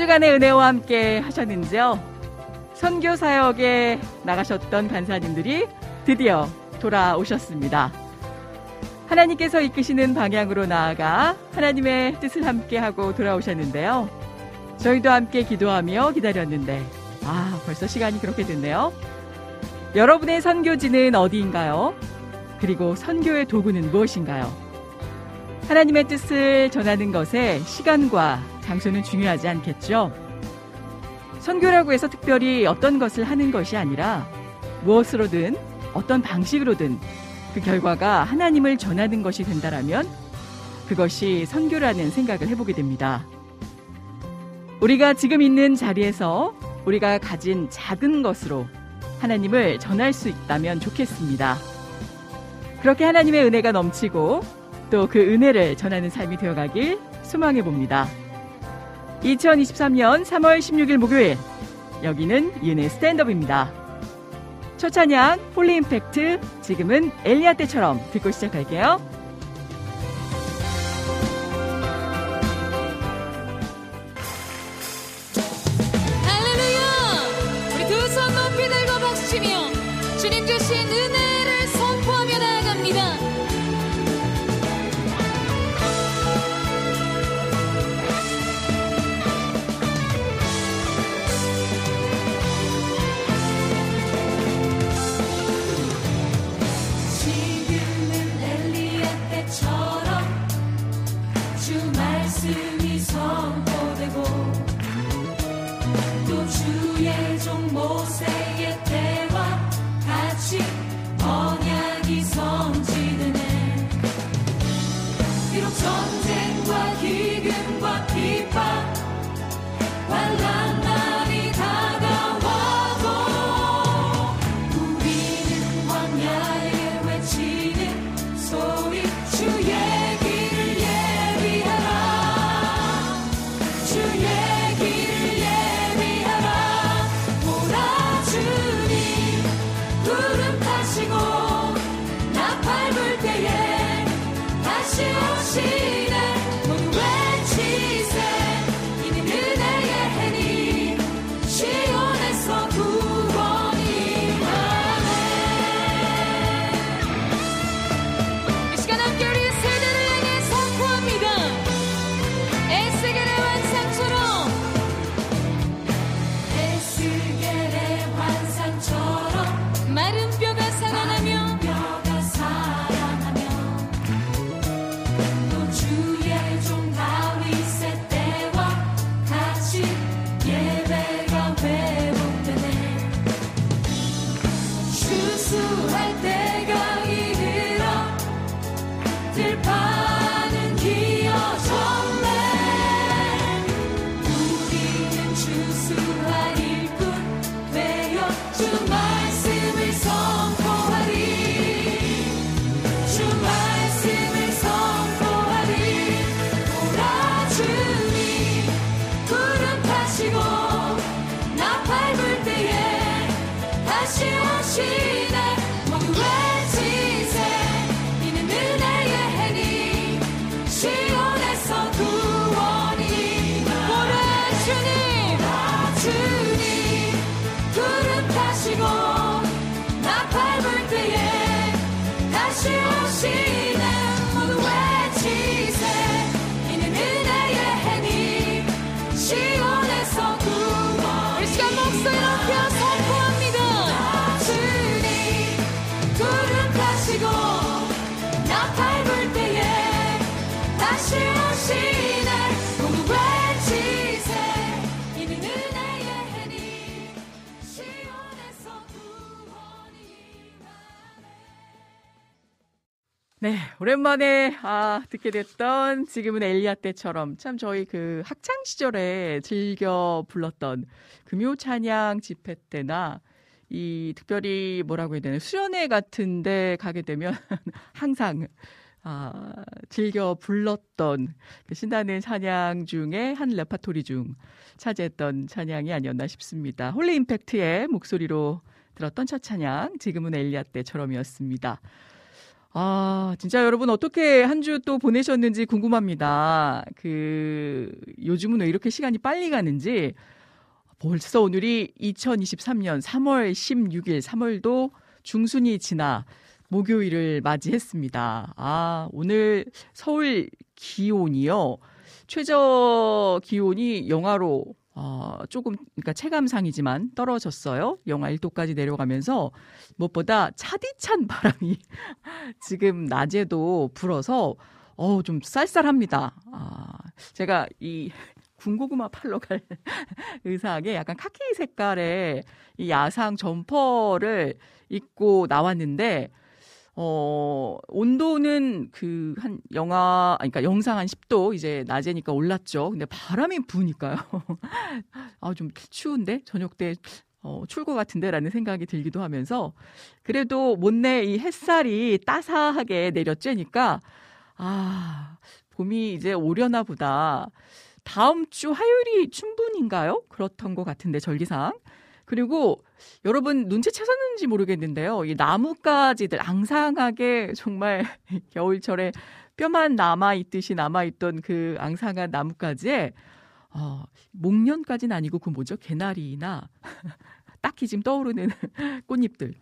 주간의 은혜와 함께 하셨는지요? 선교 사역에 나가셨던 간사님들이 드디어 돌아오셨습니다. 하나님께서 이끄시는 방향으로 나아가 하나님의 뜻을 함께 하고 돌아오셨는데요. 저희도 함께 기도하며 기다렸는데, 아, 벌써 시간이 그렇게 됐네요. 여러분의 선교지는 어디인가요? 그리고 선교의 도구는 무엇인가요? 하나님의 뜻을 전하는 것에 시간과 장소는 중요하지 않겠죠? 선교라고 해서 특별히 어떤 것을 하는 것이 아니라 무엇으로든 어떤 방식으로든 그 결과가 하나님을 전하는 것이 된다라면 그것이 선교라는 생각을 해보게 됩니다. 우리가 지금 있는 자리에서 우리가 가진 작은 것으로 하나님을 전할 수 있다면 좋겠습니다. 그렇게 하나님의 은혜가 넘치고 또 그 은혜를 전하는 삶이 되어가길 소망해 봅니다. 2023년 3월 16일 목요일 여기는 이은혜 스탠드업입니다. 첫 찬양 홀리 임팩트 지금은 엘리야 때처럼 듣고 시작할게요. 주 오랜만에 아, 듣게 됐던 지금은 엘리야 때처럼 참 저희 그 학창 시절에 즐겨 불렀던 금요 찬양 집회 때나 이 특별히 뭐라고 해야 되나 수련회 같은데 가게 되면 항상 아, 즐겨 불렀던 그 신나는 찬양 중에 한 레파토리 중 차지했던 찬양이 아니었나 싶습니다. 홀리 임팩트의 목소리로 들었던 첫 찬양 지금은 엘리야 때처럼이었습니다. 아, 진짜 여러분 어떻게 한 주 또 보내셨는지 궁금합니다. 그, 요즘은 왜 이렇게 시간이 빨리 가는지 벌써 오늘이 2023년 3월 16일, 3월도 중순이 지나 목요일을 맞이했습니다. 아, 오늘 서울 기온이요. 최저 기온이 영하로 어, 조금 그러니까 체감상이지만 떨어졌어요. 영하 1도까지 내려가면서 무엇보다 차디찬 바람이 지금 낮에도 불어서 어, 좀 쌀쌀합니다. 아, 제가 이 군고구마 팔러 갈 의상에 약간 카키 색깔의 이 야상 점퍼를 입고 나왔는데 어, 온도는 그 한 영하, 그러니까 영상 한 10도 이제 낮에니까 올랐죠. 근데 바람이 부니까요. 아, 좀 추운데? 저녁 때 어, 것 같은데라는 생각이 들기도 하면서 그래도 못내 이 햇살이 따사하게 내려쬐니까 아, 봄이 이제 오려나 보다. 다음 주 화요일이 충분인가요? 그렇던 것 같은데 절기상. 그리고 여러분 눈치채셨는지 모르겠는데요. 이 나뭇가지들 앙상하게 정말 겨울철에 뼈만 남아 있듯이 남아 있던 그 앙상한 나뭇가지에 어, 목련까지는 아니고 그 뭐죠? 개나리나 딱히 지금 떠오르는 꽃잎들.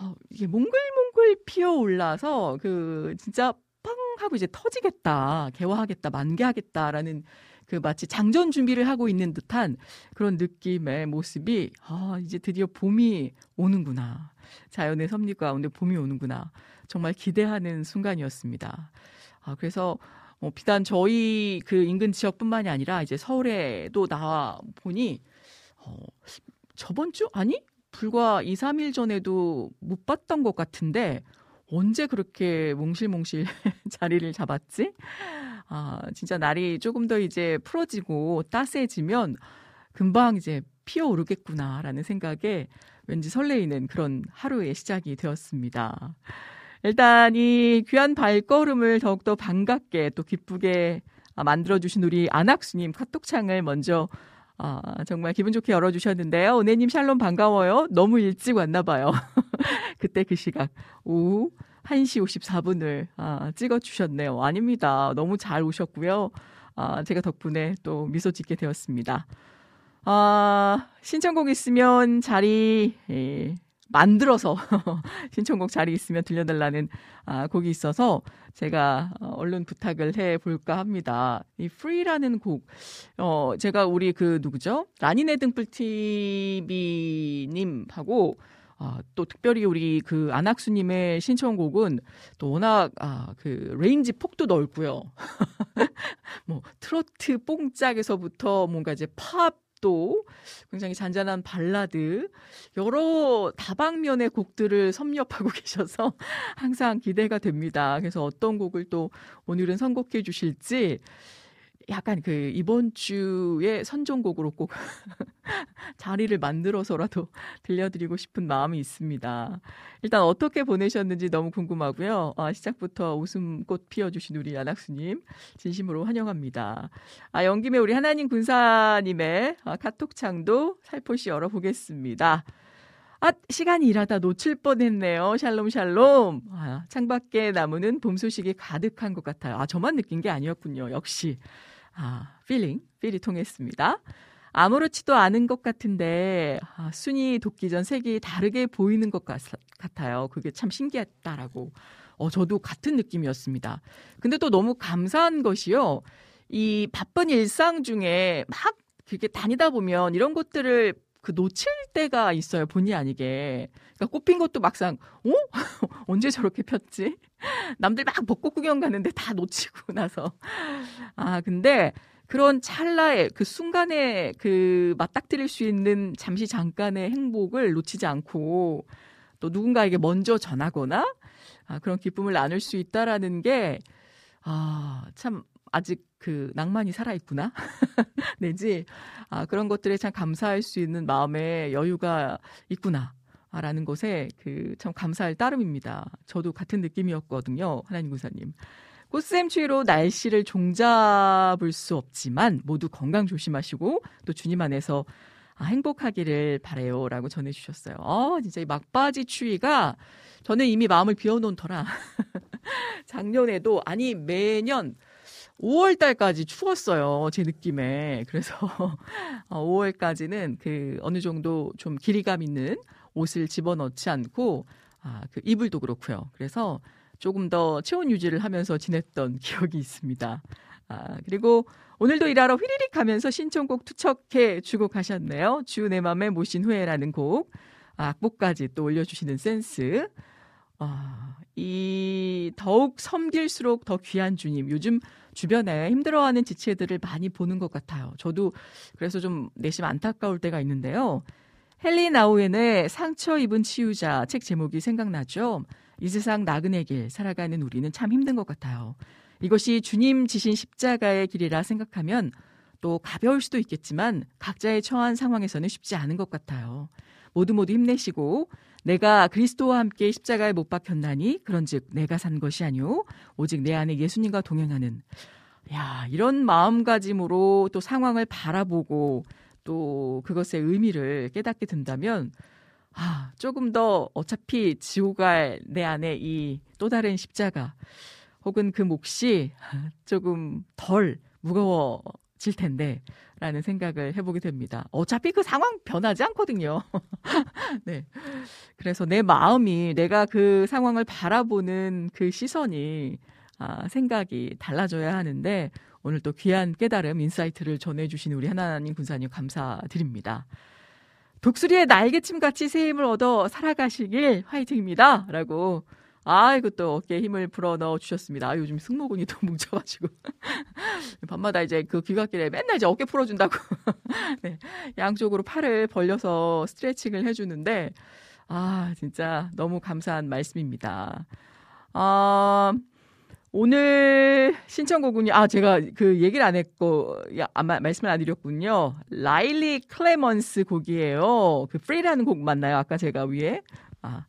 어, 이게 몽글몽글 피어 올라서 그 진짜 팡 하고 이제 터지겠다, 개화하겠다, 만개하겠다라는 그 마치 장전 준비를 하고 있는 듯한 그런 느낌의 모습이 아, 이제 드디어 봄이 오는구나. 자연의 섭리 가운데 봄이 오는구나. 정말 기대하는 순간이었습니다. 아, 그래서 어, 비단 저희 그 인근 지역뿐만이 아니라 이제 서울에도 나와 보니 어, 저번 주 아니 불과 2, 3일 전에도 못 봤던 것 같은데 언제 그렇게 몽실몽실 자리를 잡았지? 아, 진짜 날이 조금 더 이제 풀어지고 따스해지면 금방 이제 피어오르겠구나라는 생각에 왠지 설레이는 그런 하루의 시작이 되었습니다. 일단 이 귀한 발걸음을 더욱더 반갑게 또 기쁘게 아, 만들어주신 우리 안학수님 카톡창을 먼저 아, 정말 기분 좋게 열어주셨는데요. 은혜님 샬롬 반가워요. 너무 일찍 왔나 봐요. 그때 그 시각 오후 1시 54분을 아, 찍어주셨네요. 아닙니다. 너무 잘 오셨고요. 아, 제가 덕분에 또 미소 짓게 되었습니다. 아, 신청곡 있으면 자리 예, 만들어서 신청곡 자리 있으면 들려달라는 아, 곡이 있어서 제가 어, 얼른 부탁을 해 볼까 합니다. 이 Free라는 곡, 어, 제가 우리 그 누구죠? 라니네 등불 TV님하고 아, 또 특별히 우리 그 안학수님의 신청곡은 또 워낙 아, 그 range 폭도 넓고요. 뭐 트로트 뽕짝에서부터 뭔가 이제 팝도 굉장히 잔잔한 발라드 여러 다방면의 곡들을 섭렵하고 계셔서 항상 기대가 됩니다. 그래서 어떤 곡을 또 오늘은 선곡해 주실지 약간 그 이번 주에 선정곡으로 꼭 자리를 만들어서라도 들려드리고 싶은 마음이 있습니다. 일단 어떻게 보내셨는지 너무 궁금하고요. 아, 시작부터 웃음꽃 피워주신 우리 안학수님 진심으로 환영합니다. 아, 연 김에 우리 하나님 군사님의 아, 카톡창도 살포시 열어보겠습니다. 아, 시간이 일하다 놓칠 뻔했네요. 샬롬 샬롬. 아, 창밖에 나무는 봄 소식이 가득한 것 같아요. 아, 저만 느낀 게 아니었군요. 역시. 아, feeling, feel이 통했습니다. 아무렇지도 않은 것 같은데 아, 순위 돕기 전 색이 다르게 보이는 것 같, 아요 그게 참 신기했다라고. 어, 저도 같은 느낌이었습니다. 근데 또 너무 감사한 것이요. 이 바쁜 일상 중에 막 이렇게 다니다 보면 이런 것들을 그 놓칠 때가 있어요. 본의 아니게. 그러니까 꽃핀 것도 막상, 어? 언제 저렇게 폈지? 남들 막 벚꽃 구경 가는데 다 놓치고 나서. 아, 근데 그런 찰나의 그 순간에 그 맞닥뜨릴 수 있는 잠시 잠깐의 행복을 놓치지 않고 또 누군가에게 먼저 전하거나 아, 그런 기쁨을 나눌 수 있다라는 게, 아, 참, 아직 그 낭만이 살아있구나. 내지, 아, 그런 것들에 참 감사할 수 있는 마음의 여유가 있구나. 라는 것에 그 참 감사할 따름입니다. 저도 같은 느낌이었거든요. 하나님 구사님. 꽃샘 추위로 날씨를 종잡을 수 없지만 모두 건강 조심하시고 또 주님 안에서 아, 행복하기를 바래요 라고 전해주셨어요. 어, 진짜 이 막바지 추위가 저는 이미 마음을 비워놓은 터라 작년에도 아니 매년 5월 달까지 추웠어요. 제 느낌에. 그래서 5월까지는 어, 그 어느 정도 좀 길이감 있는 옷을 집어넣지 않고 아, 그 이불도 그렇고요. 그래서 조금 더 체온 유지를 하면서 지냈던 기억이 있습니다. 아, 그리고 오늘도 일하러 휘리릭 하면서 신청곡 투척해 주고 가셨네요. 주 내 맘에 모신 후회라는 곡. 아, 악보까지 또 올려주시는 센스. 아, 이 더욱 섬길수록 더 귀한 주님. 요즘 주변에 힘들어하는 지체들을 많이 보는 것 같아요. 저도 그래서 좀 내심 안타까울 때가 있는데요. 헬리 나우엔의 상처 입은 치유자 책 제목이 생각나죠. 이 세상 나그네 길 살아가는 우리는 참 힘든 것 같아요. 이것이 주님 지신 십자가의 길이라 생각하면 또 가벼울 수도 있겠지만 각자의 처한 상황에서는 쉽지 않은 것 같아요. 모두 모두 힘내시고 내가 그리스도와 함께 십자가에 못 박혔나니? 그런즉 내가 산 것이 아니오. 오직 내 안에 예수님과 동행하는. 야 이런 마음가짐으로 또 상황을 바라보고 또 그것의 의미를 깨닫게 된다면 아, 조금 더 어차피 지고 갈 내 안에 이 또 다른 십자가 혹은 그 몫이 조금 덜 무거워 질 텐데 라는 생각을 해보게 됩니다. 어차피 그 상황 변하지 않거든요. 네. 그래서 내 마음이 내가 그 상황을 바라보는 그 시선이 아, 생각이 달라져야 하는데 오늘 또 귀한 깨달음, insight를 전해주신 우리 하나님 군사님 감사드립니다. 독수리의 날개침 같이 새 힘을 얻어 살아가시길 화이팅입니다. 라고. 아, 이것도 어깨에 힘을 불어 넣어 주셨습니다. 아, 요즘 승모근이 또 뭉쳐가지고. 밤마다 이제 그 귀갓길에 맨날 이제 어깨 풀어준다고. 네. 양쪽으로 팔을 벌려서 스트레칭을 해주는데, 아, 진짜 너무 감사한 말씀입니다. 아, 오늘 신청곡은요. 아, 제가 그 얘기를 안 했고, 아마 말씀을 안 드렸군요. 라일리 클레먼스 곡이에요. 그 Free라는 곡 맞나요? 아까 제가 위에. 아.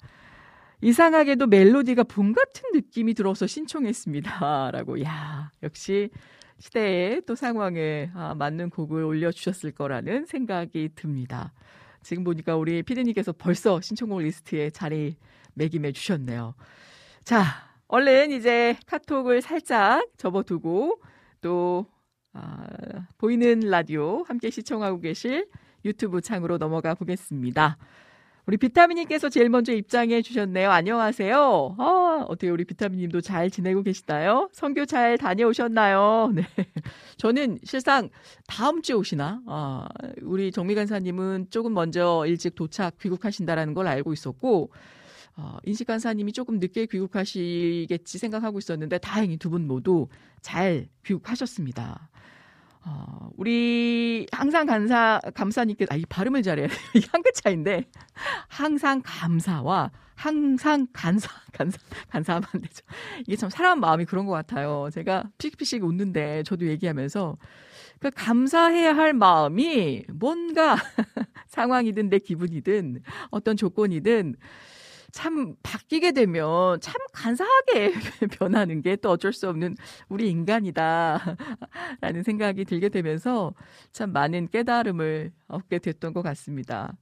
이상하게도 멜로디가 봄 같은 느낌이 들어서 신청했습니다. 라고. 야, 역시 시대에 또 상황에 아, 맞는 곡을 올려주셨을 거라는 생각이 듭니다. 지금 보니까 우리 피디님께서 벌써 신청곡 리스트에 자리 매김해 주셨네요. 자, 얼른 이제 카톡을 살짝 접어두고 또 아, 보이는 라디오 함께 시청하고 계실 유튜브 창으로 넘어가 보겠습니다. 우리 비타민님께서 제일 먼저 입장해 주셨네요. 안녕하세요. 아, 어떻게 우리 비타민님도 잘 지내고 계시나요? 선교 잘 다녀오셨나요? 네. 저는 실상 다음 주에 오시나? 아, 우리 정미 간사님은 조금 먼저 일찍 도착 귀국하신다라는 걸 알고 있었고, 어, 인식 간사님이 조금 늦게 귀국하시겠지 생각하고 있었는데 다행히 두 분 모두 잘 귀국하셨습니다. 어, 우리 항상 감사 감사님께 아이 발음을 잘해 이게 한끗 차인데 항상 감사와 항상 간사 간사 간사하면 안 되죠. 이게 참 사람 마음이 그런 것 같아요. 제가 피식피식 웃는데 저도 얘기하면서 그 감사해야 할 마음이 뭔가 상황이든 내 기분이든 어떤 조건이든 참 바뀌게 되면 참 간사하게 변하는 게 또 어쩔 수 없는 우리 인간이다라는 생각이 들게 되면서 참 많은 깨달음을 얻게 됐던 것 같습니다.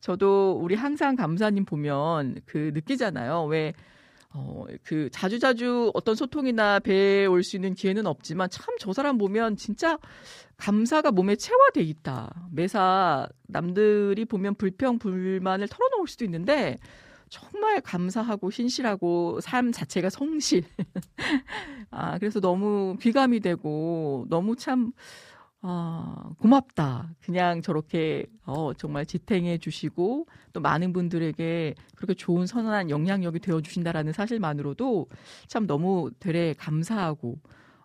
저도 우리 항상 감사님 보면 그 느끼잖아요. 왜 어, 그, 자주자주 어떤 소통이나 올수 있는 기회는 없지만 참 저 사람 보면 진짜 감사가 몸에 체화돼 있다. 매사 남들이 보면 불평, 불만을 털어놓을 수도 있는데 정말 감사하고 신실하고 삶 자체가 성실. 아, 그래서 너무 귀감이 되고 너무 참 아, 고맙다. 그냥 저렇게 어, 정말 지탱해 주시고 또 많은 분들에게 그렇게 좋은 선한 영향력이 되어 주신다라는 사실만으로도 참 너무 되레 감사하고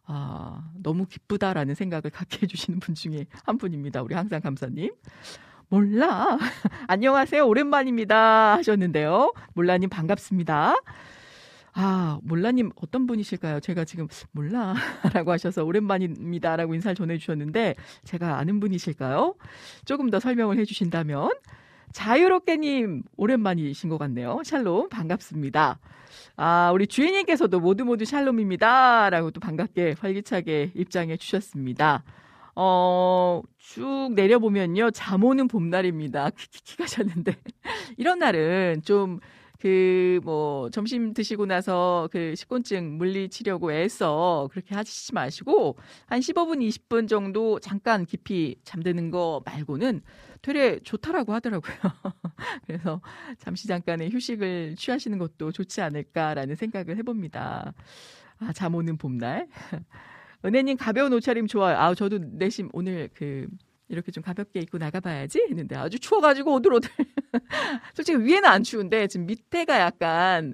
아, 너무 기쁘다라는 생각을 갖게 해 주시는 분 중에 한 분입니다. 우리 항상 감사님. 몰라. 안녕하세요. 오랜만입니다. 하셨는데요. 몰라님 반갑습니다. 아, 몰라님 어떤 분이실까요? 제가 지금 몰라 라고 하셔서 오랜만입니다 라고 인사를 전해주셨는데 제가 아는 분이실까요? 조금 더 설명을 해주신다면 자유롭게님 오랜만이신 것 같네요. 샬롬 반갑습니다. 아, 우리 주인님께서도 모두 모두 샬롬입니다 라고 또 반갑게 활기차게 입장해 주셨습니다. 어, 쭉 내려보면요. 잠 오는 봄날입니다. 키키키 가셨는데. 이런 날은 좀 그, 뭐, 점심 드시고 나서 그 식곤증 물리치려고 애써 그렇게 하시지 마시고, 한 15분, 20분 정도 잠깐 깊이 잠드는 거 말고는 되게 좋다라고 하더라고요. 그래서 잠시 잠깐의 휴식을 취하시는 것도 좋지 않을까라는 생각을 해봅니다. 아, 잠 오는 봄날. 은혜님 가벼운 옷차림 좋아요. 아, 저도 내심 오늘 그, 이렇게 좀 가볍게 입고 나가봐야지 했는데 아주 추워가지고 오들오들. 솔직히 위에는 안 추운데 지금 밑에가 약간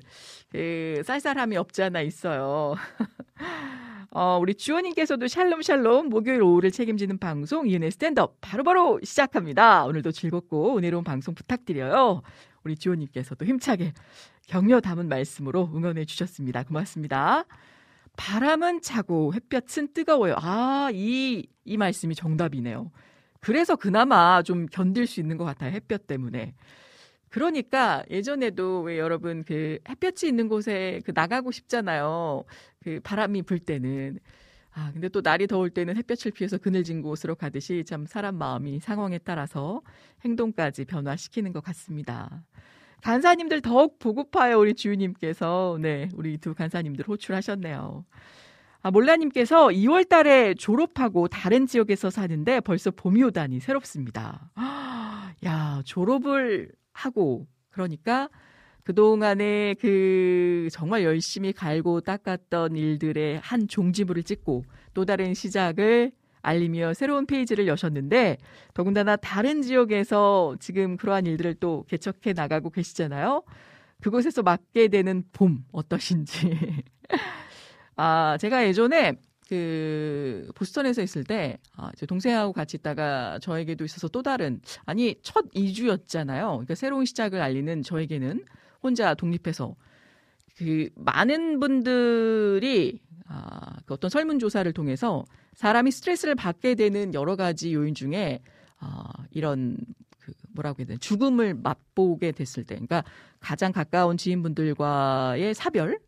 그 쌀쌀함이 없지 않아 있어요. 어, 우리 주원님께서도 샬롬 샬롬 목요일 오후를 책임지는 방송 이은혜 스탠드업 바로바로 시작합니다. 오늘도 즐겁고 은혜로운 방송 부탁드려요. 우리 주원님께서도 힘차게 격려 담은 말씀으로 응원해 주셨습니다. 고맙습니다. 바람은 차고 햇볕은 뜨거워요. 아, 이, 이 말씀이 정답이네요. 그래서 그나마 좀 견딜 수 있는 것 같아요. 햇볕 때문에. 그러니까 예전에도 왜 여러분 그 햇볕이 있는 곳에 그 나가고 싶잖아요. 그 바람이 불 때는. 아, 근데 또 날이 더울 때는 햇볕을 피해서 그늘진 곳으로 가듯이 참 사람 마음이 상황에 따라서 행동까지 변화시키는 것 같습니다. 간사님들 더욱 보고파요, 우리 주유님께서. 네, 우리 두 간사님들 호출하셨네요. 아, 몰라님께서 2월 달에 졸업하고 다른 지역에서 사는데 벌써 봄이 오다니 새롭습니다. 야, 졸업을 하고, 그러니까 그동안에 그 정말 열심히 갈고 닦았던 일들의 한 종지부를 찍고 또 다른 시작을 알리며 새로운 페이지를 여셨는데 더군다나 다른 지역에서 지금 그러한 일들을 또 개척해 나가고 계시잖아요. 그곳에서 맞게 되는 봄 어떠신지. 아, 제가 예전에 그 보스턴에서 있을 때 아, 제 동생하고 같이 있다가 저에게도 있어서 또 다른 아니 첫 이주였잖아요. 그러니까 새로운 시작을 알리는 저에게는 혼자 독립해서 그 많은 분들이 아, 그 어떤 설문조사를 통해서 사람이 스트레스를 받게 되는 여러 가지 요인 중에 아, 이런 그 뭐라고 해야 되나 죽음을 맛보게 됐을 때, 그러니까 가장 가까운 지인분들과의 사별을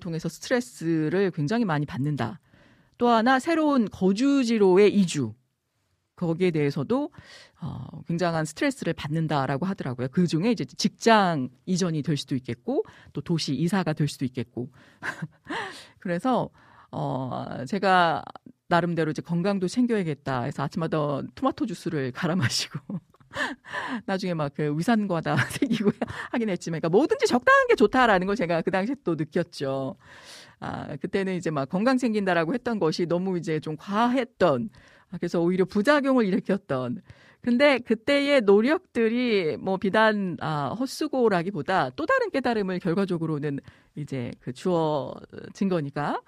통해서 스트레스를 굉장히 많이 받는다. 또 하나 새로운 거주지로의 이주 거기에 대해서도 어, 굉장한 스트레스를 받는다라고 하더라고요. 그 중에 이제 직장 이전이 될 수도 있겠고 또 도시 이사가 될 수도 있겠고 그래서 어, 제가 나름대로 이제 건강도 챙겨야겠다 해서 아침마다 토마토 주스를 갈아 마시고 나중에 막 그 위산과다 생기고 하긴 했지만 그러니까 뭐든지 적당한 게 좋다라는 걸 제가 그 당시에 또 느꼈죠. 아, 그때는 이제 막 건강 챙긴다라고 했던 것이 너무 이제 좀 과했던 아, 그래서 오히려 부작용을 일으켰던 근데 그때의 노력들이 뭐 비단 아, 헛수고라기보다 또 다른 깨달음을 결과적으로는 이제 그 주어진 거니까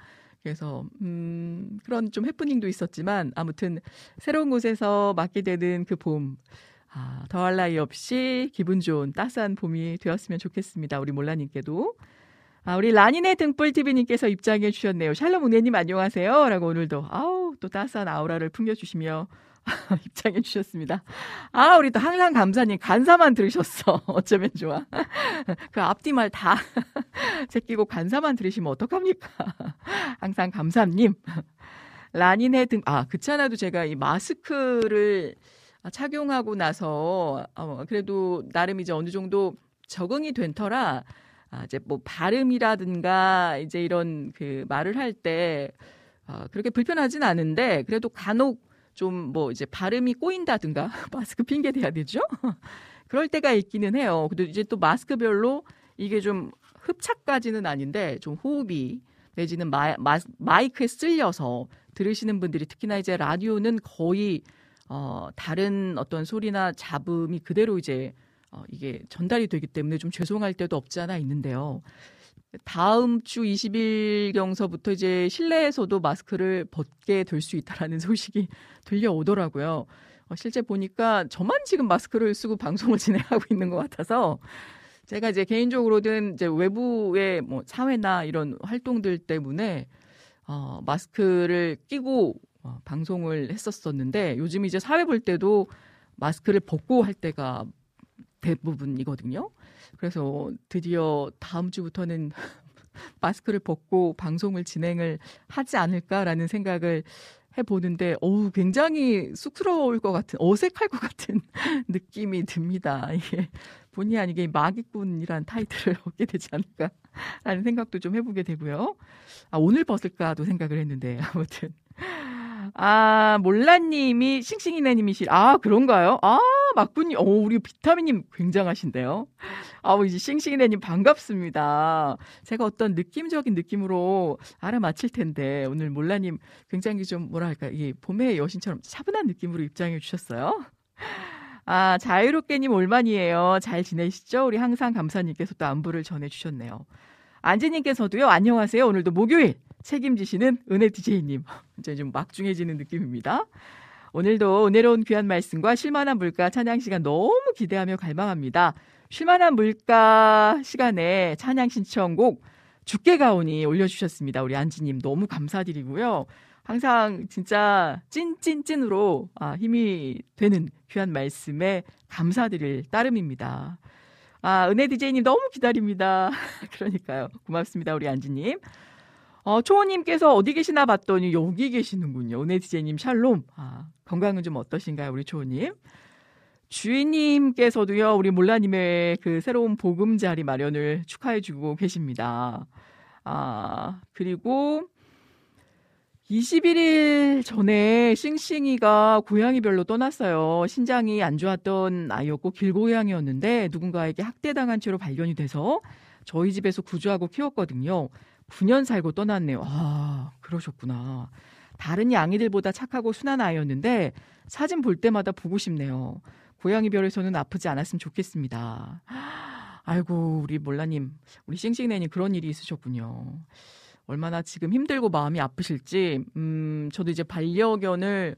그래서 음 그런 좀 해프닝도 있었지만 아무튼 새로운 곳에서 맞게 되는 그 봄. 아, 더할 나위 없이 기분 좋은 따스한 봄이 되었으면 좋겠습니다. 우리 몰라님께도. 아, 우리 라니네 등불TV님께서 입장해 주셨네요. 샬롬 은혜님 안녕하세요. 라고 오늘도, 아우, 또 따스한 아우라를 풍겨주시며 입장해 주셨습니다. 아, 우리 또 항상 감사님 간사만 들으셨어. 어쩌면 좋아. 그 앞뒤 말 다 제끼고 간사만 들으시면 어떡합니까? 항상 감사님. 라니네 등, 아, 그렇잖아도 제가 이 마스크를 착용하고 나서, 어, 그래도 나름 이제 어느 정도 적응이 된 터라, 아, 이제 뭐 발음이라든가 이제 이런 그 말을 할 때, 어, 그렇게 불편하진 않은데, 그래도 간혹 좀 뭐 이제 발음이 꼬인다든가, 마스크 핑계 대야 되죠? 그럴 때가 있기는 해요. 근데 이제 또 마스크별로 이게 좀 흡착까지는 아닌데, 좀 호흡이 내지는 마, 마, 마이크에 쓸려서 들으시는 분들이 특히나 이제 라디오는 거의 어, 다른 어떤 소리나 잡음이 그대로 이제 어, 이게 전달이 되기 때문에 좀 죄송할 때도 없지 않아 있는데요. 다음 주 20일 경서부터 이제 실내에서도 마스크를 벗게 될 수 있다라는 소식이 들려오더라고요. 어, 실제 보니까 저만 지금 마스크를 쓰고 방송을 진행하고 있는 것 같아서 제가 이제 개인적으로든 이제 외부의 뭐 사회나 이런 활동들 때문에 어, 마스크를 끼고 어, 방송을 했었었는데 요즘 이제 사회 볼 때도 마스크를 벗고 할 때가 대부분이거든요. 그래서 드디어 다음 주부터는 마스크를 벗고 방송을 진행을 하지 않을까라는 생각을 해보는데, 어우, 굉장히 쑥스러울 것 같은, 어색할 것 같은 느낌이 듭니다. 이게 본의 아니게 마기꾼이란 타이틀을 얻게 되지 않을까라는 생각도 좀 해보게 되고요. 아, 오늘 벗을까도 생각을 했는데, 아무튼. 아, 몰라님이 싱싱이네님이시, 아, 그런가요? 아, 맞군요. 오, 우리 비타민님 굉장하신데요. 아우, 이제 싱싱이네님 반갑습니다. 제가 어떤 느낌적인 느낌으로 알아맞힐 텐데, 오늘 몰라님 굉장히 좀, 뭐랄까, 이 봄의 여신처럼 차분한 느낌으로 입장해 주셨어요. 아, 자유롭게님 올만이에요. 잘 지내시죠? 우리 항상 감사님께서 또 안부를 전해주셨네요. 안지님께서도요, 안녕하세요. 오늘도 목요일 책임지시는 은혜 DJ님. 이제 좀 막중해지는 느낌입니다. 오늘도 은혜로운 귀한 말씀과 쉴만한 물가 찬양 시간 너무 기대하며 갈망합니다. 쉴만한 물가 시간에 찬양 신청곡 죽게 가오니 올려주셨습니다. 우리 안지님 너무 감사드리고요. 항상 진짜 찐찐찐으로 아, 힘이 되는 귀한 말씀에 감사드릴 따름입니다. 아, 은혜 디제이님 너무 기다립니다. 그러니까요. 고맙습니다. 우리 안지님. 어, 초호님께서 어디 계시나 봤더니 여기 계시는군요. 은혜 디제이님 샬롬. 아, 건강은 좀 어떠신가요, 우리 초호님? 주인님께서도요, 우리 몰라님의 그 새로운 보금자리 마련을 축하해주고 계십니다. 아, 그리고 21일 전에 싱싱이가 고양이별로 떠났어요. 신장이 안 좋았던 아이였고 길고양이였는데 누군가에게 학대당한 채로 발견이 돼서 저희 집에서 구조하고 키웠거든요. 9년 살고 떠났네요. 아, 그러셨구나. 다른 양이들보다 착하고 순한 아이였는데 사진 볼 때마다 보고 싶네요. 고양이별에서는 아프지 않았으면 좋겠습니다. 아이고, 우리 몰라님, 우리 싱싱네님 그런 일이 있으셨군요. 얼마나 지금 힘들고 마음이 아프실지, 음, 저도 이제 반려견을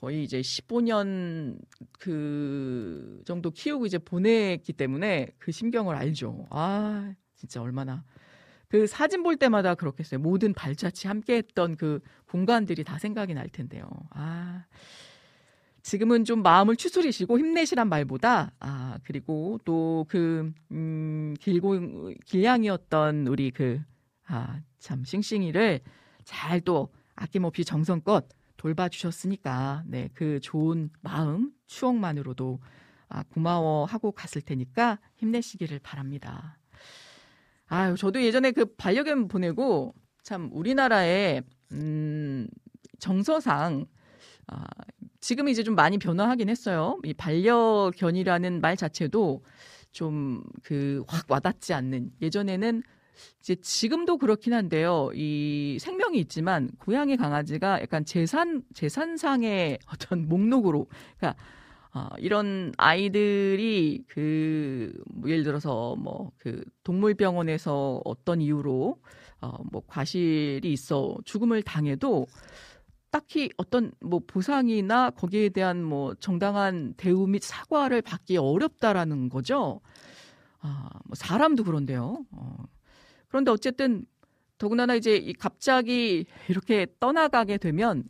거의 이제 15년 그 정도 키우고 이제 보냈기 때문에 그 심경을 알죠. 아, 진짜 얼마나. 그 사진 볼 때마다 그렇겠어요. 모든 발자취 함께 했던 그 공간들이 다 생각이 날 텐데요. 아. 지금은 좀 마음을 추스리시고 힘내시란 말보다 아 그리고 또 그 음, 길고 길냥이었던 우리 그 아, 참 싱싱이를 잘 또 아낌없이 정성껏 돌봐주셨으니까 네, 그 좋은 마음, 추억만으로도 아, 고마워하고 갔을 테니까 힘내시기를 바랍니다. 아유, 저도 예전에 그 반려견 보내고 참 우리나라의 음, 정서상 아, 지금 이제 좀 많이 변화하긴 했어요. 이 반려견이라는 말 자체도 좀 그 확 와닿지 않는 예전에는 이제 지금도 그렇긴 한데요. 이 생명이 있지만 고양이 강아지가 약간 재산 재산상의 어떤 목록으로 그러니까 어, 이런 아이들이 그 뭐 예를 들어서 뭐 그 동물병원에서 어떤 이유로 어, 뭐 과실이 있어 죽음을 당해도 딱히 어떤 뭐 보상이나 거기에 대한 뭐 정당한 대우 및 사과를 받기 어렵다라는 거죠. 아, 뭐 사람도 그런데요. 어, 그런데 어쨌든 더군다나 이제 갑자기 이렇게 떠나가게 되면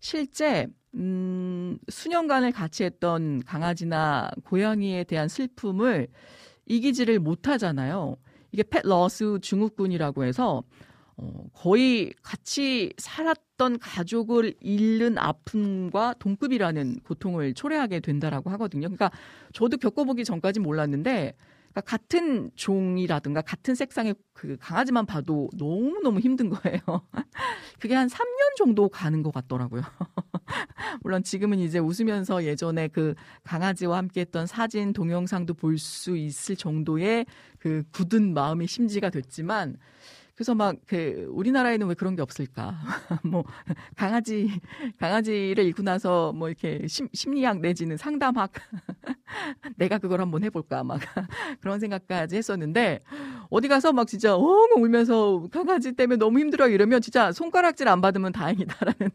실제 음, 수년간을 같이 했던 강아지나 고양이에 대한 슬픔을 이기지를 못하잖아요. 이게 펫 러스 증후군이라고 해서 어, 거의 같이 살았던 가족을 잃는 아픔과 동급이라는 고통을 초래하게 된다라고 하거든요. 그러니까 저도 겪어보기 전까지 몰랐는데 그러니까 같은 종이라든가 같은 색상의 그 강아지만 봐도 너무 너무 힘든 거예요. 그게 한 3년 정도 가는 것 같더라고요. 물론 지금은 이제 웃으면서 예전에 그 강아지와 함께 했던 사진, 동영상도 볼 수 있을 정도의 그 굳은 마음이 심지가 됐지만 그래서 막 그 우리나라에는 왜 그런 게 없을까? 뭐 강아지 강아지를 잃고 나서 뭐 이렇게 심, 심리학 내지는 상담학 내가 그걸 한번 해볼까 막 그런 생각까지 했었는데 어디 가서 막 진짜 엉엉 울면서 강아지 때문에 너무 힘들어 이러면 진짜 손가락질 안 받으면 다행이다라는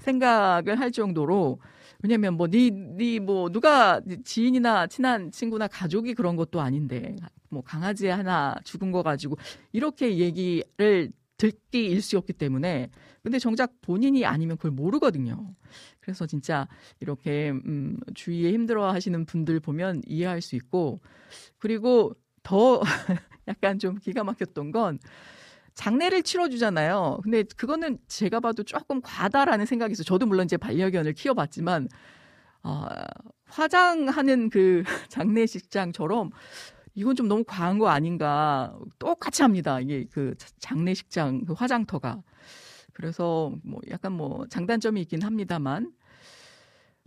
생각을 할 정도로 왜냐면 뭐, 니, 니, 뭐, 누가 지인이나 친한 친구나 가족이 그런 것도 아닌데, 뭐, 강아지 하나 죽은 거 가지고, 이렇게 얘기를 듣기 일수였기 때문에, 근데 정작 본인이 아니면 그걸 모르거든요. 그래서 진짜 이렇게, 음, 주위에 힘들어 하시는 분들 보면 이해할 수 있고, 그리고 더 약간 좀 기가 막혔던 건, 장례를 치러주잖아요. 근데 그거는 제가 봐도 조금 과다라는 생각이 있어요. 저도 물론 이제 반려견을 키워봤지만, 어, 화장하는 그 장례식장처럼 이건 좀 너무 과한 거 아닌가. 똑같이 합니다. 이게 그 장례식장 그 화장터가. 그래서 뭐 약간 뭐 장단점이 있긴 합니다만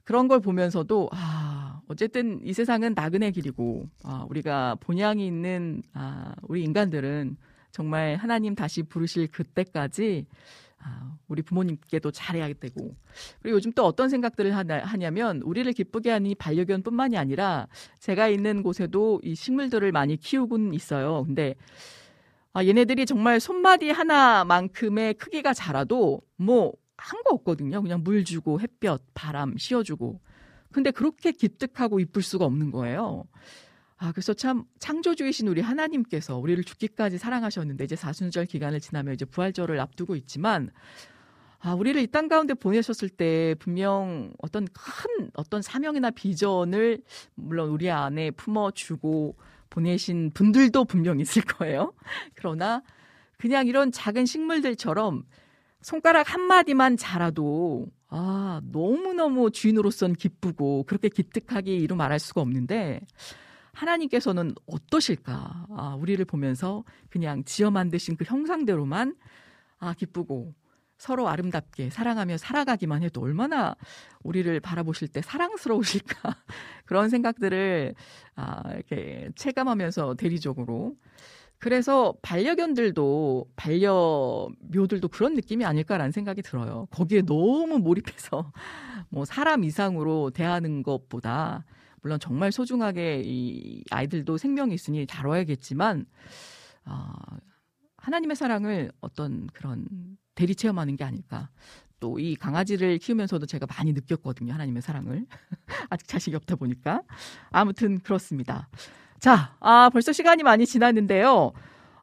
그런 걸 보면서도 아 어쨌든 이 세상은 나그네 길이고 아 우리가 본향이 있는 아 우리 인간들은 정말 하나님 다시 부르실 그때까지 아, 우리 부모님께도 잘해야 되고 그리고 요즘 또 어떤 생각들을 하냐, 하냐면 우리를 기쁘게 이 반려견뿐만이 아니라 제가 있는 곳에도 이 식물들을 많이 키우곤 있어요. 근데 아, 얘네들이 정말 손마디 하나만큼의 크기가 자라도 뭐 한 거 없거든요. 그냥 물 주고 햇볕, 바람 씌워주고. 근데 그렇게 기특하고 이쁠 수가 없는 거예요. 아, 그래서 참 창조주이신 우리 하나님께서 우리를 죽기까지 사랑하셨는데 이제 사순절 기간을 지나면 이제 부활절을 앞두고 있지만 아, 우리를 이 땅 가운데 보내셨을 때 분명 어떤 큰 어떤 사명이나 비전을 물론 우리 안에 품어주고 보내신 분들도 분명 있을 거예요. 그러나 그냥 이런 작은 식물들처럼 손가락 한마디만 자라도 아, 너무너무 주인으로선 기쁘고 그렇게 기특하게 이루 말할 수가 없는데 하나님께서는 어떠실까? 아, 우리를 보면서 그냥 지어 만드신 그 형상대로만 아, 기쁘고 서로 아름답게 사랑하며 살아가기만 해도 얼마나 우리를 바라보실 때 사랑스러우실까 그런 생각들을 아, 이렇게 체감하면서 대리적으로 그래서 반려견들도 반려묘들도 그런 느낌이 아닐까라는 생각이 들어요. 거기에 너무 몰입해서 뭐 사람 이상으로 대하는 것보다 물론 정말 소중하게 이 아이들도 생명이 있으니 다뤄야겠지만 어, 하나님의 사랑을 어떤 그런 대리 체험하는 게 아닐까. 또 이 강아지를 키우면서도 제가 많이 느꼈거든요. 하나님의 사랑을. 아직 자식이 없다 보니까. 아무튼 그렇습니다. 자, 아, 벌써 시간이 많이 지났는데요.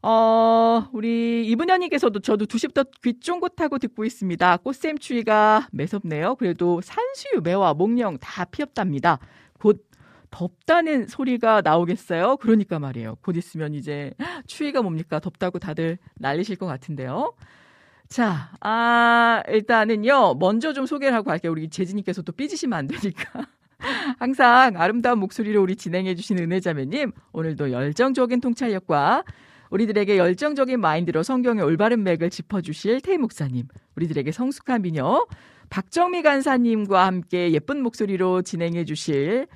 어, 우리 이분현님께서도 저도 두 시부터 귀 쫑긋하고 듣고 있습니다. 꽃샘 추위가 매섭네요. 그래도 산수유, 매화, 목령 다 피었답니다. 곧 덥다는 소리가 나오겠어요? 그러니까 말이에요. 곧 있으면 이제 추위가 뭡니까? 덥다고 다들 난리실 것 같은데요. 자, 아, 일단은요, 먼저 좀 소개를 하고 갈게요. 우리 재진님께서 또 삐지시면 안 되니까. 항상 아름다운 목소리로 우리 진행해주신 은혜자매님, 오늘도 열정적인 통찰력과 우리들에게 열정적인 마인드로 성경의 올바른 맥을 짚어주실 태희 목사님, 우리들에게 성숙한 미녀, 박정미 간사님과 함께 예쁜 목소리로 진행해주실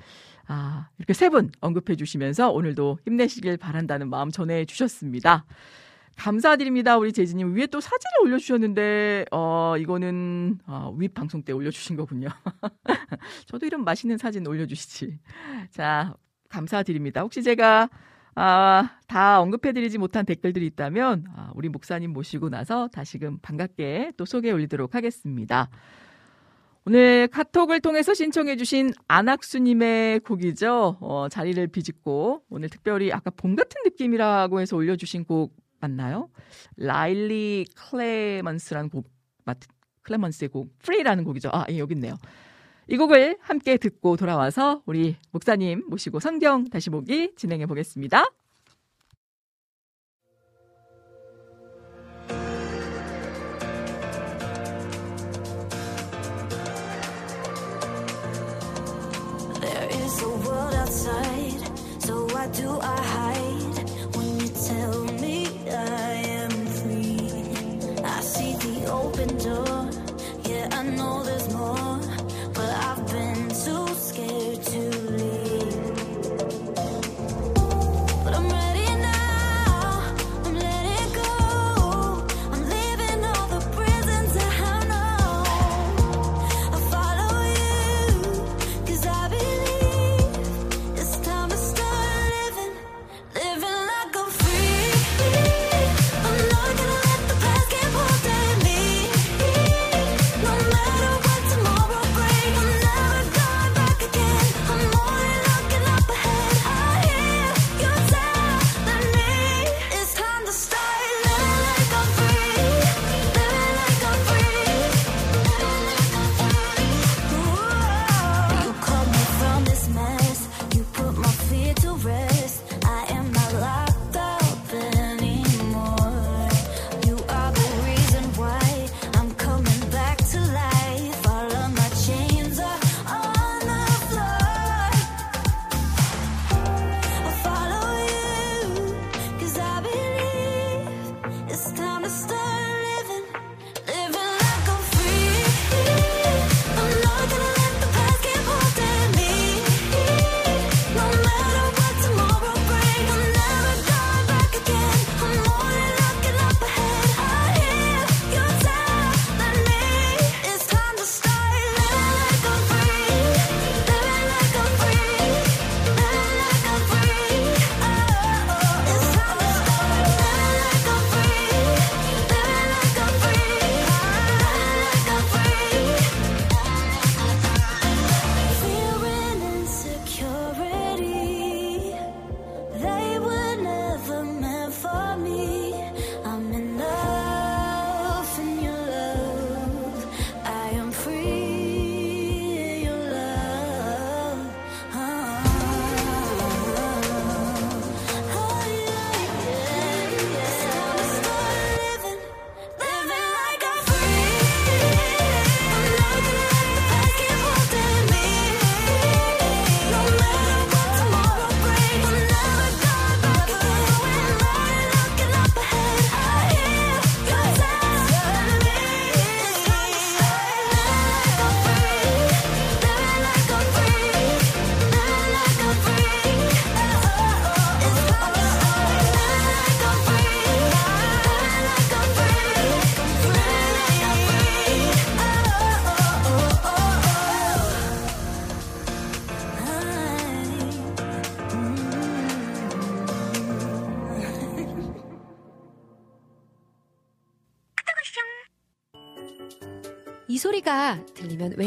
아, 이렇게 세 분 언급해 주시면서 오늘도 힘내시길 바란다는 마음 전해 주셨습니다. 감사드립니다. 우리 재진님 위에 또 사진을 올려주셨는데 어 이거는 어, 윗 방송 때 올려주신 거군요. 저도 이런 맛있는 사진 올려주시지. 자 감사드립니다. 혹시 제가 아, 다 언급해드리지 못한 댓글들이 있다면 아, 우리 목사님 모시고 나서 다시금 반갑게 또 소개해 올리도록 하겠습니다. 오늘 카톡을 통해서 신청해주신 안학수님의 곡이죠. 어, 자리를 비집고 오늘 특별히 아까 봄 같은 느낌이라고 해서 올려주신 곡 맞나요? 라일리 클레먼스라는 곡, 맞, 클레먼스의 곡, Free라는 곡이죠. 아, 예, 여기 있네요. 이 곡을 함께 듣고 돌아와서 우리 목사님 모시고 성경 다시 보기 진행해 보겠습니다. so world outside. So why do I hide?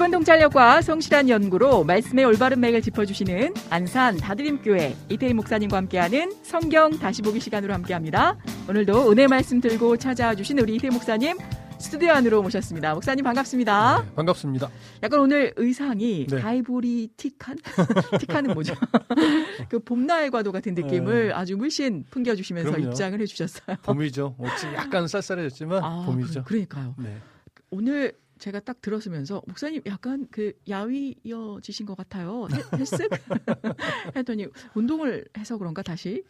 깊은 통찰력과 성실한 연구로 말씀의 올바른 맥을 짚어주시는 안산 다드림교회 이태희 목사님과 함께하는 성경 다시 보기 시간으로 함께합니다. 오늘도 은혜 말씀 들고 찾아와 주신 우리 이태희 목사님 스튜디오 안으로 모셨습니다. 목사님 반갑습니다. 네, 반갑습니다. 약간 오늘 의상이 네. 다이보리 틱한 틱한은 뭐죠? 그 봄날 과도 같은 느낌을 네. 아주 물씬 풍겨주시면서 그럼요. 입장을 해주셨어요. 봄이죠. 어, 지금 약간 쌀쌀해졌지만 아, 봄이죠. 그러니까요 네. 오늘 제가 딱 들었으면서 목사님 약간 그 야위여지신 것 같아요. 헬- 헬스 했더니 운동을 해서 그런가 다시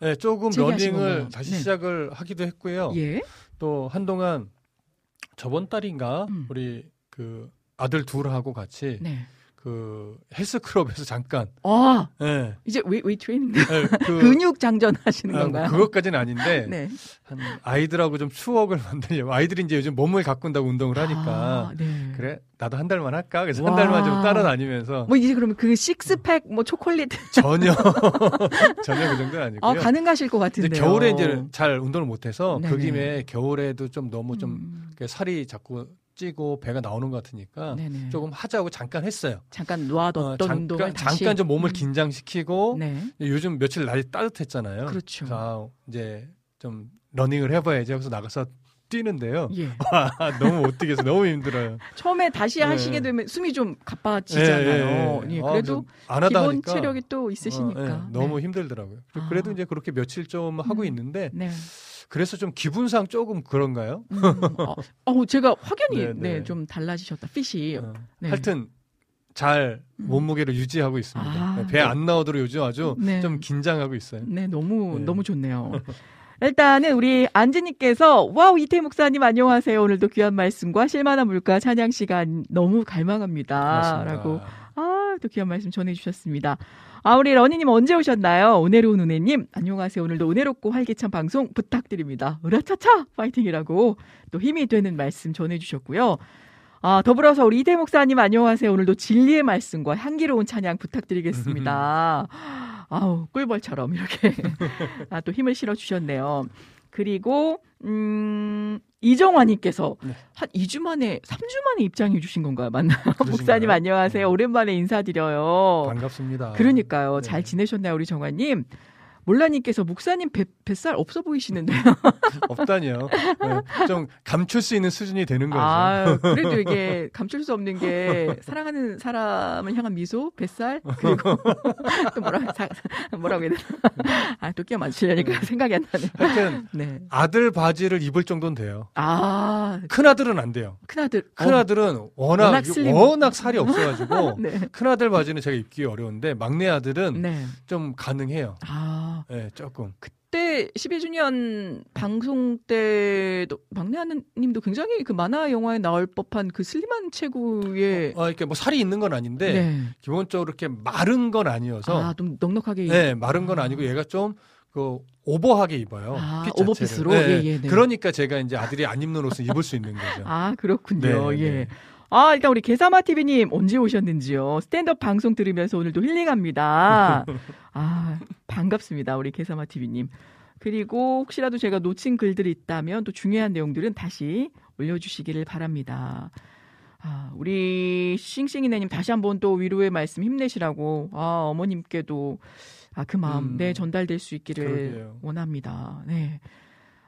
네, 조금 러닝을? 다시 네. 시작을 하기도 했고요. 예 또 한동안 저번 달인가 음. 우리 그 아들 둘하고 같이 네. 그 헬스클럽에서 잠깐 아 네. 이제 웨이, 웨이트 트레이닝 네, 그, 근육 장전 하시는 아, 건가요? 그것까지는 아닌데 네. 한 아이들하고 좀 추억을 만들려고 아이들이 이제 요즘 몸을 가꾼다고 운동을 하니까 아, 네. 그래 나도 한 달만 할까 그래서 와. 한 달만 좀 따라다니면서 뭐 이제 그러면 그 식스팩 뭐 초콜릿 전혀 전혀 그 정도는 아니고요. 아 가능하실 것 이제 같은데요. 겨울에 이제 잘 운동을 못해서 그. 김에 겨울에도 좀 너무 좀 음, 살이 자꾸 찌고 배가 나오는 것 같으니까 네네. 조금 하자고 잠깐 했어요. 잠깐 놓아뒀던 어, 운동을 잠깐, 다시 잠깐 좀 몸을 음, 긴장시키고 네 요즘 며칠 날이 따뜻했잖아요. 그렇죠. 자 이제 좀 러닝을 해봐야지 하고서 나가서 뛰는데요. 예 아, 너무 못 뛰겠어. 너무 힘들어요. 처음에 다시 네. 하시게 되면 숨이 좀 가빠지잖아요. 예, 아, 그래도 안 하다 기본 하니까 체력이 또 있으시니까 어, 예, 너무 네. 힘들더라고요. 아. 그래도 이제 그렇게 며칠 좀 하고 음. 있는데 네. 그래서 좀 기분상 조금 그런가요? 음, 어, 어, 제가 확연히 네, 네, 네. 좀 달라지셨다. 핏이. 어, 네. 하여튼 잘 음. 몸무게를 유지하고 있습니다. 아, 배 안 나오도록 요즘 아주 네. 좀 긴장하고 있어요. 네, 너무 네. 너무 좋네요. 일단은 우리 안지님께서 와우 이태희 목사님 안녕하세요. 오늘도 귀한 말씀과 쉴만한 물가 찬양 시간 너무 갈망합니다.라고 아, 또 귀한 말씀 전해주셨습니다. 아, 우리 러니님 언제 오셨나요? 은혜로운 은혜님, 안녕하세요. 오늘도 은혜롭고 활기찬 방송 부탁드립니다. 으라차차! 파이팅이라고 또 힘이 되는 말씀 전해주셨고요. 아, 더불어서 우리 이태희 목사님 안녕하세요. 오늘도 진리의 말씀과 향기로운 찬양 부탁드리겠습니다. 아우, 꿀벌처럼 이렇게 아, 또 힘을 실어주셨네요. 그리고, 음, 이정환님께서 네. 한 2주 만에, 3주 만에 입장해 주신 건가요? 맞나요? 그러신가요? 목사님 안녕하세요. 네. 오랜만에 인사드려요. 반갑습니다. 그러니까요. 네. 잘 지내셨나요, 우리 정환님? 몰라님께서 목사님 뱃, 뱃살 없어 보이시는데요. 없다니요. 네, 좀 감출 수 있는 수준이 되는 거죠. 아, 그래도 이게 감출 수 없는 게 사랑하는 사람을 향한 미소, 뱃살, 그리고 또 뭐라, 사, 뭐라고 해야 되나. 아, 또 끼워 맞추려니까 생각이 안 나네. 하여튼 네. 아들 바지를 입을 정도는 돼요. 아, 큰 아들은 안 돼요. 큰 아들. 큰 어, 아들은 워낙 워낙. 워낙 살이 없어가지고 네. 큰 아들 바지는 제가 입기 어려운데 막내 아들은 네. 좀 가능해요. 아, 네, 조금. 그때 12주년 방송 때도 막내 하느님도 굉장히 그 만화 영화에 나올 법한 그 슬림한 체구에 아, 이렇게 뭐 살이 있는 건 아닌데 네. 기본적으로 이렇게 마른 건 아니어서 아, 좀 넉넉하게. 네, 마른 건 아니고 얘가 좀그 오버하게 입어요. 아. 오버핏으로? 네, 예, 예, 네. 그러니까 제가 이제 아들이 안 입는 옷을 입을 수 있는 거죠. 아, 그렇군요. 네, 예. 네. 아, 일단 우리 개사마 TV님 언제 오셨는지요? 스탠드업 방송 들으면서 오늘도 힐링합니다. 아, 반갑습니다. 우리 개사마 TV님. 그리고 혹시라도 제가 놓친 글들이 있다면 또 중요한 내용들은 다시 올려주시기를 바랍니다. 아, 우리 싱싱이네님 다시 한번 또 위로의 말씀 힘내시라고, 아, 어머님께도 아, 그 마음, 음. 네, 전달될 수 있기를 그러게요. 원합니다. 네.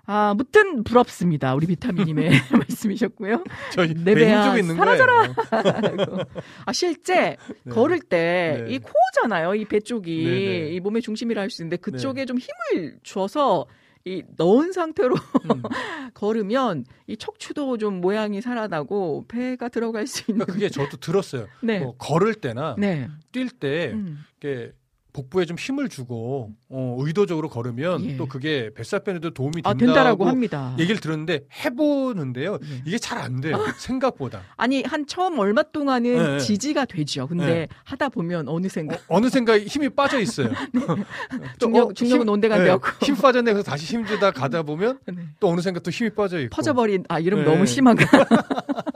아, 무튼 부럽습니다. 우리 비타민님의 말씀이셨고요. 저희 내배 배야, 힘주고 있는 사라져라. 아, 실제 네. 걸을 때이 네. 코어잖아요. 이 배 쪽이 네, 네. 이 몸의 중심이라 할 수 있는데 그쪽에 좀 힘을 줘서 이 넣은 상태로 음. 걸으면 이 척추도 좀 모양이 살아나고 배가 들어갈 수 있는 그러니까 그게 저도 들었어요. 네. 뭐 걸을 때나 네. 뛸때 음. 이렇게 복부에 좀 힘을 주고 어, 의도적으로 걸으면 예. 또 그게 뱃살 빼는데 도움이 아, 된다고 된다라고 합니다. 얘기를 들었는데 해보는데요. 예. 이게 잘 안 돼요. 생각보다. 아니 한 처음 얼마 동안은 네. 지지가 되죠. 근데 네. 하다 보면 어느샌가 어, 느 생각에 힘이 빠져 있어요. 또, 중력 어, 중력은 네, 되었고 힘 빠졌네. 그래서 다시 힘 주다 가다 보면 네. 또 어느 생각 또 힘이 빠져 있고. 퍼져버린 아 이름 네. 너무 심한가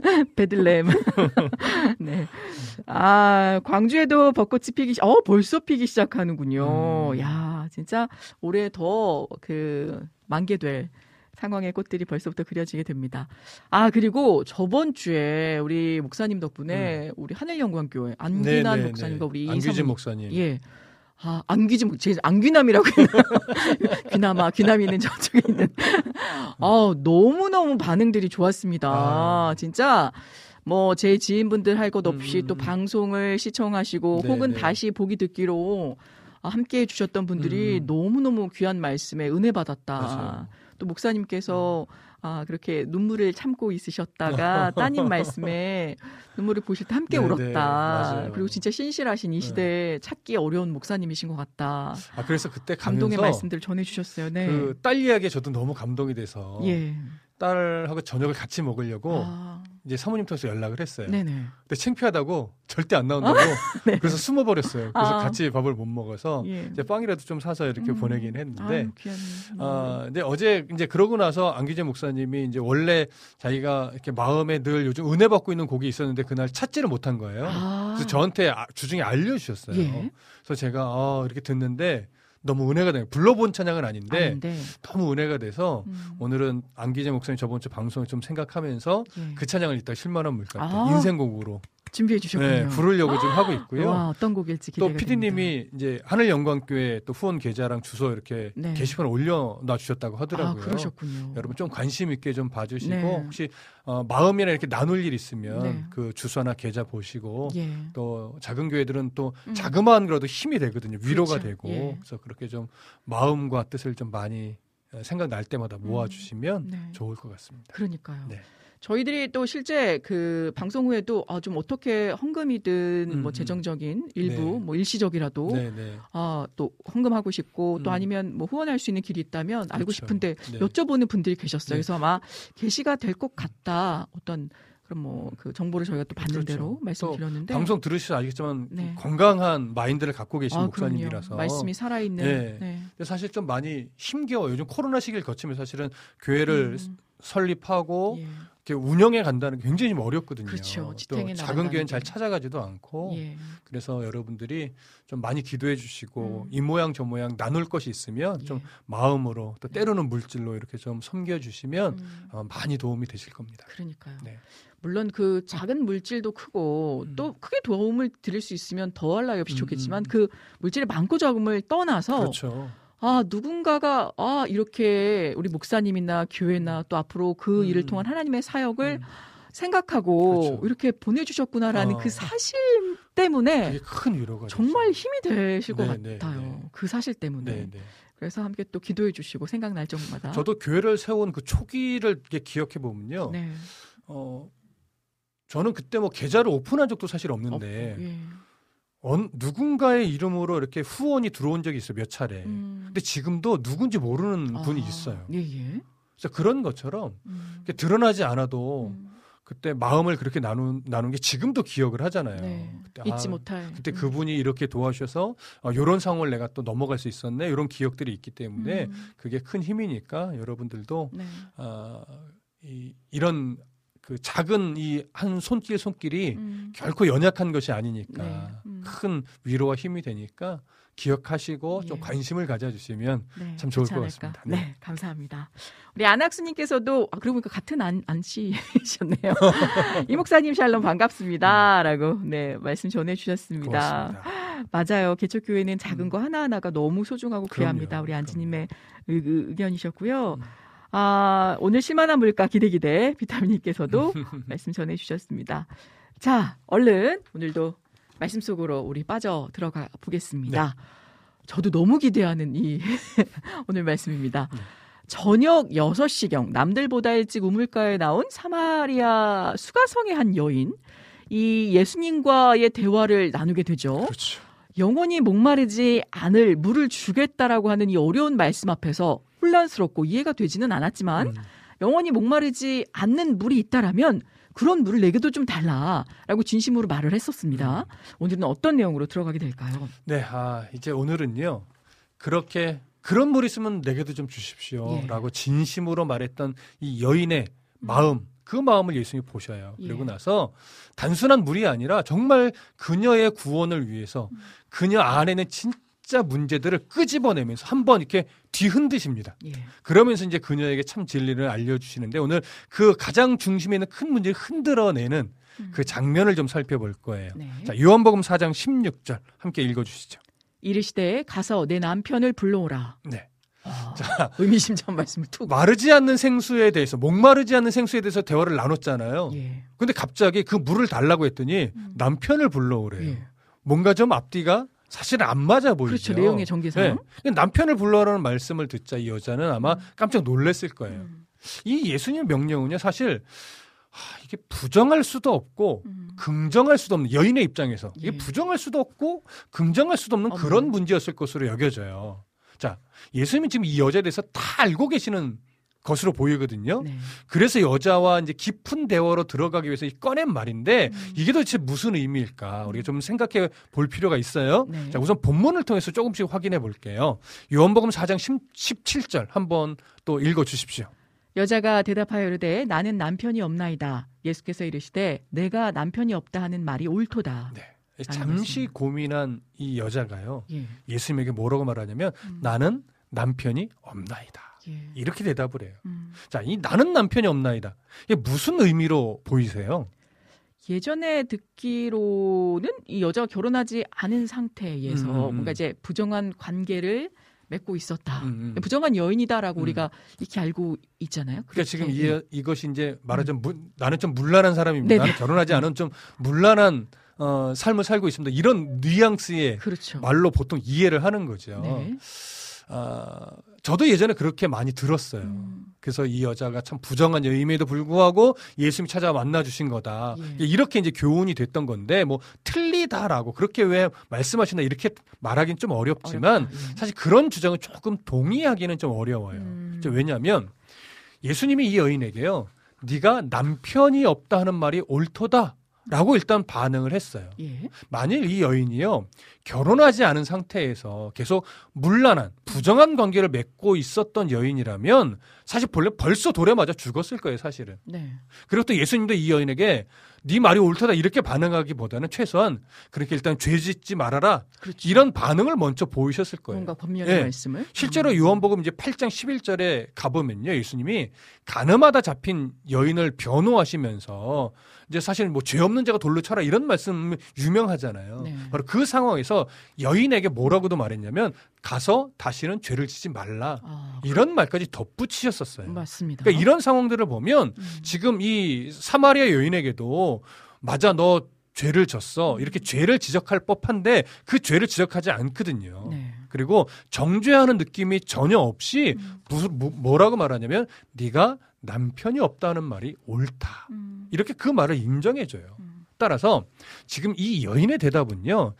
베들렘 네. 아 광주에도 벚꽃이 피기 시- 어 벌써 피기 시작하는군요. 음. 야 진짜 올해 더 그 만개될 상황의 꽃들이 벌써부터 그려지게 됩니다. 아 그리고 저번 주에 우리 목사님 덕분에 우리 하늘영광교회 안귀남 목사님과 우리 음. 안규진 목사님. 예. 아, 안귀지, 제 안귀남이라고? 귀남아, 귀남이는 저쪽에 있는. 아, 너무너무 반응들이 좋았습니다. 아. 진짜, 뭐, 제 지인분들 할 것 없이 음. 또 방송을 시청하시고, 네, 혹은 네. 다시 보기 듣기로 아, 함께 해주셨던 분들이 음. 너무너무 귀한 말씀에 은혜 받았다. 맞아요. 또 목사님께서 아, 그렇게 눈물을 참고 있으셨다가 따님 말씀에 눈물을 보실 때 함께 네, 네, 울었다. 맞아요. 그리고 진짜 신실하신 이 네. 시대에 찾기 어려운 목사님이신 것 같다. 아 그래서 그때 감동의 말씀들 전해주셨어요. 네. 그 딸 이야기에 저도 너무 감동이 돼서 예. 딸하고 저녁을 같이 먹으려고 아, 이제 사모님 통해서 연락을 했어요. 네네. 근데 창피하다고 절대 안 나온다고 네. 그래서 숨어버렸어요. 그래서 아. 같이 밥을 못 먹어서 예. 이제 빵이라도 좀 사서 이렇게 음. 보내긴 했는데. 아, 근데 어제 이제 그러고 나서 안기재 목사님이 이제 원래 자기가 이렇게 마음에 늘 요즘 은혜 받고 있는 곡이 있었는데 그날 찾지를 못한 거예요. 아. 그래서 저한테 아- 주중에 알려주셨어요. 예. 그래서 제가 아, 이렇게 듣는데 너무 은혜가 돼요. 불러본 찬양은 아닌데 아닌데. 너무 은혜가 돼서 음. 오늘은 안기재 목사님 저번 주 방송을 좀 생각하면서 예. 그 찬양을 이따 실만한 물 같아 아. 인생곡으로 준비해 주셨군요. 네, 부르려고 좀 하고 있고요. 와, 어떤 곡일지 기대가 또 PD님이 이제 하늘 영광교회 또 후원 계좌랑 주소 이렇게 네. 게시판에 올려놔 주셨다고. 하더라고요. 아, 그러셨군요. 여러분 좀 관심 있게 좀 봐주시고 네. 혹시 어, 마음이나 이렇게 나눌 일 있으면 네. 그 주소나 계좌 보시고 예. 또 작은 교회들은 또 음. 자그마한 거라도 힘이 되거든요. 위로가 그렇죠. 되고 예. 그래서 그렇게 좀 마음과 뜻을 좀 많이 어, 생각날 때마다 모아주시면 네. 좋을 것 같습니다. 그러니까요. 네. 저희들이 또 실제 그 방송 후에도 아, 좀 어떻게 헌금이든 음, 뭐 음. 재정적인 일부 네. 뭐 일시적이라도 네 네. 아, 또 헌금하고 싶고 또 음. 아니면 뭐 후원할 수 있는 길이 있다면 알고 그렇죠. 싶은데 네. 여쭤보는 분들이 계셨어요. 네. 그래서 아마 게시가 될 것 같다. 어떤 그런 뭐그 정보를 저희가 또 받는 그렇죠. 대로 말씀드렸는데 방송 들으셔서 알겠지만 네. 건강한 마인드를 갖고 계신 아, 목사님이라서 그럼요. 말씀이 살아있는 네. 네. 근데 사실 좀 많이 힘겨워요. 요즘 코로나 시기를 거치면 사실은 교회를 음, 설립하고 예. 운영해 간다는 게 굉장히 좀 어렵거든요. 그렇죠. 또 작은 교회는 잘 게. 찾아가지도 않고 예. 그래서 여러분들이 좀 많이 기도해 주시고 음. 이 모양 저 모양 나눌 것이 있으면 좀 예. 마음으로 또 때로는 물질로 이렇게 좀 섬겨 주시면 음, 아마 많이 도움이 되실 겁니다. 그러니까요. 네. 물론 그 작은 물질도 크고 음. 또 크게 도움을 드릴 수 있으면 더할 나위 없이 음, 좋겠지만 음. 그 물질의 많고 적음을 떠나서 그렇죠. 아 누군가가 아 이렇게 우리 목사님이나 교회나 또 앞으로 그 음. 일을 통한 하나님의 사역을 음. 생각하고 그렇죠. 이렇게 보내주셨구나라는 어. 그 사실 때문에 큰 위로가 정말 되죠. 힘이 되실 것 네, 네, 같아요. 네. 그 사실 때문에. 네, 네. 그래서 함께 또 기도해 주시고 생각날 적마다. 저도 교회를 세운 그 초기를 기억해 보면요. 네. 어, 저는 그때 뭐 계좌를 오픈한 적도 사실 없는데 예. 언- 누군가의 이름으로 이렇게 후원이 들어온 적이 있어요 몇 차례. 음. 근데 지금도 누군지 모르는 분이 아, 있어요. 예, 예. 그래서 그런 것처럼 음. 드러나지 않아도 음. 그때 마음을 그렇게 나눈 나눈 게 지금도 기억을 하잖아요. 네. 그때 잊지 아, 못할. 그때 음. 그분이 이렇게 도와주셔서 아, 이런 상황을 내가 또 넘어갈 수 있었네 이런 기억들이 있기 때문에 음. 그게 큰 힘이니까 여러분들도 네. 아, 이, 이런 그 작은 이 한 손길 손길이 음. 결코 연약한 것이 아니니까 네. 음. 큰 위로와 힘이 되니까 기억하시고 좀 예. 관심을 가져주시면 네, 참 좋을 것. 같습니다. 네. 네. 감사합니다. 우리 안학수님께서도 아, 그러고 보니까 같은 안, 안씨셨네요. 이 목사님 샬롬 반갑습니다라고 네 말씀 전해주셨습니다. 고맙습니다. 맞아요. 개척교회는 작은 음. 거 하나하나가 너무 소중하고 그럼요, 귀합니다. 우리. 안지님의 의, 의견이셨고요. 음. 아, 오늘 실만한 물가 기대 기대 비타민님께서도 말씀 전해주셨습니다. 자, 얼른 오늘도 말씀 속으로 우리 빠져 들어가 보겠습니다. 네. 저도 너무 기대하는 이 오늘 말씀입니다. 네. 저녁 6시경 남들보다 일찍 우물가에 나온 사마리아 수가성의 한 여인 이 예수님과의 대화를 나누게 되죠. 그렇죠. 영원히 목마르지 않을 물을 주겠다라고 하는 이 어려운 말씀 앞에서 혼란스럽고 이해가 되지는 않았지만 음. 영원히 목마르지 않는 물이 있다라면 그런 물을 내게도 좀 달라라고 진심으로 말을 했었습니다. 음. 오늘은 어떤 내용으로 들어가게 될까요? 네, 아, 이제 오늘은요. 그렇게 그런 물 있으면 내게도 좀 예. 주십시오라고 진심으로 말했던 이 여인의 마음, 그 마음을 예수님이 보셔요. 예. 그리고 나서 단순한 물이 아니라 정말 그녀의 구원을 위해서 음. 그녀 안에는 진 짜 문제들을 끄집어내면서 한번 이렇게 뒤흔드십니다. 예. 그러면서 이제 그녀에게 참 진리를 알려주시는데 오늘 그 가장 중심에 있는 큰 문제를 흔들어내는 그 장면을 좀 살펴볼 거예요. 네. 자, 요한복음 4장 16절 함께 읽어주시죠. 이르시되 가서 내 남편을 불러오라. 네. 아, 자, 의미심장 말씀을 툭. 마르지 않는 생수에 대해서 목마르지 않는 생수에 대해서 대화를 나눴잖아요. 예. 근데 갑자기 그 물을 달라고 했더니 남편을 불러오래요. 예. 뭔가 좀 앞뒤가 사실은 안 맞아 보이죠. 그렇죠. 내용의 전개상. 네. 남편을 불러오라는 말씀을 듣자 이 여자는 아마 깜짝 놀랐을 거예요. 음. 이 예수님의 명령은요, 사실 하, 이게 부정할 수도 없고 음. 긍정할 수도 없는 여인의 입장에서 이게 예. 부정할 수도 없고 긍정할 수도 없는 없는. 그런 문제였을 것으로 여겨져요. 자, 예수님이 지금 이 여자에 대해서 다 알고 계시는 것으로 보이거든요. 네. 그래서 여자와 이제 깊은 대화로 들어가기 위해서 이 꺼낸 말인데 음. 이게 도대체 무슨 의미일까? 우리가 좀 생각해 볼 필요가 있어요. 네. 자, 우선 본문을 통해서 조금씩 확인해 볼게요. 요한복음 4장 17절 한번 또 읽어 주십시오. 여자가 대답하여 이르되 나는 남편이 없나이다. 예수께서 이르시되 내가 남편이 없다 하는 말이 옳도다. 네. 잠시. 고민한 이 여자가요. 예. 예수님에게 뭐라고 말하냐면 음. 나는 남편이 없나이다. 예. 이렇게 대답을 해요. 음. 자, 이 나는 남편이 없나이다. 이게 무슨 의미로 보이세요? 예전에 듣기로는 이 여자가 결혼하지 않은 상태에서 음, 음, 음. 뭔가 이제 부정한 관계를 맺고 있었다. 음, 음. 부정한 여인이다라고 음. 우리가 이렇게 알고 있잖아요. 그러니까 지금 그렇게, 예. 이, 이것이 이제 말하자면 무- 나는 좀 문란한 사람입니다. 네네. 나는 결혼하지 않은 좀 문란한 어, 삶을 살고 있습니다. 이런 뉘앙스의 그렇죠. 말로 보통 이해를 하는 거죠. 네. 아, 저도 예전에 그렇게 많이 들었어요. 음. 그래서 이 여자가 참 부정한 여임에도 불구하고 예수님 찾아 만나 주신 거다. 예. 이렇게 이제 교훈이 됐던 건데 뭐 틀리다라고 그렇게 왜 말씀하신다 이렇게 말하기는 좀 어렵지만 어렵다. 예. 사실 그런 주장은 조금 동의하기는 좀 어려워요. 음. 저 왜냐하면 예수님이 이 여인에게요, 네가 남편이 없다 하는 말이 옳도다 라고 일단 반응을 했어요. 예. 만일 이 여인이요 결혼하지 않은 상태에서 계속 문란한 부정한 관계를 맺고 있었던 여인이라면 사실 본래 벌써 돌에 맞아 죽었을 거예요 사실은. 네. 그리고 또 예수님도 이 여인에게 네 말이 옳다다 이렇게 반응하기보다는 최소한 그렇게 일단 죄짓지 말아라 그렇죠. 이런 반응을 먼저 보이셨을 거예요. 뭔가 법률의 예. 말씀을 실제로 음. 요한복음 이제 8장 11절에 가보면요. 예수님이 가늠하다 잡힌 여인을 변호하시면서 이제 사실 뭐 죄 없는 자가 돌로 쳐라 이런 말씀 유명하잖아요. 네. 바로 그 상황에서 여인에게 뭐라고도 말했냐면 가서 다시는 죄를 지지 말라. 아, 이런 말까지 덧붙이셨었어요. 맞습니다. 그러니까 이런 상황들을 보면 음. 지금 이 사마리아 여인에게도 맞아 너 죄를 졌어. 이렇게 죄를 지적할 법한데 그 죄를 지적하지 않거든요. 네. 그리고 정죄하는 느낌이 전혀 없이 음. 무슨 뭐- 뭐라고 말하냐면 네가 남편이 없다는 말이 옳다. 음. 이렇게 그 말을 인정해줘요. 음. 따라서 지금 이 여인의 대답은요.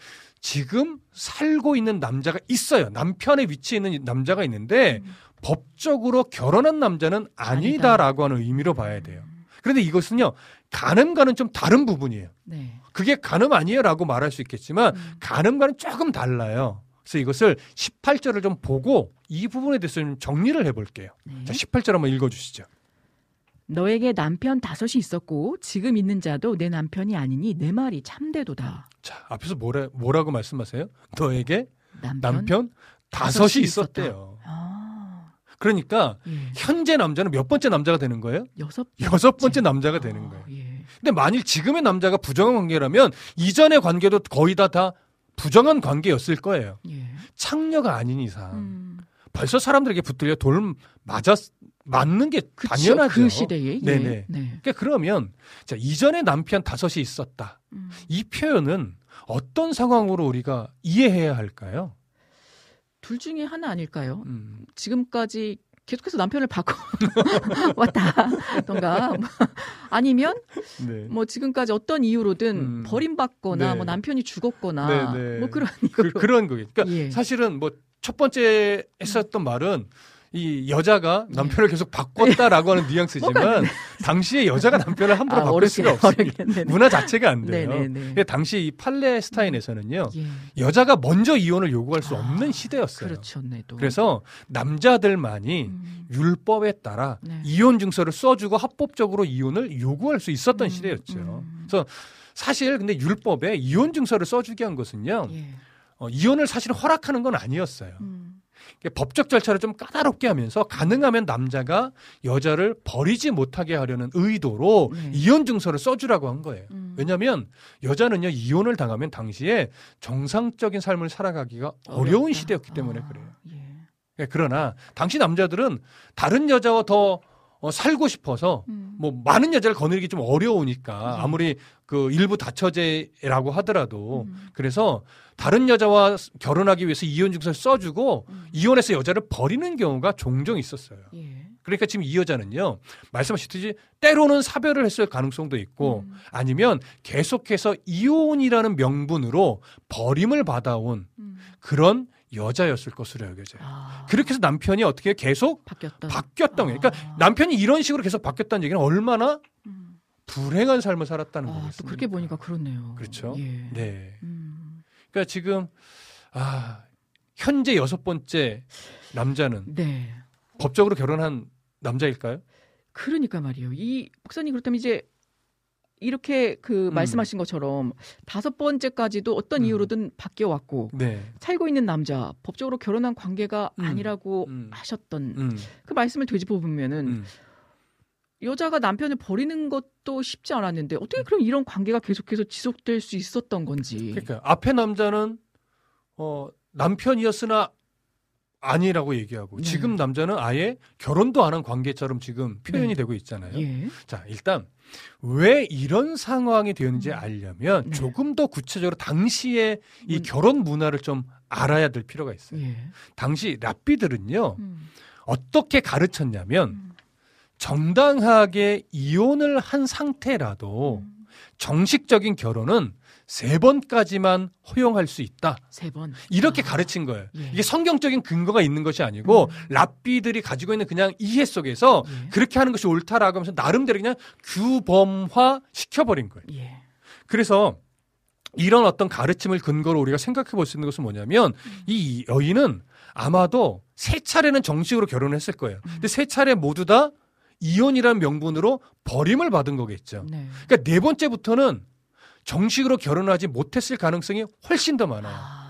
지금 살고 있는 남자가 있어요. 남편의 위치에 있는 남자가 있는데 음. 법적으로 결혼한 남자는 아니다라고 하는 의미로 봐야 돼요. 그런데 이것은요. 간음과는 좀 다른 부분이에요. 네. 그게 간음 아니에요라고 말할 수 있겠지만 음. 간음과는 조금 달라요. 그래서 이것을 18절을 좀 보고 이 부분에 대해서 좀 정리를 해볼게요. 네. 자, 18절 한번 읽어주시죠. 너에게 남편 다섯이 있었고 지금 있는 자도 내 남편이 아니니 내 말이 참되도다. 자, 앞에서 뭐라, 뭐라고 말씀하세요? 너에게 남편, 남편 다섯이 다섯이. 있었대요. 아, 그러니까 예. 현재 남자는 몇 번째 남자가 되는 거예요? 여섯 여섯 번째 남자가 아, 되는 거예요. 예. 근데 만일 지금의 남자가 부정한 관계라면 이전의 관계도 거의 다 다 부정한 관계였을 거예요. 예. 창녀가 아닌 이상 음. 벌써 사람들에게 붙들려 돌 맞았 맞는 게 그쵸, 당연하죠. 그 시대에 예. 네네. 네. 그러니까 그러면 자 이전에 남편 다섯이 있었다. 음. 이 표현은 어떤 상황으로 우리가 이해해야 할까요? 둘 중에 하나 아닐까요? 음, 지금까지 계속해서 남편을 바꿔 왔다던가 아니면 네. 뭐 지금까지 어떤 이유로든 음. 버림받거나 네. 뭐 남편이 죽었거나 네, 네. 뭐 그런 그, 그런 거예요. 그러니까 예. 사실은 뭐 첫 번째 했었던 말은 이 여자가 남편을 계속 바꿨다라고 하는 뉘앙스지만 당시에 여자가 남편을 함부로 아, 바꿀 어렵게 수가 없습니다. 어렵겠네. 문화 자체가 안 돼요. 근데 당시 이 팔레스타인에서는요 예. 여자가 먼저 이혼을 요구할 수 아, 없는 시대였어요. 그렇죠, 네. 또. 그래서 남자들만이 음. 율법에 따라 네. 이혼 증서를 써주고 합법적으로 이혼을 요구할 수 있었던 음, 시대였죠. 음. 그래서 사실 근데 율법에 이혼 증서를 써주게 한 것은요 예. 어, 이혼을 사실 허락하는 건 아니었어요. 음. 법적 절차를 좀 까다롭게 하면서 가능하면 남자가 여자를 버리지 못하게 하려는 의도로 네. 이혼 증서를 써주라고 한 거예요. 음. 왜냐하면 여자는요 이혼을 당하면 당시에 정상적인 삶을 살아가기가 어려운 어렵다. 시대였기 때문에 아, 그래요. 예. 예, 그러나 당시 남자들은 다른 여자와 더 어, 살고 싶어서 음. 뭐 많은 여자를 거느리기 좀 어려우니까 네. 아무리 그 일부 다처제라고 하더라도 음. 그래서 다른 여자와 결혼하기 위해서 이혼 증서를 써주고 음. 이혼해서 여자를 버리는 경우가 종종 있었어요. 예. 그러니까 지금 이 여자는요 말씀하셨듯이 때로는 사별을 했을 가능성도 있고 음. 아니면 계속해서 이혼이라는 명분으로 버림을 받아온 음. 그런 여자였을 것으로 여겨져요. 아, 그렇게 해서 남편이 어떻게 계속. 바뀌었던 거예요. 그러니까 아. 남편이 이런 식으로 계속 바뀌었다는 얘기는 얼마나 음. 불행한 삶을 살았다는 아, 거겠습니까? 또 그렇게 보니까 그렇네요. 그렇죠. 예. 네. 음. 그러니까 지금 아 현재 여섯 번째 남자는 네. 법적으로 결혼한 남자일까요? 그러니까 말이에요. 이 목사님 그렇다면 이제 이렇게 그 음. 말씀하신 것처럼 다섯 번째까지도 어떤 음. 이유로든 바뀌어 왔고 네. 살고 있는 남자 법적으로 결혼한 관계가 음. 아니라고 음. 하셨던 음, 그 말씀을 되짚어 보면은 음. 여자가 남편을 버리는 것도 쉽지 않았는데 음. 어떻게 그럼 이런 관계가 계속해서 지속될 수 있었던 건지. 그러니까 앞에 남자는 어 남편이었으나 아니라고 얘기하고 네. 지금 남자는 아예 결혼도 안 한 관계처럼 지금 표현이 네. 되고 있잖아요. 예. 자, 일단 왜 이런 상황이 되는지 음. 알려면 네. 조금 더 구체적으로 당시의 이 문- 결혼 문화를 좀 알아야 될 필요가 있어요. 예. 당시 랍비들은요. 음. 어떻게 가르쳤냐면 음. 정당하게 이혼을 한 상태라도 음. 정식적인 결혼은 세 번까지만 허용할 수 있다. 세 번. 이렇게 아. 가르친 거예요. 예. 이게 성경적인 근거가 있는 것이 아니고 음. 랍비들이 가지고 있는 그냥 이해 속에서 예. 그렇게 하는 것이 옳다라고 하면서 나름대로 그냥 규범화 시켜버린 거예요. 예. 그래서 이런 어떤 가르침을 근거로 우리가 생각해 볼 수 있는 것은 뭐냐면 음. 이 여인은 아마도 세 차례는 정식으로 결혼했을 거예요. 음. 근데 세 차례 모두 다 이혼이라는 명분으로 버림을 받은 거겠죠. 네. 그러니까 네 번째부터는 정식으로 결혼하지 못했을 가능성이 훨씬 더 많아요. 아.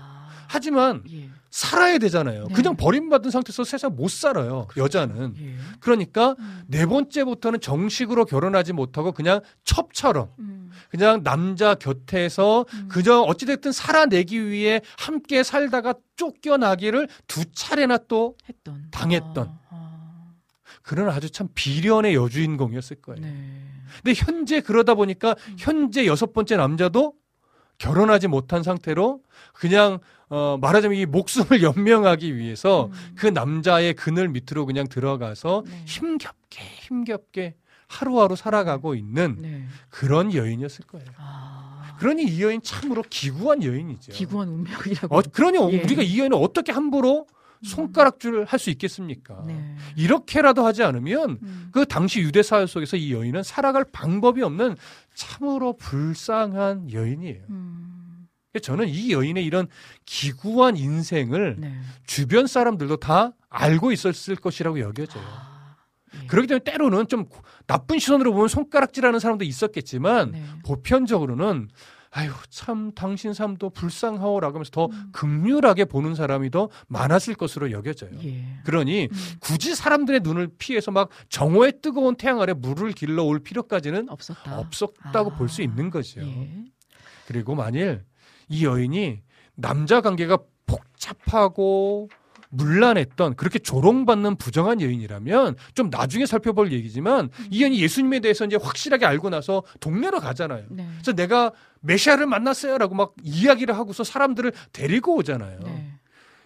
하지만 예. 살아야 되잖아요. 네. 그냥 버림받은 상태에서 세상 못 살아요. 여자는. 예. 그러니까 음. 네 번째부터는 정식으로 결혼하지 못하고 그냥 첩처럼 음. 그냥 남자 곁에서 음. 그저 어찌됐든 살아내기 위해 함께 살다가 쫓겨나기를 두 차례나 또 했던. 당했던. 아, 아. 그런 아주 참 비련의 여주인공이었을 거예요. 네. 근데 현재 그러다 보니까 음. 현재 여섯 번째 남자도 결혼하지 못한 상태로 그냥 어 말하자면 이 목숨을 연명하기 위해서 음. 그 남자의 그늘 밑으로 그냥 들어가서 네. 힘겹게 힘겹게 하루하루 살아가고 있는 네. 그런 여인이었을 거예요. 아. 그러니 이 여인 참으로 기구한 여인이죠. 기구한 운명이라고. 어, 그러니 예. 우리가 이 여인을 어떻게 함부로 손가락질을 할 수 있겠습니까? 네. 이렇게라도 하지 않으면 음. 그 당시 유대 사회 속에서 이 여인은 살아갈 방법이 없는 참으로 불쌍한 여인이에요. 음. 그래서 저는 이 여인의 이런 기구한 인생을 네. 주변 사람들도 다 알고 있었을 것이라고 여겨져요. 아. 예. 그렇기 때문에 때로는 좀 나쁜 시선으로 보면 손가락질하는 사람도 있었겠지만 네. 보편적으로는 아유 참 당신 삶도 불쌍하오라고 하면서 더 음. 극률하게 보는 사람이 더 많았을 것으로 여겨져요. 예. 그러니 음. 굳이 사람들의 눈을 피해서 막 정오의 뜨거운 태양 아래 물을 길러 올 필요까지는 없었다. 없었다고 아. 볼수 있는 거죠. 예. 그리고 만일 이 여인이 남자 관계가 복잡하고 문란했던 그렇게 조롱받는 부정한 여인이라면 좀 나중에 살펴볼 얘기지만 이 여인이 예수님에 대해서 이제 확실하게 알고 나서 동네로 가잖아요. 네. 그래서 내가 메시아를 만났어요라고 막 이야기를 하고서 사람들을 데리고 오잖아요. 네.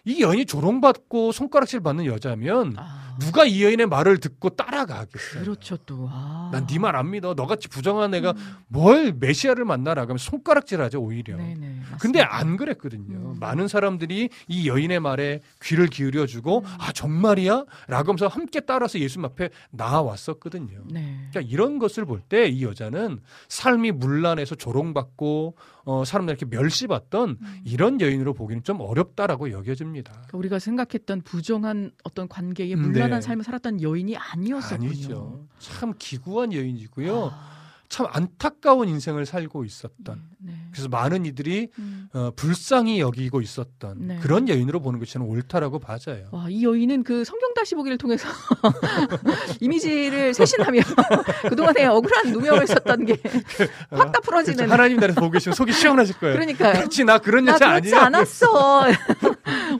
이 여인이 조롱받고 손가락질 받는 여자면 아, 누가 이 여인의 말을 듣고 따라가겠어요. 그렇죠 또. 아. 난네 말 안 믿어. 너같이 부정한 애가 음. 뭘 메시아를 만나라 그러면 손가락질하죠 오히려. 네네. 근데 안 그랬거든요. 음. 많은 사람들이 이 여인의 말에 귀를 기울여주고 음. 아 정말이야? 라고 하면서 함께 따라서 예수님 앞에 나와왔었거든요. 네. 그러니까 이런 것을 볼 때 이 여자는 삶이 문란해서 조롱받고 어, 사람들에게 멸시받던 음. 이런 여인으로 보기는 좀 어렵다라고 여겨집니다. 그러니까 우리가 생각했던 부정한 어떤 관계에 음, 문란한 네. 삶을 살았던 여인이 아니었었군요. 아니죠. 참 기구한 여인이고요. 아, 참 안타까운 인생을 살고 있었던. 네. 네. 그래서 많은 이들이 음. 어, 불쌍히 여기고 있었던 네. 그런 여인으로 보는 것이 저는 옳다라고 봐져요. 와, 이 여인은 그 성경 다시 보기를 통해서 이미지를 쇄신하며 그동안에 억울한 누명을 썼던 게 확 다 풀어지는. 그렇죠. 하나님 나라에서 보고 계시면 속이 시원하실 거예요. 그러니까요. 그렇지 나 그런 나 여자 그렇지 아니야. 않았어.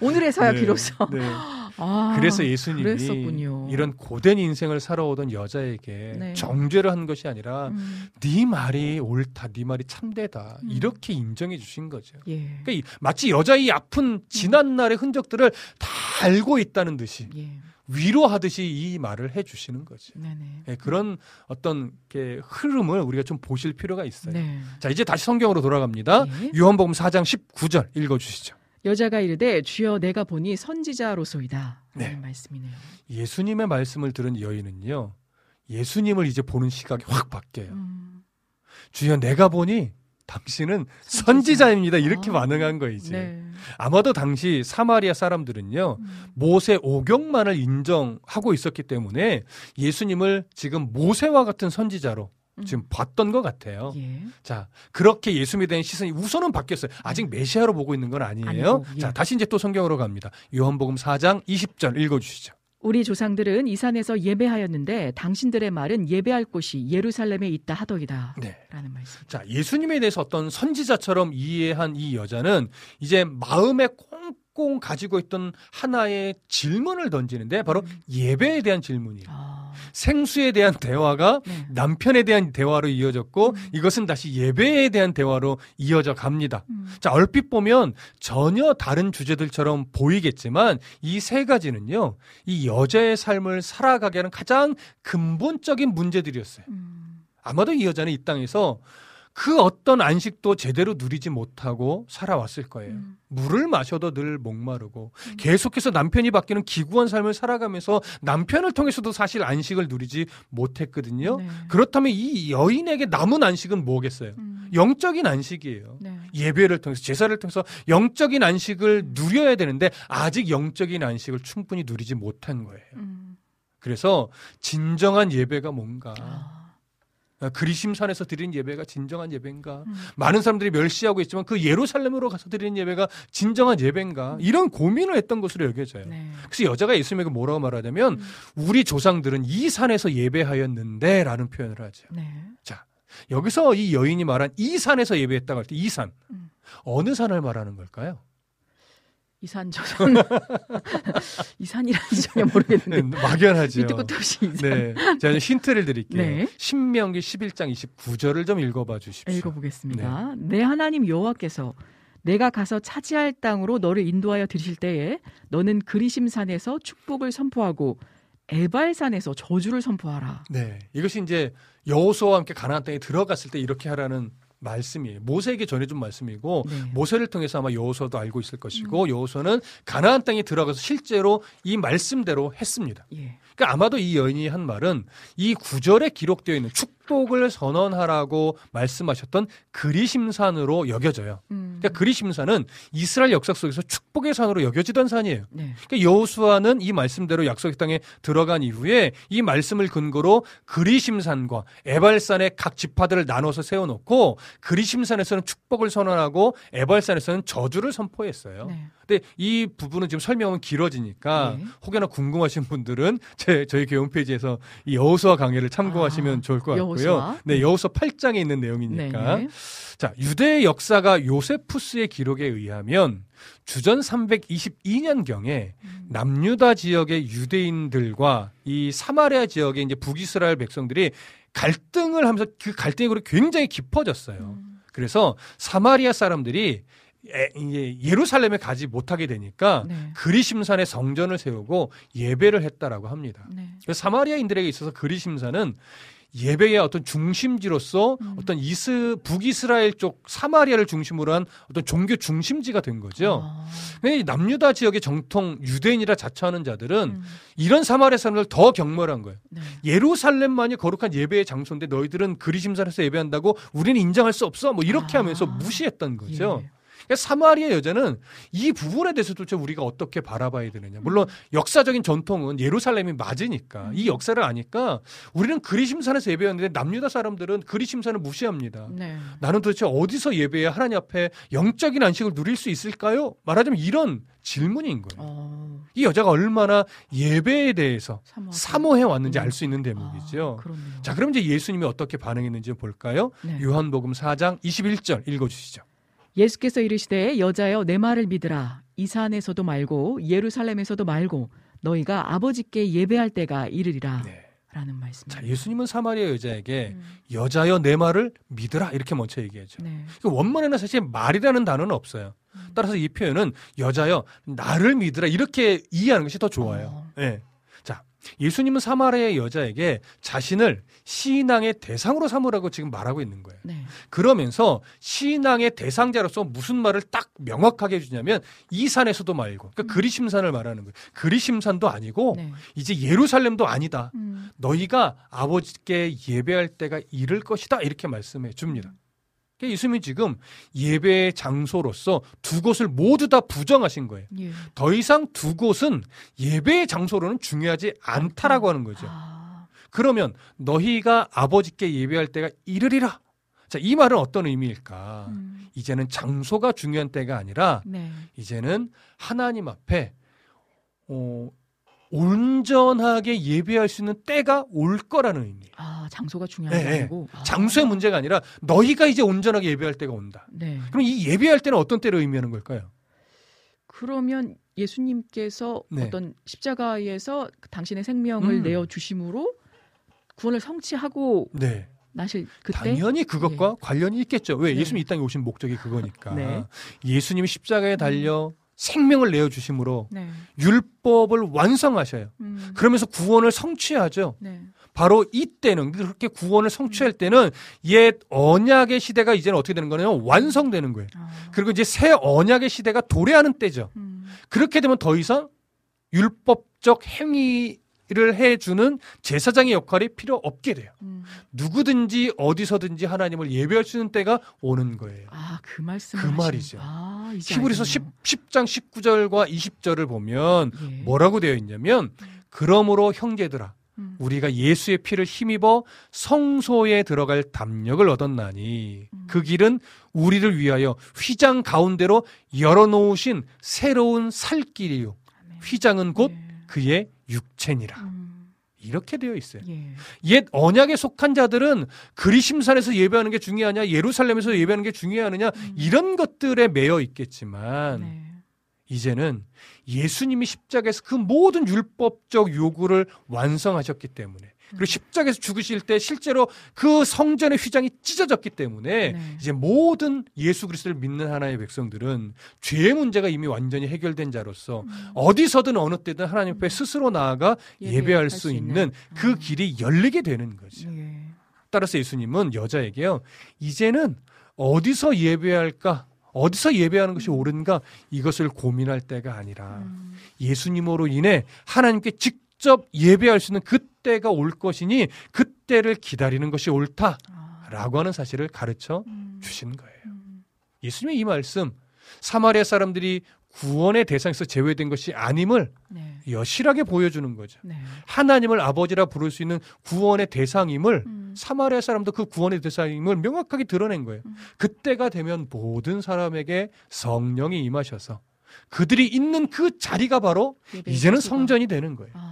오늘에서야 네, 비로소. 네. 아, 그래서 예수님이 그랬었군요. 이런 고된 인생을 살아오던 여자에게 네. 정죄를 한 것이 아니라 음, 네 말이 옳다, 네 말이 참되다 음. 이렇게 인정해 주신 거죠. 예. 그러니까 이- 마치 여자의 아픈 지난 날의 흔적들을 다 알고 있다는 듯이 예. 위로하듯이 이 말을 해 주시는 거죠. 예, 그런 어떤 게 흐름을 우리가 좀 보실 필요가 있어요. 네. 자, 이제 다시 성경으로 돌아갑니다. 예. 요한복음 4장 19절 읽어 주시죠. 여자가 이르되 주여 내가 보니 선지자로소이다. 네. 말씀이네요. 예수님의 말씀을 들은 여인은요. 예수님을 이제 보는 시각이 확 바뀌어요. 음, 주여 내가 보니 당신은 선지자. 선지자입니다. 이렇게 아, 반응한 거예요, 이제. 네. 아마도 당시 사마리아 사람들은요. 음, 모세 오경만을 인정하고 있었기 때문에 예수님을 지금 모세와 같은 선지자로 음. 지금 봤던 것 같아요. 예. 자, 그렇게 예수님에 대한 시선이 우선은 바뀌었어요. 아직 메시아로 보고 있는 건 아니에요. 아니고, 예. 자, 다시 이제 또 성경으로 갑니다. 요한복음 4장 20절 읽어 주시죠. 우리 조상들은 이 산에서 예배하였는데 당신들의 말은 예배할 곳이 예루살렘에 있다 하더이다. 네. 라는 말씀. 자, 예수님에 대해서 어떤 선지자처럼 이해한 이 여자는 이제 마음에 꽁꽁 가지고 있던 하나의 질문을 던지는데 바로 예배에 대한 질문이에요. 아, 생수에 대한 대화가 네. 남편에 대한 대화로 이어졌고 음. 이것은 다시 예배에 대한 대화로 이어져 갑니다. 음, 자, 얼핏 보면 전혀 다른 주제들처럼 보이겠지만 이 세 가지는요. 이 여자의 삶을 살아가게 하는 가장 근본적인 문제들이었어요. 음, 아마도 이 여자는 이 땅에서 그 어떤 안식도 제대로 누리지 못하고 살아왔을 거예요. 음. 물을 마셔도 늘 목마르고 계속해서 남편이 바뀌는 기구한 삶을 살아가면서 남편을 통해서도 사실 안식을 누리지 못했거든요. 네. 그렇다면 이 여인에게 남은 안식은 뭐겠어요? 음, 영적인 안식이에요. 네. 예배를 통해서 제사를 통해서 영적인 안식을 누려야 되는데 아직 영적인 안식을 충분히 누리지 못한 거예요. 음, 그래서 진정한 예배가 뭔가 아, 그리심산에서 드리는 예배가 진정한 예배인가? 음. 많은 사람들이 멸시하고 있지만 그 예루살렘으로 가서 드리는 예배가 진정한 예배인가? 이런 고민을 했던 것으로 여겨져요. 네. 그래서 여자가 예수님에게 뭐라고 말하냐면 음. 우리 조상들은 이 산에서 예배하였는데라는 표현을 하죠. 네. 자, 여기서 이 여인이 말한 이 산에서 예배했다고 할 때 이 산. 음. 어느 산을 말하는 걸까요? 이산 저산 이산이란지 전혀 모르겠는데 네, 막연하죠. 밑도 끝도 없이 이산 네. 제가 힌트를 드릴게요. 네. 신명기 11장 29절을 좀 읽어봐 주십시오. 읽어보겠습니다. 내 하나님 여호와께서 내가 가서 차지할 땅으로 너를 인도하여 들이실 때에 너는 그리심산에서 축복을 선포하고 에발산에서 저주를 선포하라. 네. 이것이 이제 여호수아와 함께 가나안 땅에 들어갔을 때 이렇게 하라는 말씀이에요. 모세에게 전해준 말씀이고 네. 모세를 통해서 아마 여호수아도 알고 있을 것이고 여호수아는 가나안 땅에 들어가서 실제로 이 말씀대로 했습니다. 예. 그러니까 아마도 이 여인이 한 말은 이 구절에 기록되어 있는 축 복을 선언하라고 말씀하셨던 그리심산으로 여겨져요. 음. 그러니까 그리심산은 이스라엘 역사 속에서 축복의 산으로 여겨지던 산이에요. 네. 그러니까 여호수아는 이 말씀대로 약속의 땅에 들어간 이후에 이 말씀을 근거로 그리심산과 에발산의 각 지파들을 나눠서 세워놓고 그리심산에서는 축복을 선언하고 에발산에서는 저주를 선포했어요. 네. 근데 이 부분은 지금 설명은 길어지니까 네. 혹여나 궁금하신 분들은 제 저희 교회 홈페이지에서 이 여호수아 강해를 참고하시면 아, 좋을 것 같고요. 여호수아. 네, 여호수아 8장에 있는 내용이니까. 네. 자, 유대의 역사가 요세푸스의 기록에 의하면 주전 322년경에 음. 남유다 지역의 유대인들과 이 사마리아 지역의 이제 북이스라엘 백성들이 갈등을 하면서 그 갈등이 굉장히 깊어졌어요. 음. 그래서 사마리아 사람들이 에, 이제 예루살렘에 가지 못하게 되니까 네. 그리심산에 성전을 세우고 예배를 했다라고 합니다. 네. 그래서 사마리아인들에게 있어서 그리심산은 예배의 어떤 중심지로서 음. 어떤 이스 북이스라엘 쪽 사마리아를 중심으로 한 어떤 종교 중심지가 된 거죠. 아. 근데 남유다 지역의 정통 유대인이라 자처하는 자들은 음. 이런 사마리아 사람들 더 경멸한 거예요. 네. 예루살렘만이 거룩한 예배의 장소인데 너희들은 그리심산에서 예배한다고 우리는 인정할 수 없어. 뭐 이렇게 아. 하면서 무시했던 거죠. 예. 그러니까 사마리아 여자는 이 부분에 대해서 도대체 우리가 어떻게 바라봐야 되느냐. 물론 역사적인 전통은 예루살렘이 맞으니까 음. 이 역사를 아니까 우리는 그리심산에서 예배했는데 남유다 사람들은 그리심산을 무시합니다. 네. 나는 도대체 어디서 예배해 하나님 앞에 영적인 안식을 누릴 수 있을까요? 말하자면 이런 질문인 거예요. 어. 이 여자가 얼마나 예배에 대해서 사모하고. 사모해 왔는지 음. 알수 있는 대목이죠. 아. 자, 그럼 이제 예수님이 어떻게 반응했는지 볼까요? 네. 요한복음 4장 21절 읽어주시죠. 예수께서 이르시되 여자여 내 말을 믿으라 이 산에서도 말고 예루살렘에서도 말고 너희가 아버지께 예배할 때가 이르리라 네. 라는 말씀. 자, 예수님은 사마리아 여자에게 음. 여자여 내 말을 믿으라 이렇게 먼저 얘기하죠. 네. 그 원문에는 사실 말이라는 단어는 없어요. 음. 따라서 이 표현은 여자여 나를 믿으라 이렇게 이해하는 것이 더 좋아요. 어. 예. 자, 예수님은 사마리아의 여자에게 자신을 신앙의 대상으로 삼으라고 지금 말하고 있는 거예요. 네. 그러면서 신앙의 대상자로서 무슨 말을 딱 명확하게 해주냐면 이 산에서도 말고 그러니까 그리심산을 말하는 거예요. 그리심산도 아니고 네. 이제 예루살렘도 아니다. 음. 너희가 아버지께 예배할 때가 이를 것이다 이렇게 말씀해 줍니다. 예수님이 지금 예배의 장소로서 두 곳을 모두 다 부정하신 거예요. 예. 더 이상 두 곳은 예배의 장소로는 중요하지 않다라고 하는 거죠. 아. 그러면 너희가 아버지께 예배할 때가 이르리라. 자, 이 말은 어떤 의미일까? 음. 이제는 장소가 중요한 때가 아니라 네. 이제는 하나님 앞에 어, 온전하게 예배할 수 있는 때가 올 거라는 의미예요. 아, 장소가 중요한 게 네, 네. 아니고 아. 장소의 문제가 아니라 너희가 이제 온전하게 예배할 때가 온다. 네. 그럼 이 예배할 때는 어떤 때를 의미하는 걸까요? 그러면 예수님께서 네. 어떤 십자가에서 당신의 생명을 음. 내어 주심으로 구원을 성취하고 네. 나실 그때 당연히 그것과 관련이 있겠죠. 왜? 네. 예수님 이 땅에 오신 목적이 그거니까. 네. 예수님이 십자가에 달려 생명을 내어 주심으로 네. 율법을 완성하셔요. 음. 그러면서 구원을 성취하죠. 네. 바로 이때는 그렇게 구원을 성취할 때는 옛 언약의 시대가 이제는 어떻게 되는 거냐면 완성되는 거예요. 아. 그리고 이제 새 언약의 시대가 도래하는 때죠. 음. 그렇게 되면 더 이상 율법적 행위 를 해주는 제사장의 역할이 필요 없게 돼요. 음. 누구든지 어디서든지 하나님을 예배할 수 있는 때가 오는 거예요. 아, 그 말씀 그 말이죠. 아, 히브리서 10, 알겠네요. 10 장 19절과 20절을 보면 예. 뭐라고 되어 있냐면 그러므로 형제들아 음. 우리가 예수의 피를 힘입어 성소에 들어갈 담력을 얻었나니 음. 그 길은 우리를 위하여 휘장 가운데로 열어놓으신 새로운 살길이요. 휘장은 곧 예. 그의 육체니라 음. 이렇게 되어 있어요. 예. 옛 언약에 속한 자들은 그리심산에서 예배하는 게 중요하냐 예루살렘에서 예배하는 게 중요하느냐 음. 이런 것들에 매여 있겠지만 네. 이제는 예수님이 십자가에서 그 모든 율법적 요구를 완성하셨기 때문에 그리고 음. 십자가에서 죽으실 때 실제로 그 성전의 휘장이 찢어졌기 때문에 네. 이제 모든 예수 그리스도를 믿는 하나의 백성들은 죄의 문제가 이미 완전히 해결된 자로서 음. 어디서든 어느 때든 하나님 앞에 스스로 나아가 예배할 수 수 있는 그 음. 길이 열리게 되는 거죠. 예. 따라서 예수님은 여자에게요, 이제는 어디서 예배할까? 어디서 예배하는 것이 옳은가? 이것을 고민할 때가 아니라 음. 예수님으로 인해 하나님께 직접 예배할 수 있는 그 때가 올 것이니 그때를 기다리는 것이 옳다라고 아, 하는 사실을 가르쳐 음, 주시는 거예요. 음, 예수님의 이 말씀 사마리아 사람들이 구원의 대상에서 제외된 것이 아님을 네. 여실하게 보여주는 거죠. 네. 하나님을 아버지라 부를 수 있는 구원의 대상임을 음, 사마리아 사람도 그 구원의 대상임을 명확하게 드러낸 거예요. 음. 그때가 되면 모든 사람에게 성령이 임하셔서 그들이 있는 그 자리가 바로 이제는. 성전이 되는 거예요. 아,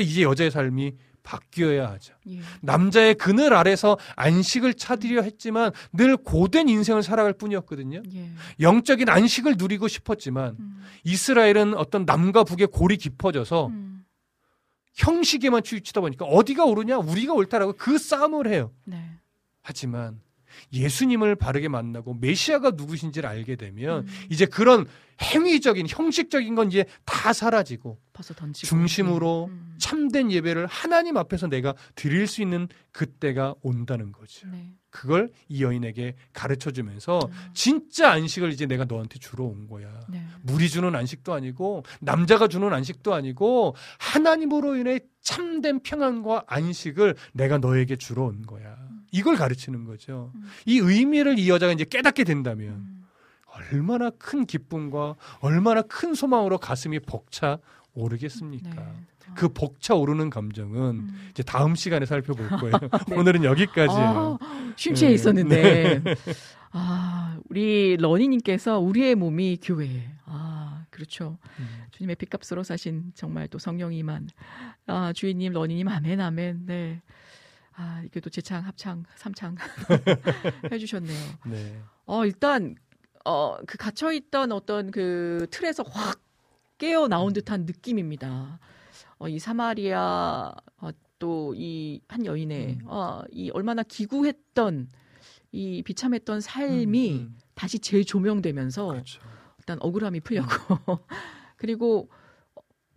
이제 여자의 삶이 바뀌어야 하죠. 예. 남자의 그늘 아래서 안식을 찾으려 했지만 늘 고된 인생을 살아갈 뿐이었거든요. 예. 영적인 안식을 누리고 싶었지만 음, 이스라엘은 어떤 남과 북의 골이 깊어져서 음, 형식에만 치우치다 보니까 어디가 옳으냐 우리가 옳다라고 그 싸움을 해요. 네. 하지만 예수님을 바르게 만나고 메시아가 누구신지를 알게 되면 음, 이제 그런 행위적인 형식적인 건 이제 다 사라지고 중심으로 음, 참된 예배를 하나님 앞에서 내가 드릴 수 있는 그때가 온다는 거죠. 네. 그걸 이 여인에게 가르쳐 주면서 음, 진짜 안식을 이제 내가 너한테 주러 온 거야. 네. 물이 주는 안식도 아니고 남자가 주는 안식도 아니고 하나님으로 인해 참된 평안과 안식을 내가 너에게 주러 온 거야. 이걸 가르치는 거죠. 음. 이 의미를 이 여자가 이제 깨닫게 된다면 음, 얼마나 큰 기쁨과 얼마나 큰 소망으로 가슴이 벅차 오르겠습니까? 네. 그 벅차 오르는 감정은 음. 이제 다음 시간에 살펴볼 거예요. 네. 오늘은 여기까지예요. 아, 쉼치에 네. 있었는데. 아, 우리 러니님께서 우리의 몸이 교회. 아, 그렇죠. 음. 주님의 핏값으로 사신 정말 또 성령이만. 아, 주인님, 러니님, 아멘, 아멘. 네. 아, 이게 또 재창, 합창, 삼창 해주셨네요. 네. 어, 일단, 어, 그 갇혀있던 어떤 그 틀에서 확 깨어 나온 듯한 느낌입니다. 어, 이 사마리아, 어, 또 이 한 여인의, 음. 어, 이 얼마나 기구했던, 이 비참했던 삶이 음, 음. 다시 재조명되면서 그렇죠. 일단 억울함이 풀렸고, 그리고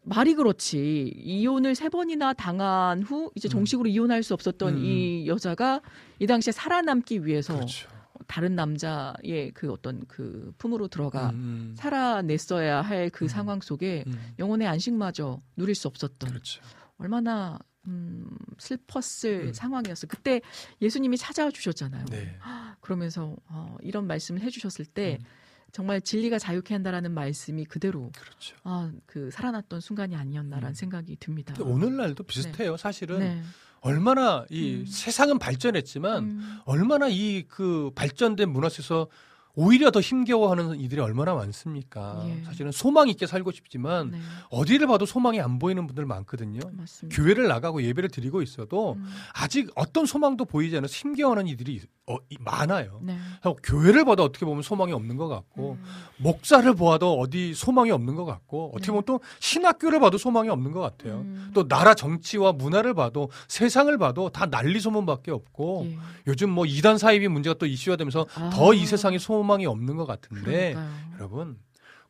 말이 그렇지. 이혼을 세 번이나 당한 후 이제 음. 정식으로 이혼할 수 없었던 음. 이 여자가 이 당시에 살아남기 위해서 그렇죠. 다른 남자의 그 어떤 그 품으로 들어가 음, 음. 살아냈어야 할그 음. 상황 속에 음. 영혼의 안식마저 누릴 수 없었던 그렇죠. 얼마나 음, 슬펐을 음. 상황이었어요. 그때 예수님이 찾아와 주셨잖아요. 네. 그러면서 어, 이런 말씀을 해주셨을 때 음. 정말 진리가 자유케 한다라는 말씀이 그대로 그렇죠. 아, 그 살아났던 순간이 아니었나라는 음. 생각이 듭니다. 오늘날도 비슷해요. 사실은 네. 얼마나 이 음. 세상은 발전했지만 음, 얼마나 이 그 발전된 문화 속에서 오히려 더 힘겨워하는 이들이 얼마나 많습니까? 예. 사실은 소망 있게 살고 싶지만 네, 어디를 봐도 소망이 안 보이는 분들 많거든요. 맞습니다. 교회를 나가고 예배를 드리고 있어도 음, 아직 어떤 소망도 보이지 않아서 힘겨워하는 이들이 어, 이- 많아요. 네. 교회를 봐도 어떻게 보면 소망이 없는 것 같고 음, 목사를 보아도 어디 소망이 없는 것 같고 어떻게 네. 보면 또 신학교를 봐도 소망이 없는 것 같아요. 음, 또 나라 정치와 문화를 봐도 세상을 봐도 다 난리 소문밖에 없고 예. 요즘 뭐 이단 사입이 문제가 또 이슈화 되면서 아, 더이 세상에 소망이 없는 것 같은데 그러니까요. 여러분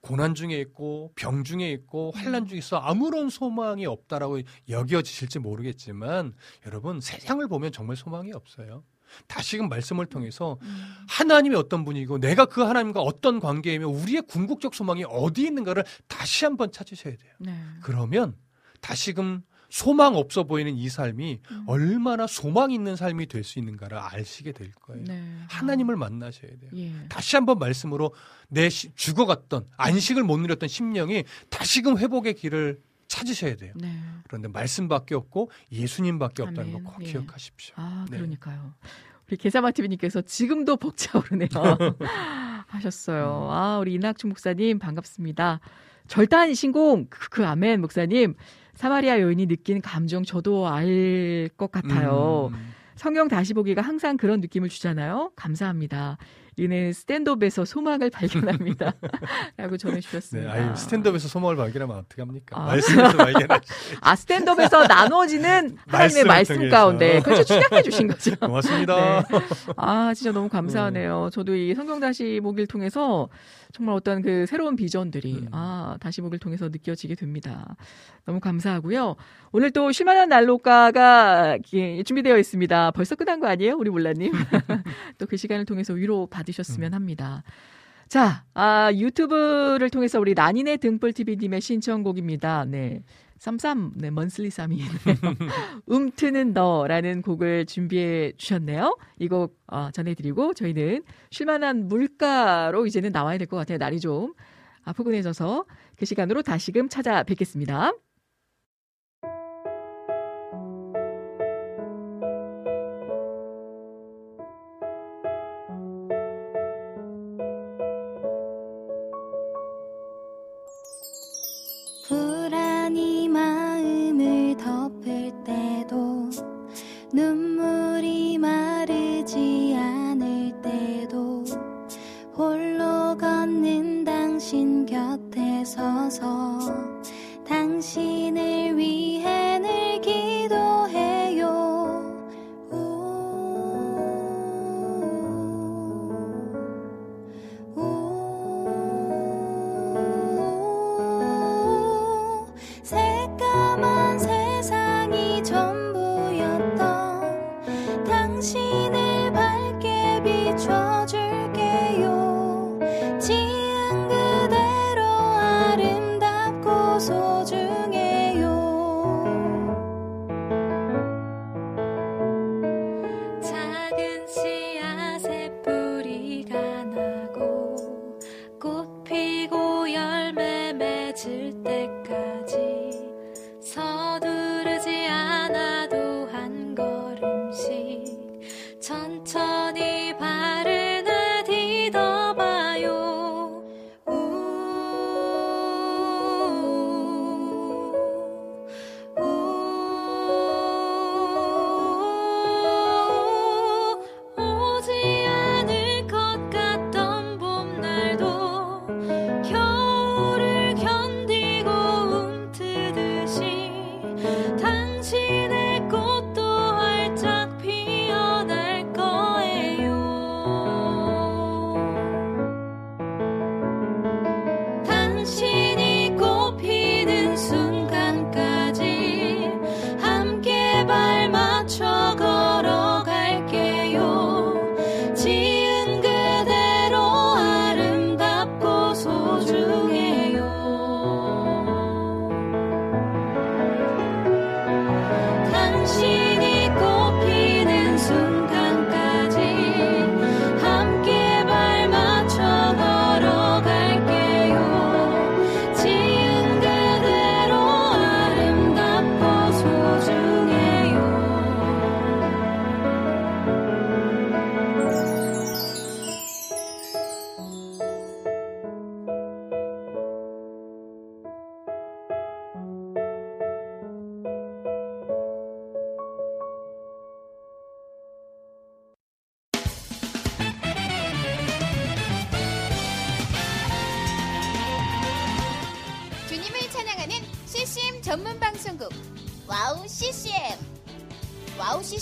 고난 중에 있고 병 중에 있고 환란 중에 있어 아무런 소망이 없다라고 여겨지실지 모르겠지만 여러분 세상을 보면 정말 소망이 없어요. 다시금 말씀을 통해서 음, 하나님이 어떤 분이고 내가 그 하나님과 어떤 관계이며 우리의 궁극적 소망이 어디 있는가를 다시 한번 찾으셔야 돼요. 네. 그러면 다시금 소망 없어 보이는 이 삶이 음, 얼마나 소망 있는 삶이 될 수 있는가를 아시게 될 거예요. 네. 하나님을 만나셔야 돼요. 아, 예. 다시 한번 말씀으로 내 시- 죽어갔던 안식을 못 누렸던 심령이 다시금 회복의 길을 찾으셔야 돼요. 네. 그런데 말씀밖에 없고 예수님밖에 없다는 아멘. 거꼭 예. 기억하십시오. 아, 네. 그러니까요. 우리 계사마티비님께서 지금도 벅차오르네요. 하셨어요. 아, 우리 이낙춘 목사님 반갑습니다. 절단 신공 그, 그 아멘 목사님 사마리아 여인이 느낀 감정 저도 알 것 같아요. 음, 성경 다시 보기가 항상 그런 느낌을 주잖아요. 감사합니다. 이는 스탠드업에서 소망을 발견합니다. 라고 네, 전해주셨습니다. 아유, 스탠드업에서 소망을 발견하면 어떻게 합니까? 아. 말씀에서 발견하시. 아, 스탠드업에서 나눠지는 하나님의 말씀 통해서. 가운데 그렇죠. 축약해 주신 거죠. 고맙습니다. 네. 아, 진짜 너무 감사하네요. 저도 이 성경 다시 보기를 통해서 정말 어떤 그 새로운 비전들이 음. 아, 다시 보기를 통해서 느껴지게 됩니다. 너무 감사하고요. 오늘 또 쉴만한 난로가가 예, 준비되어 있습니다. 벌써 끝난 거 아니에요? 우리 몰라님. 또 그 시간을 통해서 위로 받 으셨으면 음. 합니다. 자, 아, 유튜브를 통해서 우리 난인의 등불TV님의 신청곡입니다. 네. 쌈쌈, 네, 먼슬리 쌈이 움트는 너라는 곡을 준비해 주셨네요. 이 곡 어, 전해드리고 저희는 쉴만한 물가로 이제는 나와야 될 것 같아요. 날이 좀 아프근해져서 그 시간으로 다시금 찾아뵙겠습니다.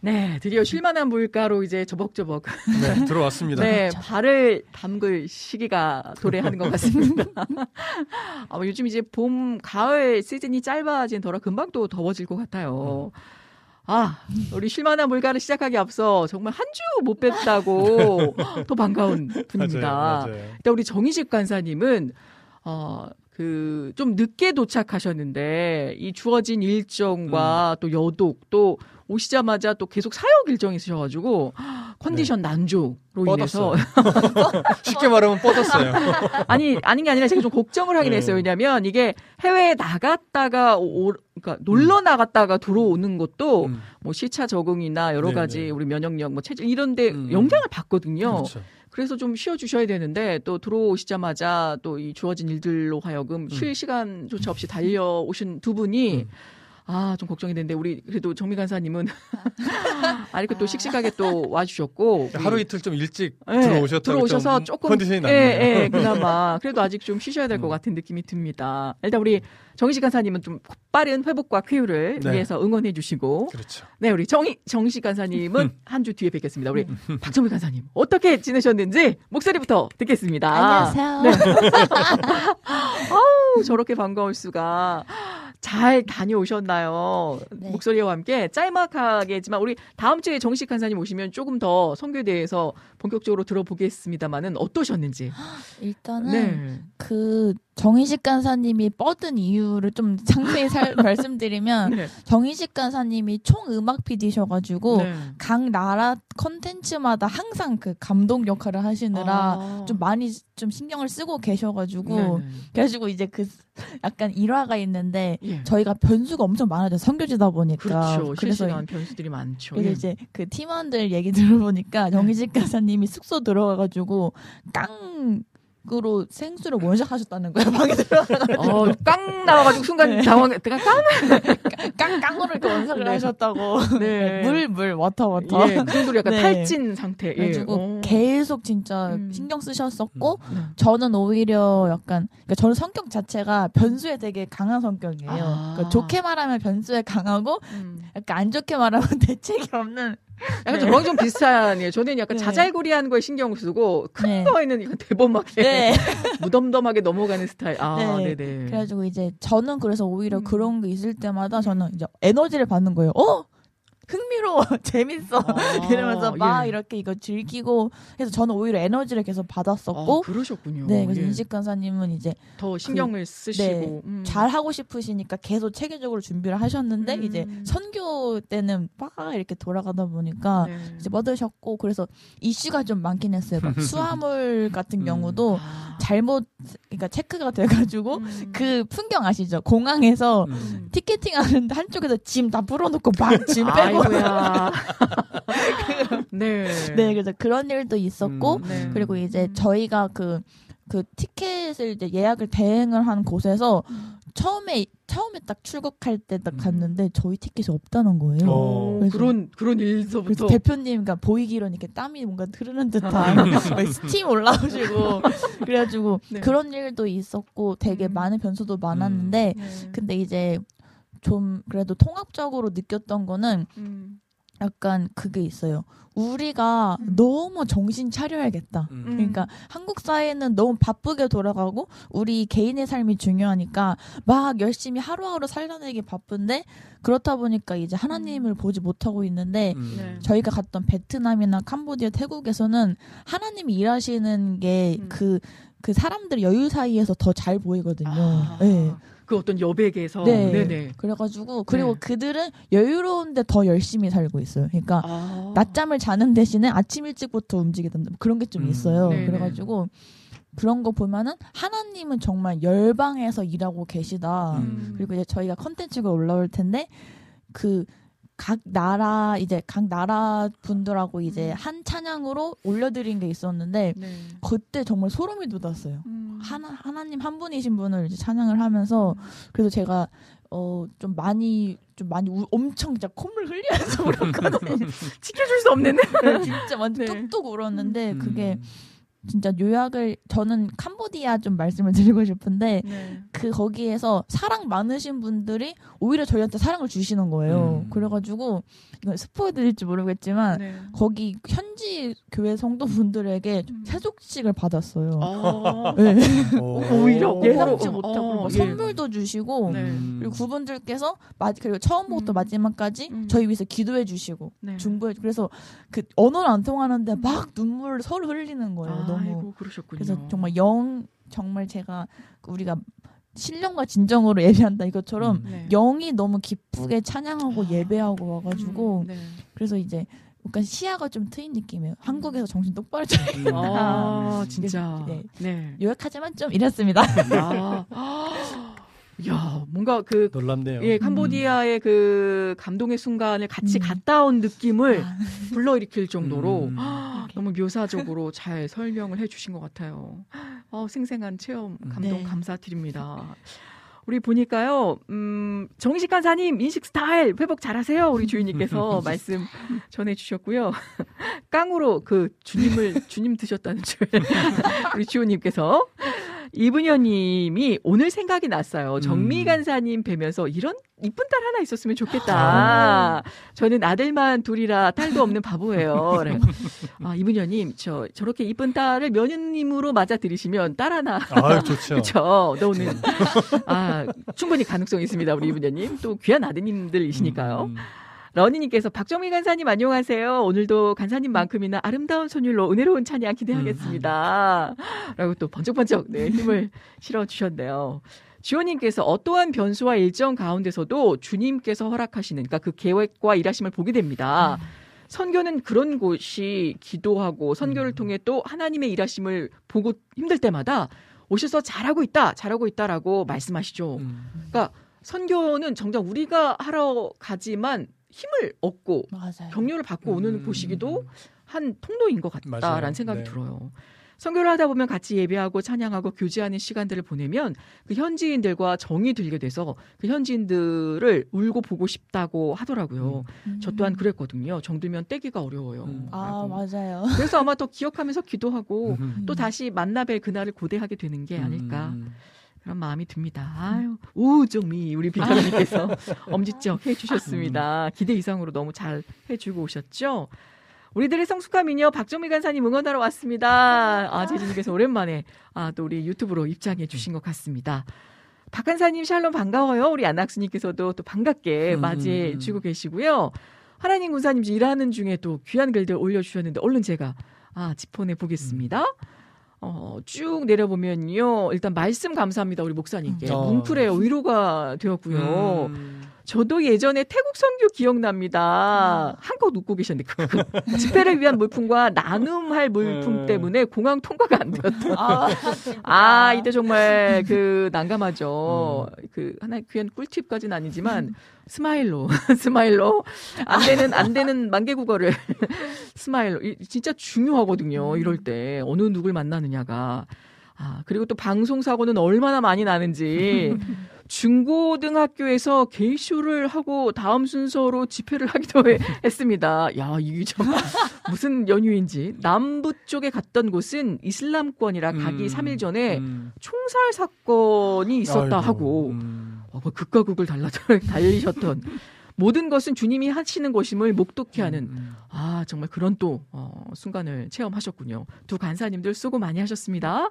네, 드디어 쉴만한 물가로 이제 저벅저벅 네, 들어왔습니다. 네, 발을 담글 시기가 도래하는 것 같습니다. 아, 요즘 이제 봄, 가을 시즌이 짧아진 더라 금방 또 더워질 것 같아요. 아, 우리 쉴만한 물가를 시작하기 앞서 정말 한 주 못 뵙다고 더 반가운 분입니다. 맞아요, 맞아요. 일단 우리 정희식 간사님은 어, 그, 좀 늦게 도착하셨는데, 이 주어진 일정과 또 여독, 또 오시자마자 또 계속 사역 일정이 있으셔가지고, 컨디션 난조로 인해서. 뻗었어요. 쉽게 말하면 뻗었어요. 아니, 아닌 게 아니라 제가 좀 걱정을 하긴 네. 했어요. 왜냐면 이게 해외에 나갔다가, 오, 그러니까 놀러 나갔다가 들어오는 것도 음, 뭐 시차 적응이나 여러 네, 가지 네. 우리 면역력, 뭐 체질 이런데 음. 영향을 받거든요. 그렇죠. 그래서 좀 쉬어 주셔야 되는데 또 들어오시자마자 또 이 주어진 일들로 하여금 쉴 시간조차 없이 달려오신 두 분이 음. 아 좀 걱정이 되는데 우리 그래도 정미 간사님은 아 이렇게 또 씩씩하게 또 와주셨고 하루 이틀 좀 일찍 예, 들어오셨다고 들어오셔서 좀 조금 컨디션이 예, 낫네요. 예, 그나마 그래도 아직 좀 쉬셔야 될것 음. 같은 느낌이 듭니다. 일단 우리 정희식 간사님은 좀 빠른 회복과 쾌유를 네. 위해서 응원해 주시고 그렇죠. 네, 우리 정희, 정식 간사님은 한주 뒤에 뵙겠습니다. 우리 박정미 간사님, 어떻게 지내셨는지 목소리부터 듣겠습니다. 안녕하세요. 네. 아우, 저렇게 반가울 수가. 잘 다녀오셨나요? 네. 목소리와 함께 짤막하게지만 우리 다음 주에 정식 간사님 오시면 조금 더 선교에 대해서 본격적으로 들어보겠습니다만은 어떠셨는지. 일단은 네. 그 정희식 간사님이 뻗은 이유를 좀 상세히 살, 말씀드리면 네. 정희식 간사님이 총 음악 PD셔가지고 네. 각 나라 컨텐츠마다 항상 그 감독 역할을 하시느라 아. 좀 많이 좀 신경을 쓰고 계셔가지고 네, 네. 그래가지고 이제 그 약간 일화가 있는데 예. 저희가 변수가 엄청 많아요 선교지다 보니까 그렇죠. 그래서 실시간 변수들이 많죠. 그래서 예. 이제 그 팀원들 얘기 들어보니까 정희식 간사님이 숙소 들어가가지고 깡으로 생수를 원샷 하셨다는 거예요 방에 들어가가지고 어, 깡 나와가지고 순간 네. 당황했다가 깡? 깡 깡으로 이렇게 원샷을 네. 하셨다고 네. 물물 워터 워터 예, 그 정도로 약간 네. 탈진 상태. 예. 그래가지고 어. 계속 진짜 음. 신경 쓰셨었고 음. 저는 오히려 약간 그러니까 저는 성격 자체가 변수에 되게 강한 성격이에요. 아. 그러니까 좋게 말하면 변수에 강하고 음. 약간 안 좋게 말하면 대책이 없는 약간 좀 저랑 좀 비슷하네요. 저는 약간 네. 자잘구리한 거에 신경 쓰고 큰 네. 거에는 약간 대범하게 네. 무덤덤하게 넘어가는 스타일. 아, 네. 네, 네. 그래가지고 이제 저는 그래서 오히려 음. 그런 게 있을 때마다 저는 이제 에너지를 받는 거예요. 어? 흥미로워, 재밌어. 아, 이러면서 막 예. 이렇게 이거 즐기고 해서 저는 오히려 에너지를 계속 아, 받았었고 그러셨군요. 네, 그래서 예. 인식 간사님은 이제 더 신경을 쓰시고 네, 음. 잘 하고 싶으시니까 계속 체계적으로 준비를 하셨는데 음. 이제 선교 때는 빡 이렇게 돌아가다 보니까 네. 이제 뻗으셨고 그래서 이슈가 좀 많긴 했어요. 막 수화물 같은 음. 경우도 아. 잘못 그러니까 체크가 돼가지고 음. 그 풍경 아시죠? 공항에서 음. 티켓팅 하는데 한쪽에서 짐 다 풀어놓고 막 짐 빼고 아이고야. 네. 네 그래서 그런 일도 있었고 음. 네. 그리고 이제 음. 저희가 그 그 티켓을 이제 예약을 대행을 한 곳에서 처음에 처음에 딱 출국할 때딱 음. 갔는데 저희 티켓이 없다는 거예요. 어. 그런 그런 일서부터 대표님, 그러니까 보이기로는 이렇게 땀이 뭔가 흐르는 듯한 막 스팀 올라오시고 그래가지고 네. 그런 일도 있었고 되게 음. 많은 변수도 많았는데 네. 근데 이제 좀 그래도 통합적으로 느꼈던 거는 음. 약간 그게 있어요. 우리가 음. 너무 정신 차려야겠다. 음. 그러니까 한국 사회는 너무 바쁘게 돌아가고 우리 개인의 삶이 중요하니까 막 열심히 하루하루 살려내기 바쁜데 그렇다 보니까 이제 하나님을 보지 못하고 있는데 음. 네. 저희가 갔던 베트남이나 캄보디아, 태국에서는 하나님이 일하시는 게 음. 그그 사람들 여유 사이에서 더 잘 보이거든요. 아. 네. 그 어떤 여백에서. 네. 네네. 그래가지고 그리고 네. 그들은 여유로운데 더 열심히 살고 있어요. 그러니까 아. 낮잠을 자는 대신에 아침 일찍부터 움직이던데 뭐 그런 게좀 음. 있어요. 네네. 그래가지고 그런 거 보면은 하나님은 정말 열방에서 일하고 계시다. 음. 그리고 이제 저희가 컨텐츠가 올라올 텐데 그 각 나라 이제 각 나라 분들하고 이제 음. 한 찬양으로 올려드린 게 있었는데 네. 그때 정말 소름이 돋았어요. 음. 하나 하나님 한 분이신 분을 이제 찬양을 하면서 그래서 제가 어 좀 많이 좀 많이 우, 엄청 진짜 콧물 흘리면서 울었거든요. 지켜줄 수 없는. 네, 진짜 완전 네. 뚝뚝 울었는데 음. 그게 진짜 요약을 저는 캄보디아 좀 말씀을 드리고 싶은데 네. 그 거기에서 사랑 많으신 분들이 오히려 저희한테 사랑을 주시는 거예요. 음. 그래가지고 이건 스포해드릴지 모르겠지만 네. 거기 현지 교회 성도분들에게 좀 음. 세족식을 받았어요. 아. 네. 오히려 예상치 어, 못하고 어, 뭐 예. 선물도 주시고 네. 음. 그리고 그분들께서 마, 그리고 처음부터 음. 마지막까지 음. 저희 위해서 기도해 주시고 네. 중보해 그래서 그 언어는 안 통하는데 막 눈물을 서로 흘리는 거예요. 너무 아이고 그러셨군요. 그래서 정말 영 정말 제가 우리가 신령과 진정으로 예배한다 이것처럼 음. 네. 영이 너무 기쁘게 찬양하고 예배하고 와가지고 음, 네. 그래서 이제 약간 시야가 좀 트인 느낌이에요. 한국에서 정신 똑바로. 음. 아 진짜. 네. 네. 요약하자면 좀 이랬습니다. 아. 야 뭔가 그 놀랍네요. 예, 캄보디아의 그 감동의 순간을 같이 음. 갔다 온 느낌을 아, 불러일으킬 정도로 음. 너무 묘사적으로 잘 설명을 해주신 것 같아요. 어, 생생한 체험 감동 네. 감사드립니다. 우리 보니까요, 음, 정식 간사님 인식 스타일 회복 잘하세요. 우리 주인님께서 말씀 전해주셨고요. 깡으로 그 주님을 주님 드셨다는 줄 우리 주호님께서 이분여님이 오늘 생각이 났어요. 정미 음. 간사님 뵈면서 이런 이쁜 딸 하나 있었으면 좋겠다. 저는 아들만 둘이라 딸도 없는 바보예요. 그래요. 아, 이분여님, 저 저렇게 이쁜 딸을 며느님으로 맞아 들이시면 딸 하나 아, 좋죠. 그렇죠. 너는 아 충분히 가능성 이 있습니다, 우리 이분녀님. 또 귀한 아드님들이시니까요. 음. 러니님께서 박정미 간사님 안녕하세요. 오늘도 간사님만큼이나 아름다운 손율로 은혜로운 찬양 기대하겠습니다. 라고 또 번쩍번쩍 네, 힘을 실어 주셨네요. 주호님께서 어떠한 변수와 일정 가운데서도 주님께서 허락하시는 그러니까 그 계획과 일하심을 보게 됩니다. 선교는 그런 곳이 기도하고 선교를 음. 통해 또 하나님의 일하심을 보고 힘들 때마다 오셔서 잘하고 있다, 잘하고 있다라고 말씀하시죠. 음. 선교는 정작 우리가 하러 가지만 힘을 얻고 맞아요. 격려를 받고 오는 음. 곳이기도 한 통로인 것 같다라는 맞아요. 생각이 네. 들어요. 선교를 하다 보면 같이 예배하고 찬양하고 교제하는 시간들을 보내면 그 현지인들과 정이 들게 돼서 그 현지인들을 울고 보고 싶다고 하더라고요. 음. 저 또한 그랬거든요. 정들면 떼기가 어려워요. 음. 아 맞아요. 그래서 아마 더 기억하면서 기도하고 음. 또 다시 만나뵐 그날을 고대하게 되는 게 아닐까 음. 그런 마음이 듭니다. 아유, 우정미 우리 비타민님께서 엄지척 해주셨습니다. 기대 이상으로 너무 잘 해주고 오셨죠. 우리들의 성숙한 미녀 박정미 간사님 응원하러 왔습니다. 아, 재진님께서 오랜만에 아, 또 우리 유튜브로 입장해 주신 것 같습니다. 박 간사님 샬롬 반가워요. 우리 안학수님께서도 또 반갑게 음, 맞이해 음. 주고 계시고요. 하나님 군사님 일하는 중에 또 귀한 글들 올려주셨는데 얼른 제가 아, 짚어내 보겠습니다. 어, 쭉 내려보면요. 일단 말씀 감사합니다. 우리 목사님께. 음. 어. 뭉클해요. 위로가 되었고요. 음. 저도 예전에 태국 선교 기억납니다. 한껏 웃고 계셨는데 그 집회를 위한 물품과 나눔할 물품 네. 때문에 공항 통과가 안 되었던. 아, 아, 이때 정말 그 난감하죠. 음. 그 하나 의 귀한 꿀팁까지는 아니지만 smile로 smile로 안 되는 안 되는 만개국어를 smile로 이- 진짜 중요하거든요. 이럴 때 어느 누굴 만나느냐가 아 그리고 또 방송 사고는 얼마나 많이 나는지 중고등학교에서 개그쇼를 하고 다음 순서로 집회를 하기도 해- 했습니다. 야 이게 참 무슨 연유인지 남부 쪽에 갔던 곳은 이슬람권이라 가기 음. 3일 전에 음. 총살 사건이 있었다 아이고, 하고 음. 어, 뭐 극과 극을 달라 달리셨던 모든 것은 주님이 하시는 것임을 목독케 하는 음. 아 정말 그런 또 어, 순간을 체험하셨군요. 두 간사님들 수고 많이 하셨습니다.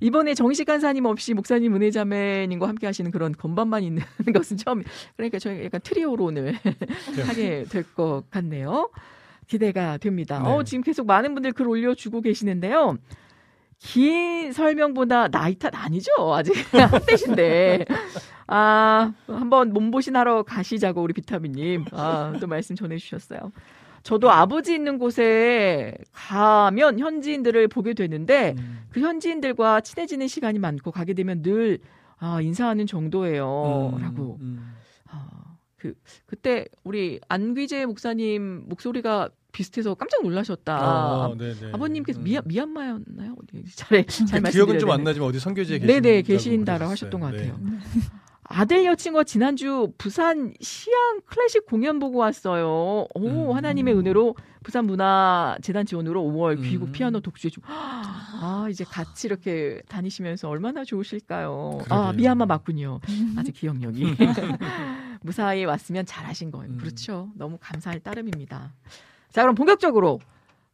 이번에 정식 간사님 없이 목사님 은혜자매님과 함께 하시는 그런 건반만 있는 것은 처음 그러니까 저희 약간 트리오로 오늘 하게 될 것 같네요. 기대가 됩니다. 네. 어, 지금 계속 많은 분들 글 올려주고 계시는데요. 긴 설명보다 나이 탓 아니죠. 아직 한때신데. 아, 한번 몸보신 하러 가시자고 우리 비타민님. 아, 또 말씀 전해주셨어요. 저도 아버지 있는 곳에 가면 현지인들을 보게 되는데 음. 그 현지인들과 친해지는 시간이 많고 가게 되면 늘 아, 인사하는 정도예요. 음, 라고. 음. 아, 그, 그때 우리 안귀재 목사님 목소리가 비슷해서 깜짝 놀라셨다. 어, 네네. 아버님께서 음. 미얀, 미얀마였나요? 어디 잘, 잘그 기억은 좀 안. 나지만 어디 선교지에 계신 네네, 계신다라고 하셨던 것 네. 같아요. 아들 여친과 지난주 부산 시향 클래식 공연 보고 왔어요. 오, 음. 하나님의 은혜로 부산 문화재단 지원으로 5월 음. 귀국 피아노 독주해 주고. 아, 이제 같이 이렇게 다니시면서 얼마나 좋으실까요? 아, 그러게요. 미얀마 맞군요. 아직 기억력이. 무사히 왔으면 잘하신 거예요. 음. 그렇죠. 너무 감사할 따름입니다. 자, 그럼 본격적으로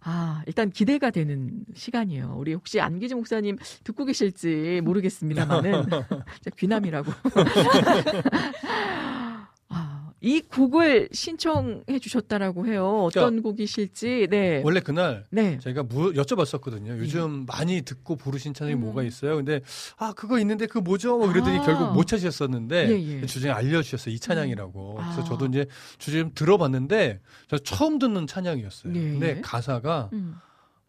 아, 일단 기대가 되는 시간이에요. 우리 혹시 안기지 목사님 듣고 계실지 모르겠습니다만은 귀남이라고. 아, 이 곡을 신청해 주셨다라고 해요. 어떤 곡이실지. 네. 원래 그날 네. 제가 무, 여쭤봤었거든요. 요즘 많이 듣고 부르신 찬양이 음. 뭐가 있어요? 근데 아 그거 있는데 그 뭐죠? 뭐 그러더니 아. 결국 못 찾으셨었는데 예, 예. 주중에 알려주셨어요. 이 찬양이라고. 음. 그래서 아. 저도 이제 주중에 좀 들어봤는데 저 처음 듣는 찬양이었어요. 예, 근데 예. 가사가 음,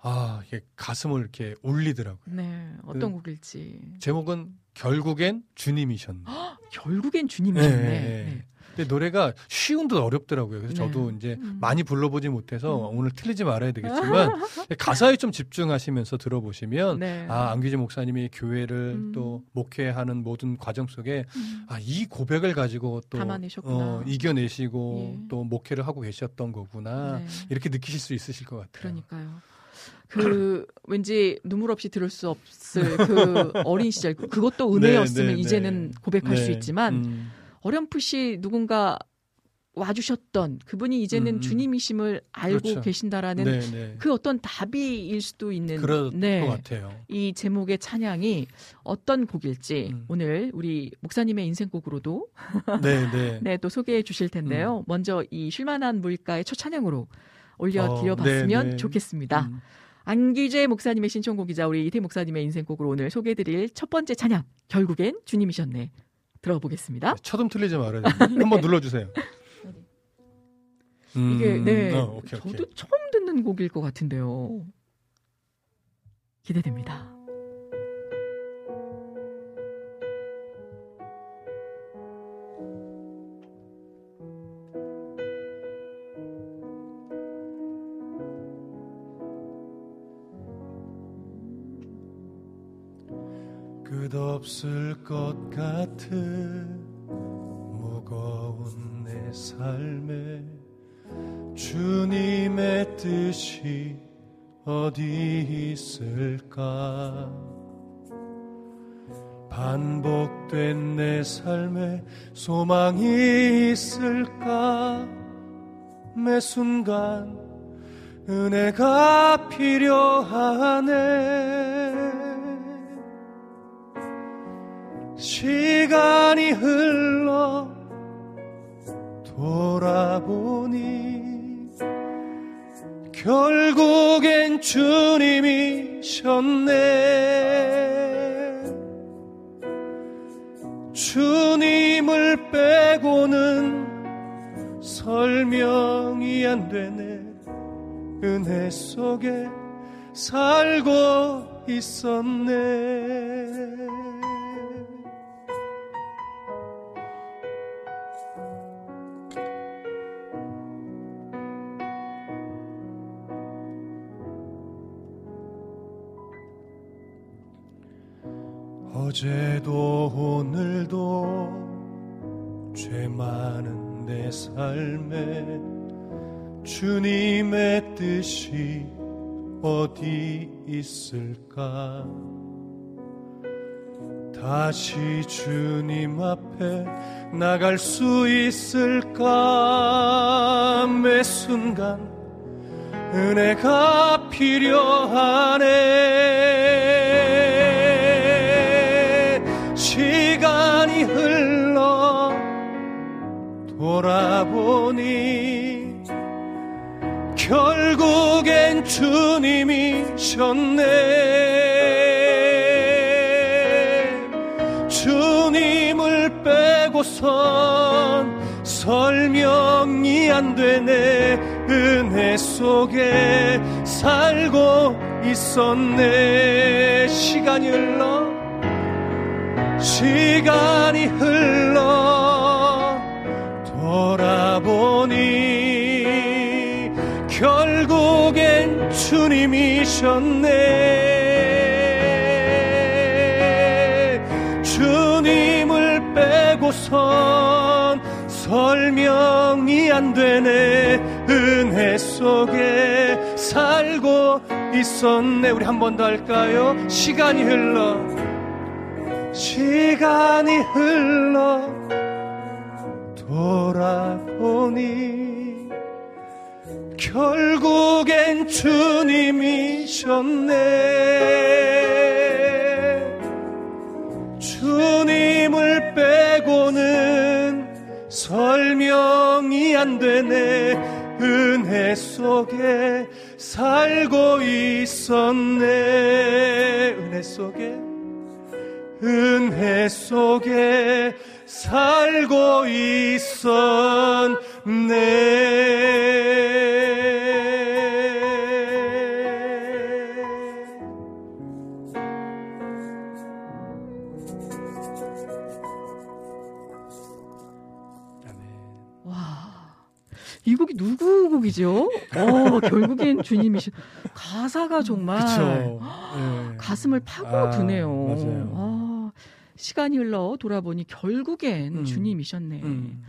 아 이게 가슴을 이렇게 울리더라고요. 네. 어떤 그- 곡일지. 제목은 결국엔 주님이셨네. 결국엔 주님이셨네. 네, 네. 네. 근데 노래가 쉬운 듯 어렵더라고요. 그래서 네. 저도 이제 음. 많이 불러보지 못해서 음. 오늘 틀리지 말아야 되겠지만 가사에 좀 집중하시면서 들어보시면 네. 아 안규재 목사님이 교회를 음. 또 목회하는 모든 과정 속에 음. 아이 고백을 가지고 또. 어, 이겨내시고 예. 또 목회를 하고 계셨던 거구나 네. 이렇게 느끼실 수 있으실 것 같아요. 그러니까요. 그 왠지 눈물 없이 들을 수 없을 그 어린 시절 그것도 은혜였으면 네, 네, 이제는 네. 고백할 수 네. 있지만 음. 어렴풋이 누군가 와주셨던 그분이 이제는 음, 음. 주님이심을 알고 그렇죠. 계신다라는 네, 네. 그 어떤 답이일 수도 있는 네. 것 같아요. 이 제목의 찬양이 어떤 곡일지 음. 오늘 우리 목사님의 인생곡으로도 네, 네. 네, 또 소개해 주실 텐데요. 먼저 이 쉴만한 물가의 첫 찬양으로 올려드려봤으면 어. 좋겠습니다. 음. 안기재 목사님의 신청곡이자 우리 이태 목사님의 인생곡으로 오늘 소개해드릴 첫 번째 찬양 결국엔 주님이셨네 들어보겠습니다. 첫음 틀리지 말아야 돼요. 한번 눌러주세요. 음, 이게 네 어, 오케이, 오케이. 저도 처음 듣는 곡일 것 같은데요. 기대됩니다. 없을 것 같은 무거운 내 삶에 주님의 뜻이 어디 있을까? 반복된 내 삶에 소망이 있을까? 매 순간 은혜가 필요하네 시간이 흘러 돌아보니 결국엔 주님이셨네. 주님을 빼고는 설명이 안 되네. 은혜 속에 살고 있었네 어제도 오늘도 죄 많은 내 삶에 주님의 뜻이 어디 있을까? 다시 주님 앞에 나갈 수 있을까? 매 순간 은혜가 필요하네 돌아보니 결국엔 주님이셨네. 주님을 빼 빼고선 설명이 안 되네. 은혜 속에 살고 있었네. 시간이 흘러 시간이 흘러 보니 결국엔 주님이셨네. 주님을 빼고선 설명이 안 되네. 은혜 속에 살고 있었네. 우리 한 번 더 할까요? 시간이 흘러. 시간이 흘러 돌아보니 결국엔 주님이셨네. 주님을 빼고는 설명이 안 되네. 은혜 속에 살고 있었네. 은혜 속에 은혜 속에 살고 있었네. 와. 이 곡이 누구 곡이죠? 어, 결국엔 주님이시. 가사가 정말. 예. 가슴을 파고드네요. 아. 아, 시간이 흘러 돌아보니 결국엔 음. 주님이셨네. 음.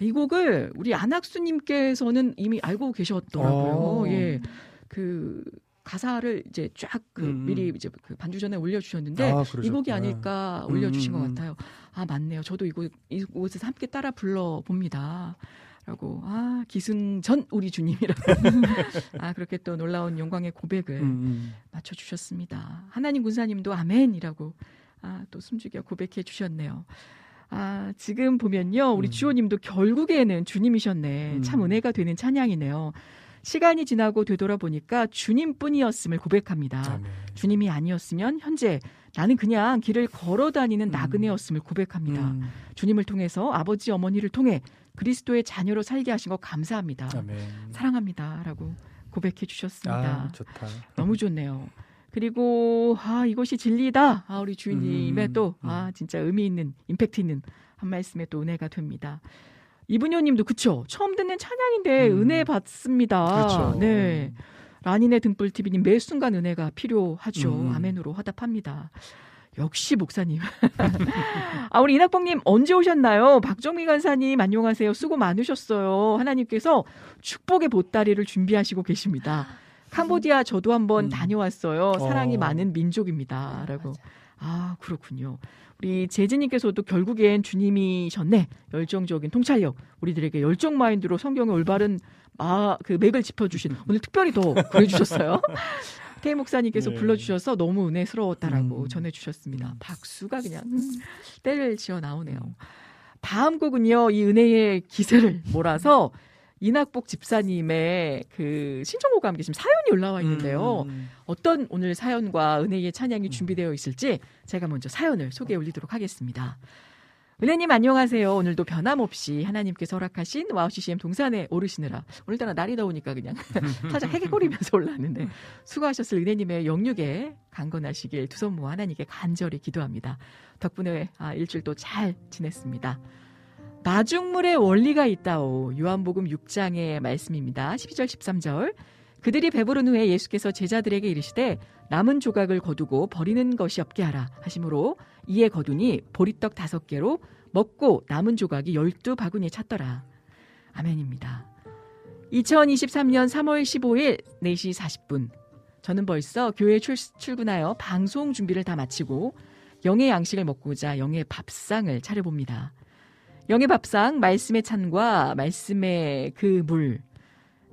이 곡을 우리 안학수님께서는 이미 알고 계셨더라고요. 어. 예. 그 가사를 이제 쫙그 음. 미리 이제 그 반주 전에 올려주셨는데 아, 이 곡이. 아닐까 올려주신 음, 것 음. 같아요. 아 맞네요. 저도 이곳 이곳에서 함께 따라 불러 봅니다. 라고 아 기승전 우리 주님이라고 아 그렇게 또 놀라운 영광의 고백을 음, 음. 맞춰 주셨습니다. 하나님 군사님도 아멘이라고 아, 또 숨죽여 고백해 주셨네요. 아, 지금 보면요. 우리 음. 주호님도 결국에는 주님이셨네. 음. 참 은혜가 되는 찬양이네요. 시간이 지나고 되돌아보니까 주님뿐이었음을 고백합니다. 아멘. 주님이 아니었으면 현재 나는 그냥 길을 걸어 다니는 음. 나그네였음을 고백합니다. 음. 주님을 통해서 아버지 어머니를 통해 그리스도의 자녀로 살게 하신 거 감사합니다. 아멘. 사랑합니다라고 고백해 주셨습니다. 아, 좋다. 너무 좋네요. 그리고 아 이것이 진리다. 아 우리 주인님의 음, 또 음. 아 진짜 의미 있는 임팩트 있는 한 말씀에 또 은혜가 됩니다. 이분효님도 그쵸 처음 듣는 찬양인데 음. 은혜 받습니다. 그렇죠. 네. 라닌의 등불 TV님 매 순간 은혜가 필요하죠. 음. 아멘으로 화답합니다. 역시 목사님. 아, 우리 이낙봉님 언제 오셨나요? 박정미 간사님 안녕하세요. 수고 많으셨어요. 하나님께서 축복의 보따리를 준비하시고 계십니다. 캄보디아 저도 한번 음. 다녀왔어요. 사랑이 어. 많은 민족입니다. 라고. 아, 그렇군요. 우리 재진님께서도 결국엔 주님이셨네. 열정적인 통찰력. 우리들에게 열정 마인드로 성경의 올바른 아, 그 맥을 짚어주신 오늘 특별히 더 그래주셨어요. 태 목사님께서 네. 불러주셔서 너무 은혜스러웠다라고 음. 전해주셨습니다. 박수가 그냥 때를 지어 나오네요. 다음 곡은요, 이 은혜의 기세를 몰아서 이낙복 집사님의 그 신청곡과 함께 지금 사연이 올라와 있는데요. 음. 어떤 오늘 사연과 은혜의 찬양이 준비되어 있을지 제가 먼저 사연을 소개해 올리도록 하겠습니다. 은혜님 안녕하세요. 오늘도 변함없이 하나님께서 허락하신 와우 CCM 동산에 오르시느라 오늘따라 날이 더우니까 그냥 살짝 헥헥거리면서 올라왔는데 수고하셨을 은혜님의 영육에 강건하시길 두 손 모아 하나님께 간절히 기도합니다. 덕분에 아, 일주일도 잘 지냈습니다. 마중물의 원리가 있다오. 요한복음 6장의 말씀입니다. 12절 13절. 그들이 배부른 후에 예수께서 제자들에게 이르시되 남은 조각을 거두고 버리는 것이 없게 하라 하심으로 이에 거두니 보리떡 다섯 개로 먹고 남은 조각이 열두 바구니에 찼더라. 아멘입니다. 2023년 3월 15일 4시 40분. 저는 벌써 교회 출, 출근하여 방송 준비를 다 마치고 영의 양식을 먹고자 영의 밥상을 차려봅니다. 영의 밥상, 말씀의 찬과 말씀의 그 물,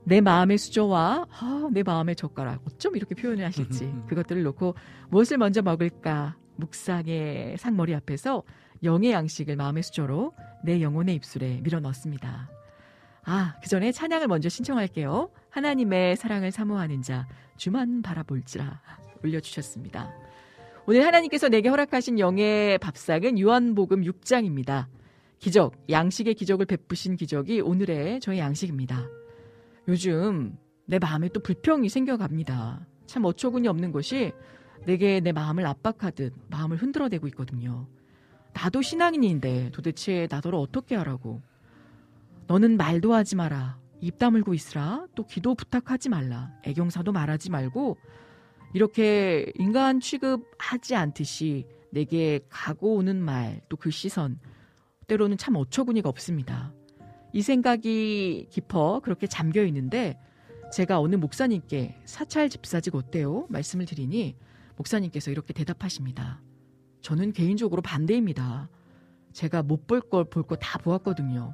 내 마음의 수저와 아, 내 마음의 젓가락, 어쩜 이렇게 표현을 하실지 그것들을 놓고 무엇을 먼저 먹을까 묵상의 상머리 앞에서 영의 양식을 마음의 수저로 내 영혼의 입술에 밀어 넣습니다. 아, 그 전에 찬양을 먼저 신청할게요. 하나님의 사랑을 사모하는 자, 주만 바라볼지라 올려주셨습니다. 오늘 하나님께서 내게 허락하신 영의 밥상은 요한복음 6장입니다. 기적, 양식의 기적을 베푸신 기적이 오늘의 저의 양식입니다. 요즘 내 마음에 또 불평이 생겨갑니다. 참 어처구니 없는 것이 내게 내 마음을 압박하듯 마음을 흔들어대고 있거든요. 나도 신앙인인데 도대체 나더러 어떻게 하라고. 너는 말도 하지 마라. 입 다물고 있으라. 또 기도 부탁하지 말라. 애경사도 말하지 말고 이렇게 인간 취급하지 않듯이 내게 가고 오는 말, 또 그 시선, 때로는 참 어처구니가 없습니다. 이 생각이 깊어 그렇게 잠겨 있는데 제가 어느 목사님께 사찰 집사직 어때요? 말씀을 드리니 목사님께서 이렇게 대답하십니다. 저는 개인적으로 반대입니다. 제가 못 볼 걸 볼 거 다 보았거든요.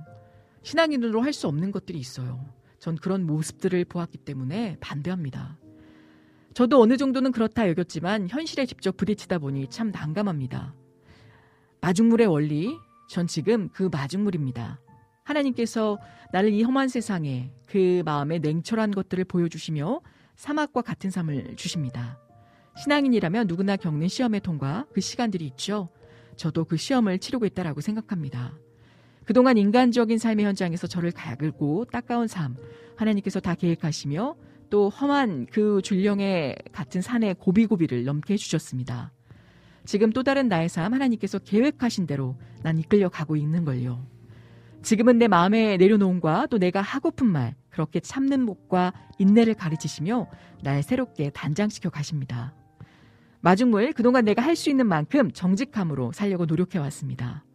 신앙인으로 할 수 없는 것들이 있어요. 전 그런 모습들을 보았기 때문에 반대합니다. 저도 어느 정도는 그렇다 여겼지만 현실에 직접 부딪히다 보니 참 난감합니다. 마중물의 원리, 전 지금 그 마중물입니다. 하나님께서 나를 이 험한 세상에 그 마음의 냉철한 것들을 보여주시며 사막과 같은 삶을 주십니다. 신앙인이라면 누구나 겪는 시험의 통과 그 시간들이 있죠. 저도 그 시험을 치르고 있다라고 생각합니다. 그동안 인간적인 삶의 현장에서 저를 가글고 따가운 삶 하나님께서 다 계획하시며 또 험한 그 줄령의 같은 산의 고비고비를 넘게 해주셨습니다. 지금 또 다른 나의 삶 하나님께서 계획하신 대로 난 이끌려 가고 있는 걸요. 지금은 내 마음에 내려놓음과 또 내가 하고픈 말 그렇게 참는 목과 인내를 가르치시며 날 새롭게 단장시켜 가십니다. 마중물 그동안 내가 할 수 있는 만큼 정직함으로 살려고 노력해 왔습니다.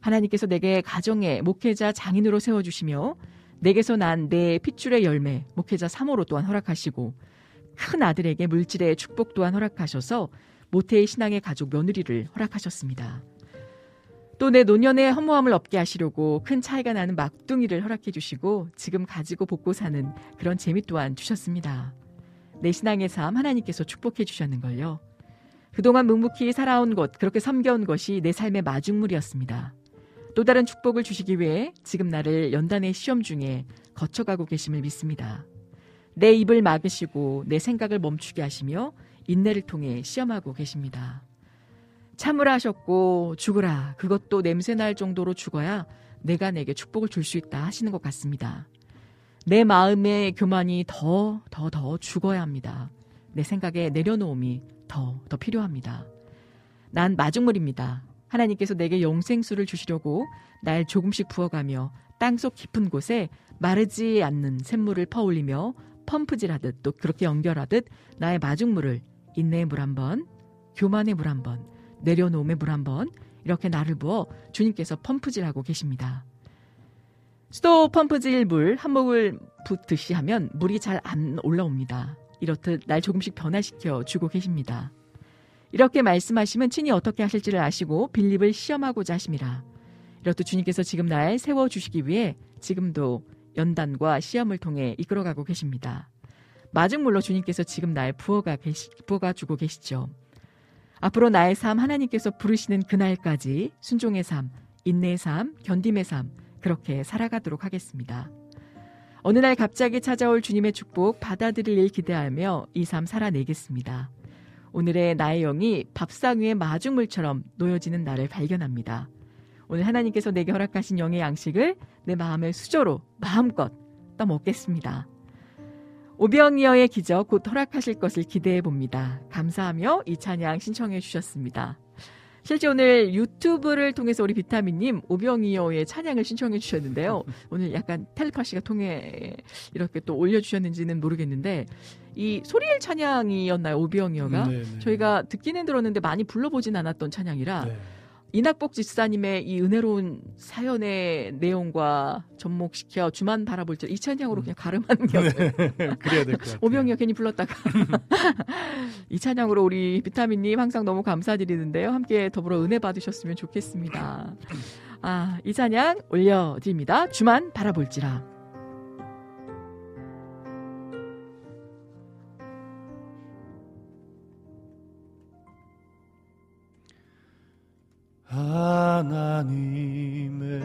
하나님께서 내게 가정의 목회자 장인으로 세워 주시며 내게서 난 내 핏줄의 열매 목회자 3호로 또한 허락하시고 큰 아들에게 물질의 축복 또한 허락하셔서 모태의 신앙의 가족 며느리를 허락하셨습니다. 또 내 노년의 허무함을 없게 하시려고 큰 차이가 나는 막둥이를 허락해 주시고 지금 가지고 복고 사는 그런 재미 또한 주셨습니다. 내 신앙의 삶 하나님께서 축복해 주셨는걸요. 그동안 묵묵히 살아온 것, 그렇게 섬겨온 것이 내 삶의 마중물이었습니다. 또 다른 축복을 주시기 위해 지금 나를 연단의 시험 중에 거쳐가고 계심을 믿습니다. 내 입을 막으시고 내 생각을 멈추게 하시며 인내를 통해 시험하고 계십니다. 참으라 하셨고 죽으라 그것도 냄새날 정도로 죽어야 내가 내게 축복을 줄 수 있다 하시는 것 같습니다. 내 마음의 교만이 더, 더, 더 죽어야 합니다. 내 생각에 내려놓음이 더, 더 필요합니다. 난 마중물입니다. 하나님께서 내게 영생수를 주시려고 날 조금씩 부어가며 땅속 깊은 곳에 마르지 않는 샘물을 퍼올리며 펌프질하듯 또 그렇게 연결하듯 나의 마중물을 인내의 물 한 번, 교만의 물 한 번, 내려놓음의 물 한 번, 이렇게 나를 부어 주님께서 펌프질하고 계십니다. 수도 펌프질 물 한 모을 붓듯이 하면 물이 잘 안 올라옵니다. 이렇듯 날 조금씩 변화시켜 주고 계십니다. 이렇게 말씀하시면 친히 어떻게 하실지를 아시고 빌립을 시험하고자 하심이라. 이렇듯 주님께서 지금 날 세워주시기 위해 지금도 연단과 시험을 통해 이끌어가고 계십니다. 마중물로 주님께서 지금 날 부어가 계시, 부어가 주고 계시죠. 앞으로 나의 삶 하나님께서 부르시는 그날까지 순종의 삶, 인내의 삶, 견딤의 삶 그렇게 살아가도록 하겠습니다. 어느 날 갑자기 찾아올 주님의 축복 받아들일 일 기대하며 이 삶 살아내겠습니다. 오늘의 나의 영이 밥상 위의 마중물처럼 놓여지는 나를 발견합니다. 오늘 하나님께서 내게 허락하신 영의 양식을 내 마음의 수저로 마음껏 떠먹겠습니다. 오병이어의 기적 곧 허락하실 것을 기대해 봅니다. 감사하며 이 찬양 신청해 주셨습니다. 실제 오늘 유튜브를 통해서 우리 비타민님 오병이어의 찬양을 신청해 주셨는데요. 오늘 약간 텔레파시가 통해 이렇게 또 올려주셨는지는 모르겠는데 이 소리엘 찬양이었나요 오병이어가 음, 저희가 듣기는 들었는데 많이 불러보진 않았던 찬양이라 네. 이낙복 집사님의 이 은혜로운 사연의 내용과 접목시켜 주만 바라볼 때이 찬양으로 그냥 가름하는 게 네. 그래야 될 것 같아요. 오병이어 괜히 불렀다가 이 찬양으로 우리 비타민님 항상 너무 감사드리는데요. 함께 더불어 은혜 받으셨으면 좋겠습니다. 아, 이 찬양 올려드립니다. 주만 바라볼지라. 하나님의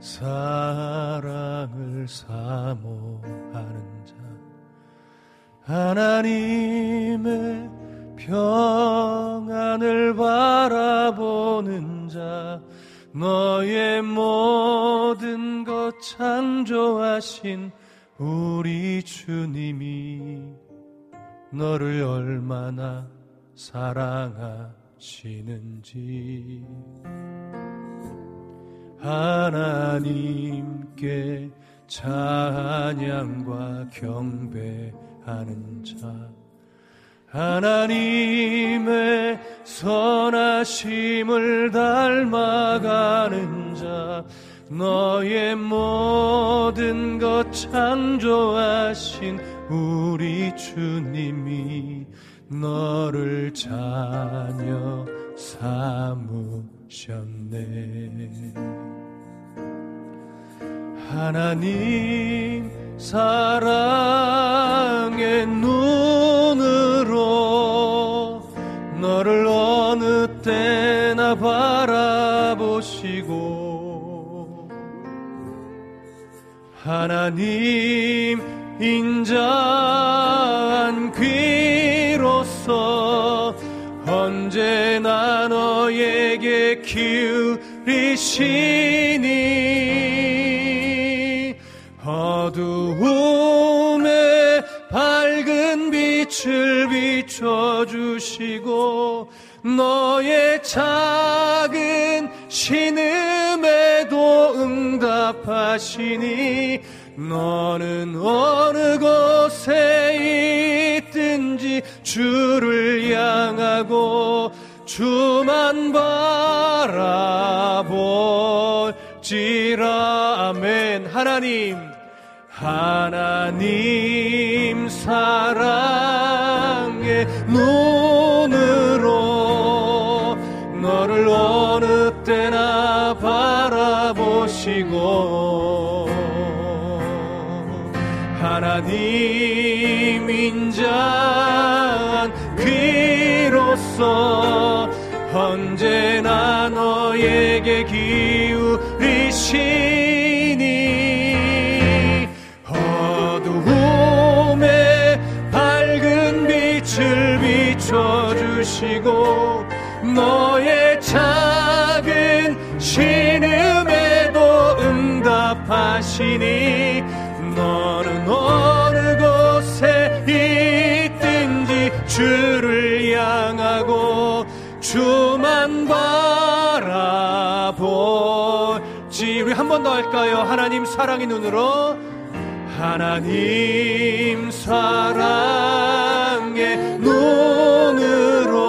사랑을 사모하는 자 하나님의 평안을 바라보는 자 너의 모든 것 창조하신 우리 주님이 너를 얼마나 사랑하 시는지. 하나님께 찬양과 경배하는 자. 하나님의 선하심을 닮아가는 자. 너의 모든 것 창조하신 우리 주님이 너를 자녀 삼으셨네. 하나님 사랑의 눈으로 너를 어느 때나 바라보시고 하나님 인자한 귀 로서. 언제나 너에게 기울이시니 어두움에 밝은 빛을 비춰주시고 너의 작은 신음에도 응답하시니 너는 어느 곳에 있든지 주를 향하고 주만 바라볼지라 아멘. 하나님 하나님 사랑의 눈 인자한 귀로서 언제나 너에게 기울이시니 어두움에 밝은 빛을 비춰주시고 너의 작은 신음에도 응답하시니 주를 향하고 주만 바라볼지 우리 한 번 더 할까요? 하나님 사랑의 눈으로 하나님 사랑의 눈으로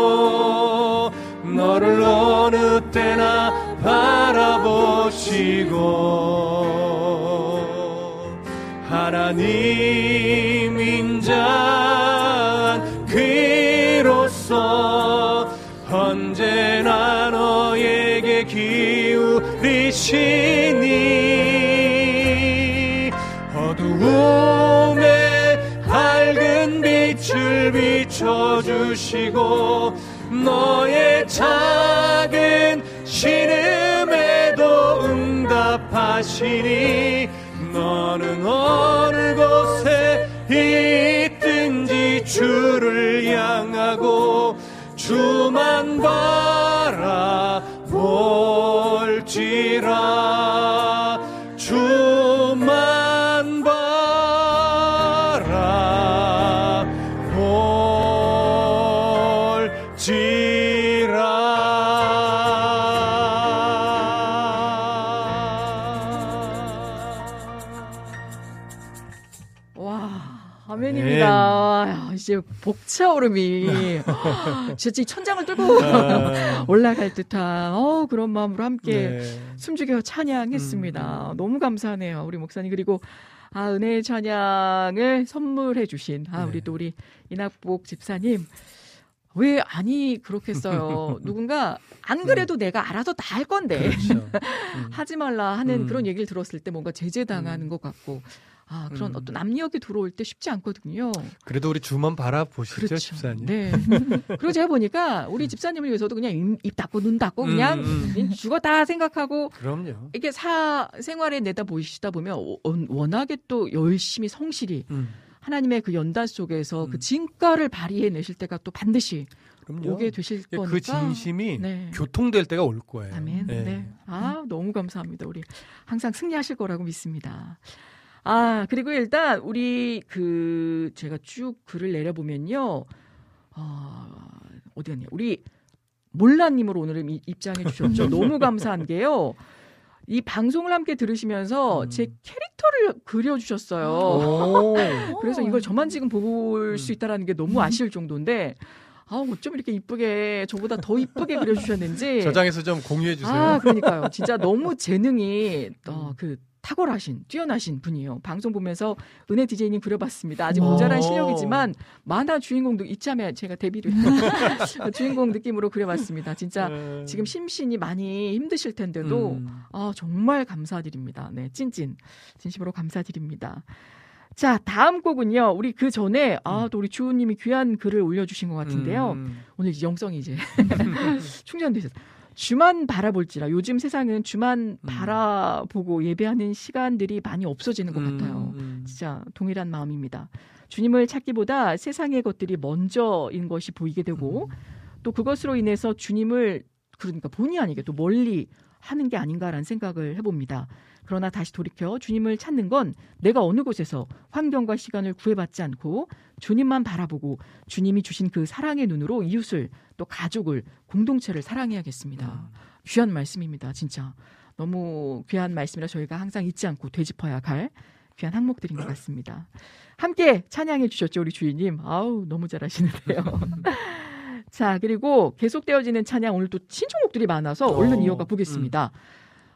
너를 어느 때나 바라보시고 하나님 인자 기울이시니 어두움에 밝은 빛을 비춰주시고 너의 작은 신음에도 응답하시니 너는 어느 곳에 있든지 주를 향하고 주만 바라볼 지라 아, 이제 복차오름이 진짜 이 천장을 뚫고 올라갈 듯한 어, 그런 마음으로 함께 네. 숨죽여 찬양했습니다. 너무 감사하네요, 우리 목사님. 그리고 아, 은혜의 찬양을 선물해 주신 아, 우리 네. 또 우리 이낙복 집사님. 왜 아니 그렇겠어요. 누군가 안 그래도 내가 알아서 다 할 건데 그렇죠. 음. 하지 말라 하는 음. 그런 얘기를 들었을 때 뭔가 제재당하는 것 같고 아 그런 음. 어떤 압력이 들어올 때 쉽지 않거든요. 그래도 우리 주만 바라보시죠, 그렇죠. 집사님. 네. 그리고 제가 보니까 우리 집사님을 위해서도 그냥 입, 입 닫고 눈 닫고 그냥 음, 음. 죽었다 생각하고 그럼요. 이게 사 생활에 내다 보시다 보면 워- 워낙에 또 열심히 성실히 음. 하나님의 그 연단 속에서 그 음. 진가를 발휘해 내실 때가 또 반드시 그럼요. 오게 되실 예, 거니까 그 진심이 네. 교통될 때가 올 거예요. 아멘. 예. 네. 아, 너무 감사합니다. 우리 항상 승리하실 거라고 믿습니다. 아, 그리고 일단 우리 그 제가 쭉 글을 내려보면요. 아, 어디 갔냐. 우리 몰라님으로 오늘 이- 입장해 주셨죠. 너무 감사한 게요. 이 방송을 함께 들으시면서 음. 제 캐릭터를 그려주셨어요. 오. 그래서 이걸 저만 지금 볼수 음. 있다라는 게 너무 아쉬울 정도인데, 아, 어쩜 이렇게 이쁘게, 저보다 더 이쁘게 그려주셨는지. 저장해서 좀 공유해 주세요. 아, 그러니까요. 진짜 너무 재능이 어, 그 탁월하신, 뛰어나신 분이에요. 방송 보면서 은혜 디제이님 그려봤습니다. 아직 오. 모자란 실력이지만 만화 주인공도 이참에 제가 데뷔를 주인공 느낌으로 그려봤습니다. 진짜 네. 지금 심신이 많이 힘드실 텐데도 음. 아, 정말 감사드립니다. 네, 찐찐. 진심으로 감사드립니다. 자, 다음 곡은요. 우리 그 전에, 아, 또 우리 주호님이 귀한 글을 올려주신 것 같은데요. 음. 오늘 영성이 이제 충전되셨어요. 주만 바라볼지라 요즘 세상은 주만 바라보고 예배하는 시간들이 많이 없어지는 것 같아요. 음. 진짜 동일한 마음입니다. 주님을 찾기보다 세상의 것들이 먼저인 것이 보이게 되고 또 그것으로 인해서 주님을 그러니까 본의 아니게 또 멀리 하는 게 아닌가라는 생각을 해봅니다. 그러나 다시 돌이켜 주님을 찾는 건 내가 어느 곳에서 환경과 시간을 구애받지 않고 주님만 바라보고 주님이 주신 그 사랑의 눈으로 이웃을 또 가족을 공동체를 사랑해야겠습니다. 귀한 말씀입니다. 진짜 너무 귀한 말씀이라 저희가 항상 잊지 않고 되짚어야 갈 귀한 항목들인 것 같습니다. 함께 찬양해 주셨죠 우리 주인님. 아우 너무 잘하시는데요. 자 그리고 계속되어지는 찬양 오늘 또 신청곡들이 많아서 얼른 어, 이어가 보겠습니다.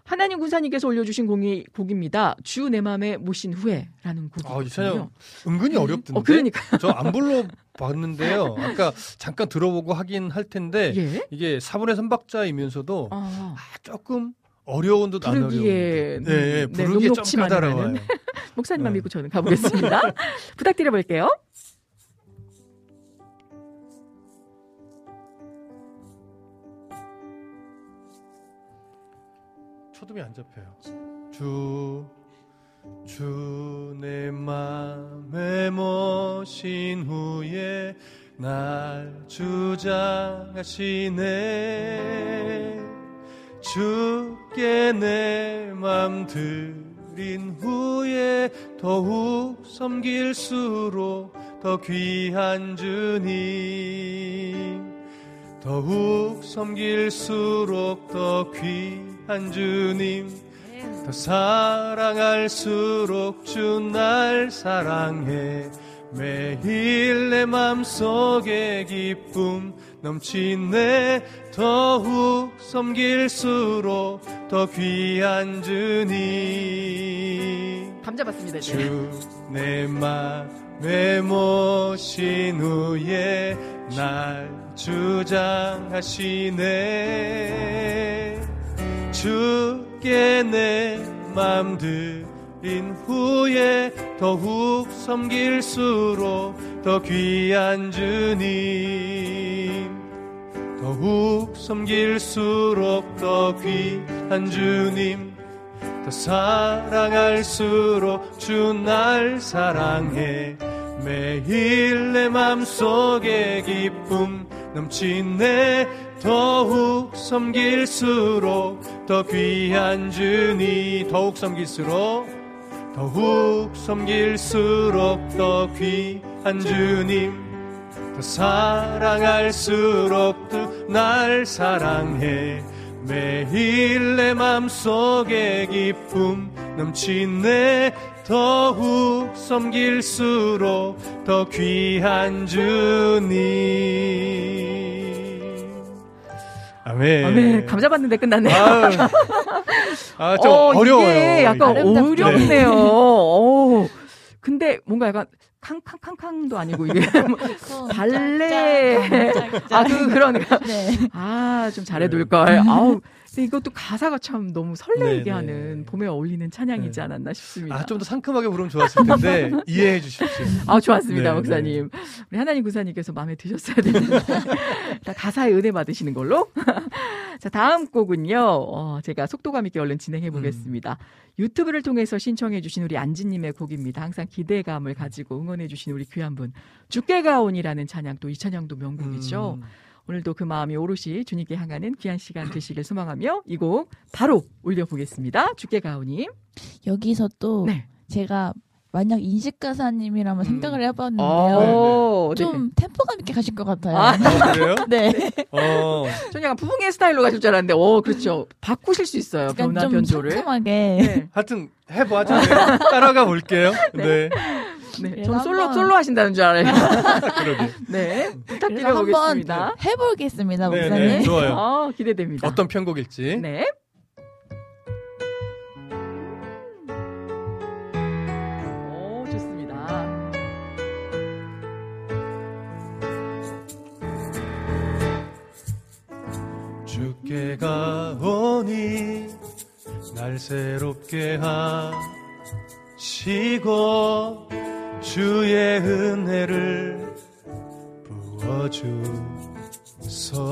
하나님 군사님께서 올려주신 곡이, 곡입니다. 주 내 맘에 모신 후에라는 곡이거든요. 아, 이 찬양 은근히 어렵던데. 어, 그러니까 저 안 불러 봤는데요. 아까 잠깐 들어보고 하긴 할 텐데 예. 이게 4분의 3박자이면서도 아, 조금 어려운 듯 안 어려운. 네, 음, 네, 부르기에 좀 녹록치만 까다로워요. 목사님만 네. 믿고 저는 가보겠습니다. 부탁드려볼게요. 초점이 안 잡혀요. 주, 주 내 맘에 모신 후에 날 주장하시네. 주께 내 맘 드린 후에 더욱 섬길수록 더 귀한 주님. 더욱 섬길수록 더 귀한 주님 더 사랑할수록 주 날 사랑해 매일 내 맘속에 기쁨 넘치네 더욱 섬길수록 더 귀한 주님 감 잡았습니다. 이제. 주내 맘에 모신 후에 날 주장하시네 주께 내 맘 드린 후에 더욱 섬길수록 더 귀한 주님. 더욱 섬길수록 더 귀한 주님. 더 사랑할수록 주 날 사랑해. 매일 내 맘속에 기쁨 넘치네 더욱 섬길수록 더 귀한 주님 더욱 섬길수록 더욱 섬길수록 더 귀한 주님 더 사랑할수록 더 날 사랑해. 매일 내 맘속에 기쁨 넘치네 더욱 섬길수록 더 귀한 주님 아멘 아멘. 감 잡았는데 끝났네요. 아유, 아, 좀 어, 어려워요. 이게 약간. 어렵네요. 어. 근데 뭔가 약간 캉캉캉캉도 아니고 이게 뭐 발레. 아, 그, 그러니까. 네. 아, 좀 잘해둘 걸. 아우. 근데 이것도 가사가 참 너무 설레게 네, 네. 하는 봄에 어울리는 찬양이지 네. 않았나 싶습니다. 아, 좀 더 상큼하게 부르면 좋았을 텐데 이해해 주십시오. 아, 좋았습니다, 네, 목사님. 우리 하나님 구사님께서 마음에 드셨어야 되는데. 다 가사에 은혜 받으시는 걸로. 자, 다음 곡은요, 어, 제가 속도감 있게 얼른 진행해 보겠습니다. 유튜브를 통해서 신청해 주신 우리 안지님의 곡입니다. 항상 기대감을 가지고 응원해 주신 우리 귀한 분. 죽게 가온이라는 찬양, 또 이 찬양도 명곡이죠. 음. 오늘도 그 마음이 오롯이 주님께 향하는 귀한 시간 되시길 소망하며 이 곡 바로 올려보겠습니다. 주께 가오님. 여기서 또 네. 제가 만약 인식 가사님이라면 음. 생각을 네, 해봤는데요. 오, 네. 좀 템포감 있게 가실 것 같아요. 아, 어, 그래요? 네. 어. 전 약간 부흥의 스타일로 가실 줄 알았는데, 오, 그렇죠. 바꾸실 수 있어요. 변화, 좀 변조를. 촘촘하게. 네. 하여튼 해보죠. 네. 따라가 볼게요. 네. 네. 그래서 전 솔로, 한번- 솔로 하신다는 줄 알아요. 네. 그래서 부탁드려 한번 보겠습니다. 해보겠습니다, 네, 목사님. 네, 좋아요. 아, 기대됩니다. 어떤 편곡일지. 네. 오, 좋습니다. 주께 가오니 날 새롭게 하시고 주의 은혜를 부어주소서.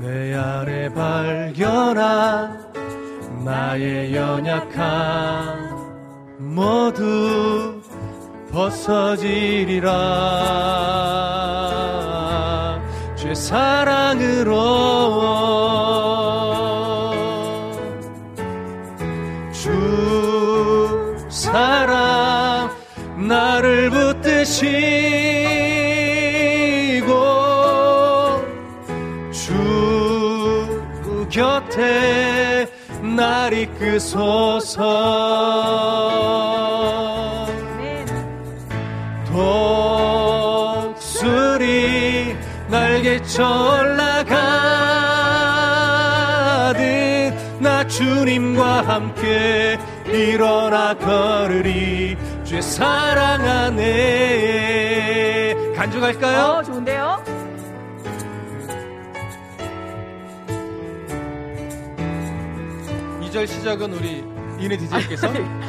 내 안에 발견한 나의 연약함 모두 벗어지리라. 죄 사랑으로 붙드시고 주 곁에 날 이끄소서. 독수리 날개쳐 올라가듯 나 주님과 함께 일어나 걸으리 주의 사랑 안에 간주갈까요? 어, 좋은데요? 이 절 시작은 우리 이네 디제이께서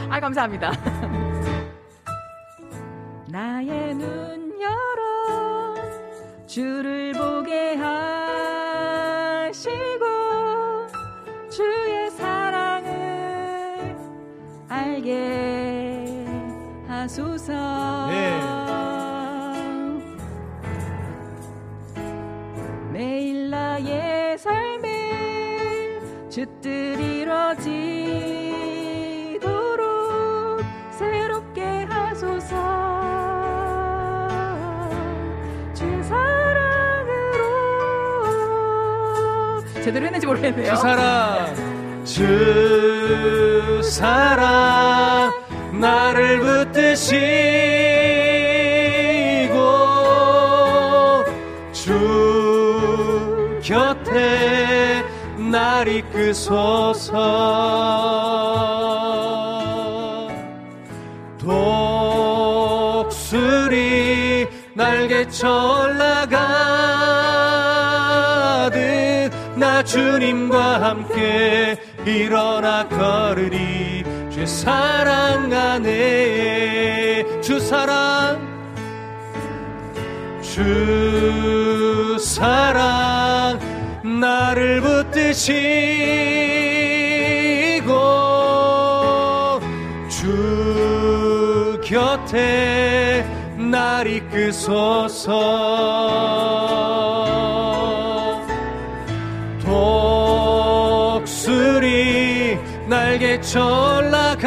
아, 감사합니다. 나의 눈 열어 주를 보게 하 알게 하소서. 네. 매일 나의 삶에 주뜻 이뤄지도록 새롭게 하소서 제대로 했는지 모르겠네요 주 사랑 주 사랑 나를 붙드시고 주 곁에 날 이끄소서. 독수리 날개 쳐 올라가듯 나 주님과 함께 일어나 걸으리. 주의 사랑 안에 주 사랑. 주 사랑 나를 붙드시고 주 곁에 날 이끄소서 날개쳐 올라가듯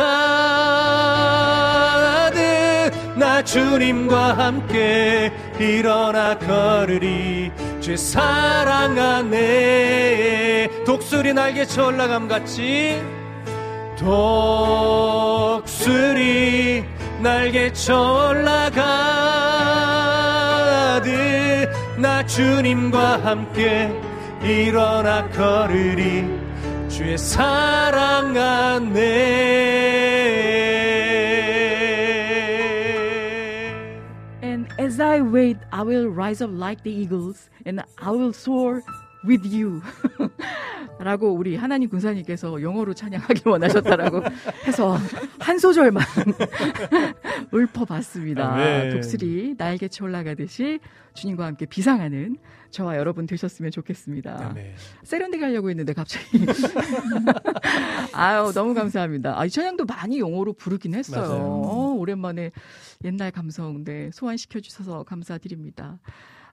나 주님과 함께 일어나 걸으리. 주 사랑 안에 독수리 날개쳐 올라감 같이 독수리 날개쳐 올라가듯 나 주님과 함께 일어나 걸으리 주의 사랑 안에 And as I wait, I will rise up like the eagles, and I will soar with you. 라고 우리 하나님 군사님께서 영어로 찬양하기 원하셨다라고 해서 한 소절만 읊어봤습니다. 아멘. 독수리 날개치 올라가듯이 주님과 함께 비상하는 저와 여러분 되셨으면 좋겠습니다. 아멘. 세련되게 하려고 했는데 갑자기 아유 너무 감사합니다. 아, 이 찬양도 많이 영어로 부르긴 했어요. 어, 오랜만에 옛날 감성 네, 소환시켜 주셔서 감사드립니다.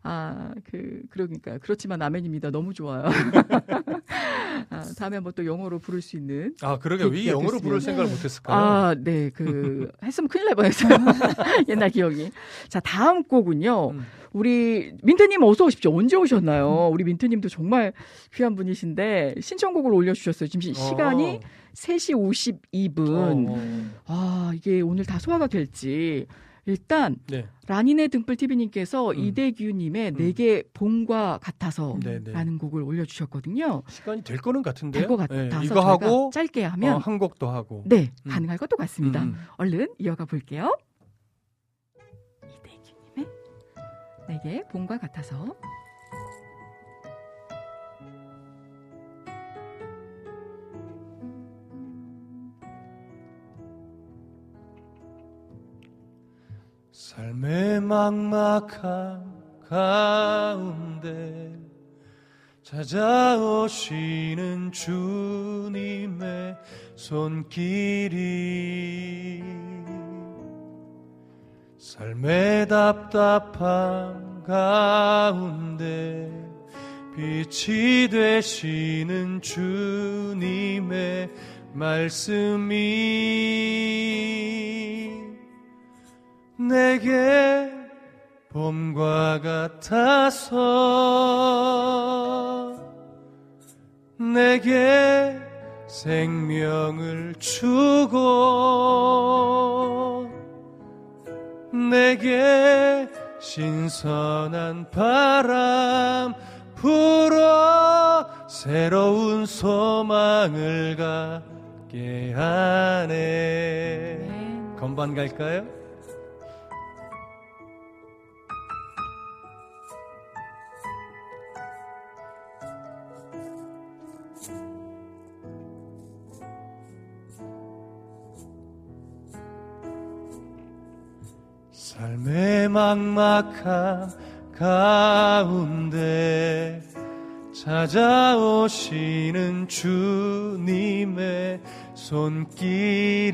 아, 그, 그러니까요. 그렇지만 아멘입니다. 너무 좋아요. 아, 다음에 한번 또 영어로 부를 수 있는. 아 그러게 왜이 영어로 됐으면. 부를 생각을 못했을까요? 아, 네. 그, 했으면 큰일 날 뻔했어요. 옛날 기억이. 자, 다음 곡은요. 음. 우리 민트님 어서 오십시오. 언제 오셨나요? 우리 민트님도 정말 귀한 분이신데 신청곡을 올려주셨어요. 지금 시- 시간이 3시 52분. 어. 아, 이게 오늘 다 소화가 될지. 일단 네. 라니네 등불 TV님께서 음. 이대규님의 음. 내게 봄과 같아서라는 네, 네. 곡을 올려주셨거든요. 시간이 될 거는 같은데요. 될것 같아서 네, 이거 하고 짧게 하면 어, 한 곡도 하고. 네 음. 가능할 것도 같습니다. 음, 음. 얼른 이어가 볼게요. 이대규님의 내게 봄과 같아서 삶의 막막한 가운데 찾아오시는 주님의 손길이 삶의 답답함 가운데 빛이 되시는 주님의 말씀이 내게 봄과 같아서 내게 생명을 주고 내게 신선한 바람 불어 새로운 소망을 갖게 하네 건반 갈까요? 삶의 막막한 가운데 찾아오시는 주님의 손길이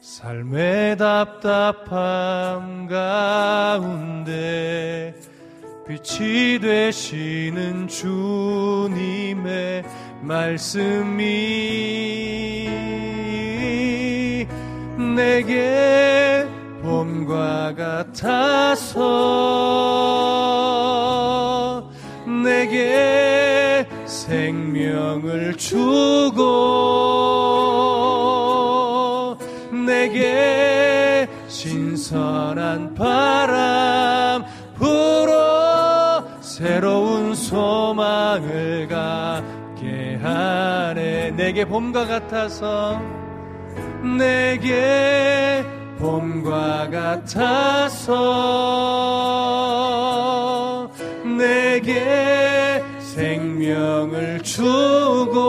삶의 답답함 가운데 빛이 되시는 주님의 말씀이 내게 봄과 같아서 내게 생명을 주고 내게 신선한 바람 불어 새로운 소망을 갖게 하네. 내게 봄과 같아서 내게 봄과 같아서 내게 생명을 주고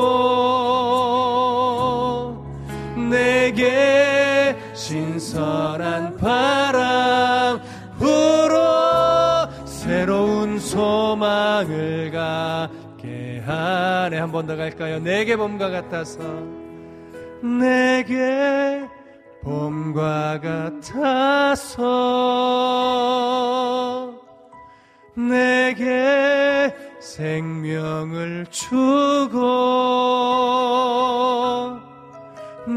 내게 신선한 바람 불어 새로운 소망을 갖게 하네. 한 번 더 갈까요? 내게 봄과 같아서 내게 봄과 같아서 내게 생명을 주고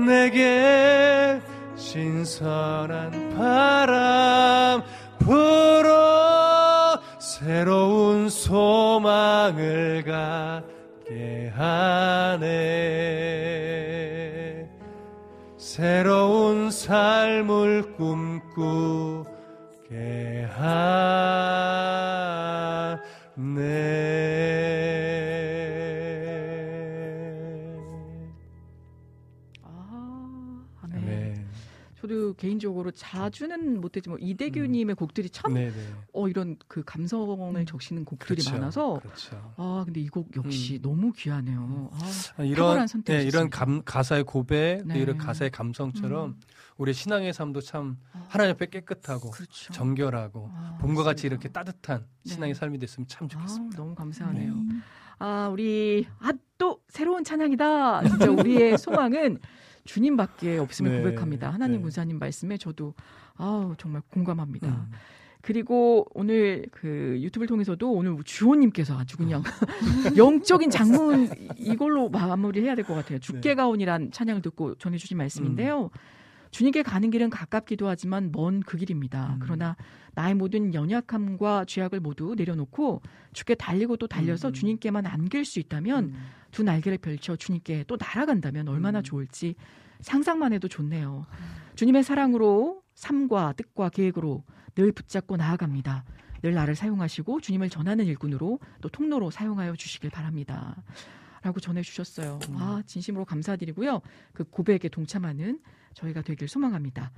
내게 신선한 바람 불어 새로운 소망을 갖게 하네 새로운 삶을 꿈꾸게 하네 개인적으로 자주는 못했지만 이대규님의 곡들이 참 네네. 어, 이런 그 감성을 적시는 곡들이 그렇죠. 많아서 그렇죠. 아 근데 이 곡 역시 너무 귀하네요. 아, 아, 이런 네. 이런 감, 가사의 고백, 네. 이런 가사의 감성처럼 음. 우리 신앙의 삶도 참 아, 하나님 앞에 깨끗하고 그렇죠. 정결하고 아, 봄과 같이. 이렇게 따뜻한 네. 신앙의 삶이 됐으면 참 아, 좋겠습니다. 너무 감사하네요. 네. 아, 우리 아 또 새로운 찬양이다. 진짜 우리의 소망은 주님밖에 없음을 네, 고백합니다. 하나님 네. 군사님 말씀에 저도 아우 정말 공감합니다. 음. 그리고 오늘 그 유튜브를 통해서도 오늘 주호님께서 아주 그냥 영적인 장문 이걸로 마무리해야 될 것 같아요. 네. 가온이란 찬양을 듣고 전해주신 말씀인데요. 주님께 가는 길은 가깝기도 하지만 먼 그 길입니다. 음. 그러나 나의 모든 연약함과 죄악을 모두 내려놓고 주께 달리고 또 달려서 음. 주님께만 안길 수 있다면 음. 두 날개를 펼쳐 주님께 또 날아간다면 얼마나 음. 좋을지 상상만 해도 좋네요. 주님의 사랑으로 삶과 뜻과 계획으로 늘 붙잡고 나아갑니다. 늘 나를 사용하시고 주님을 전하는 일꾼으로 또 통로로 사용하여 주시길 바랍니다. 라고 전해주셨어요. 음. 아, 진심으로 감사드리고요. 그 고백에 동참하는 저희가 되길 소망합니다.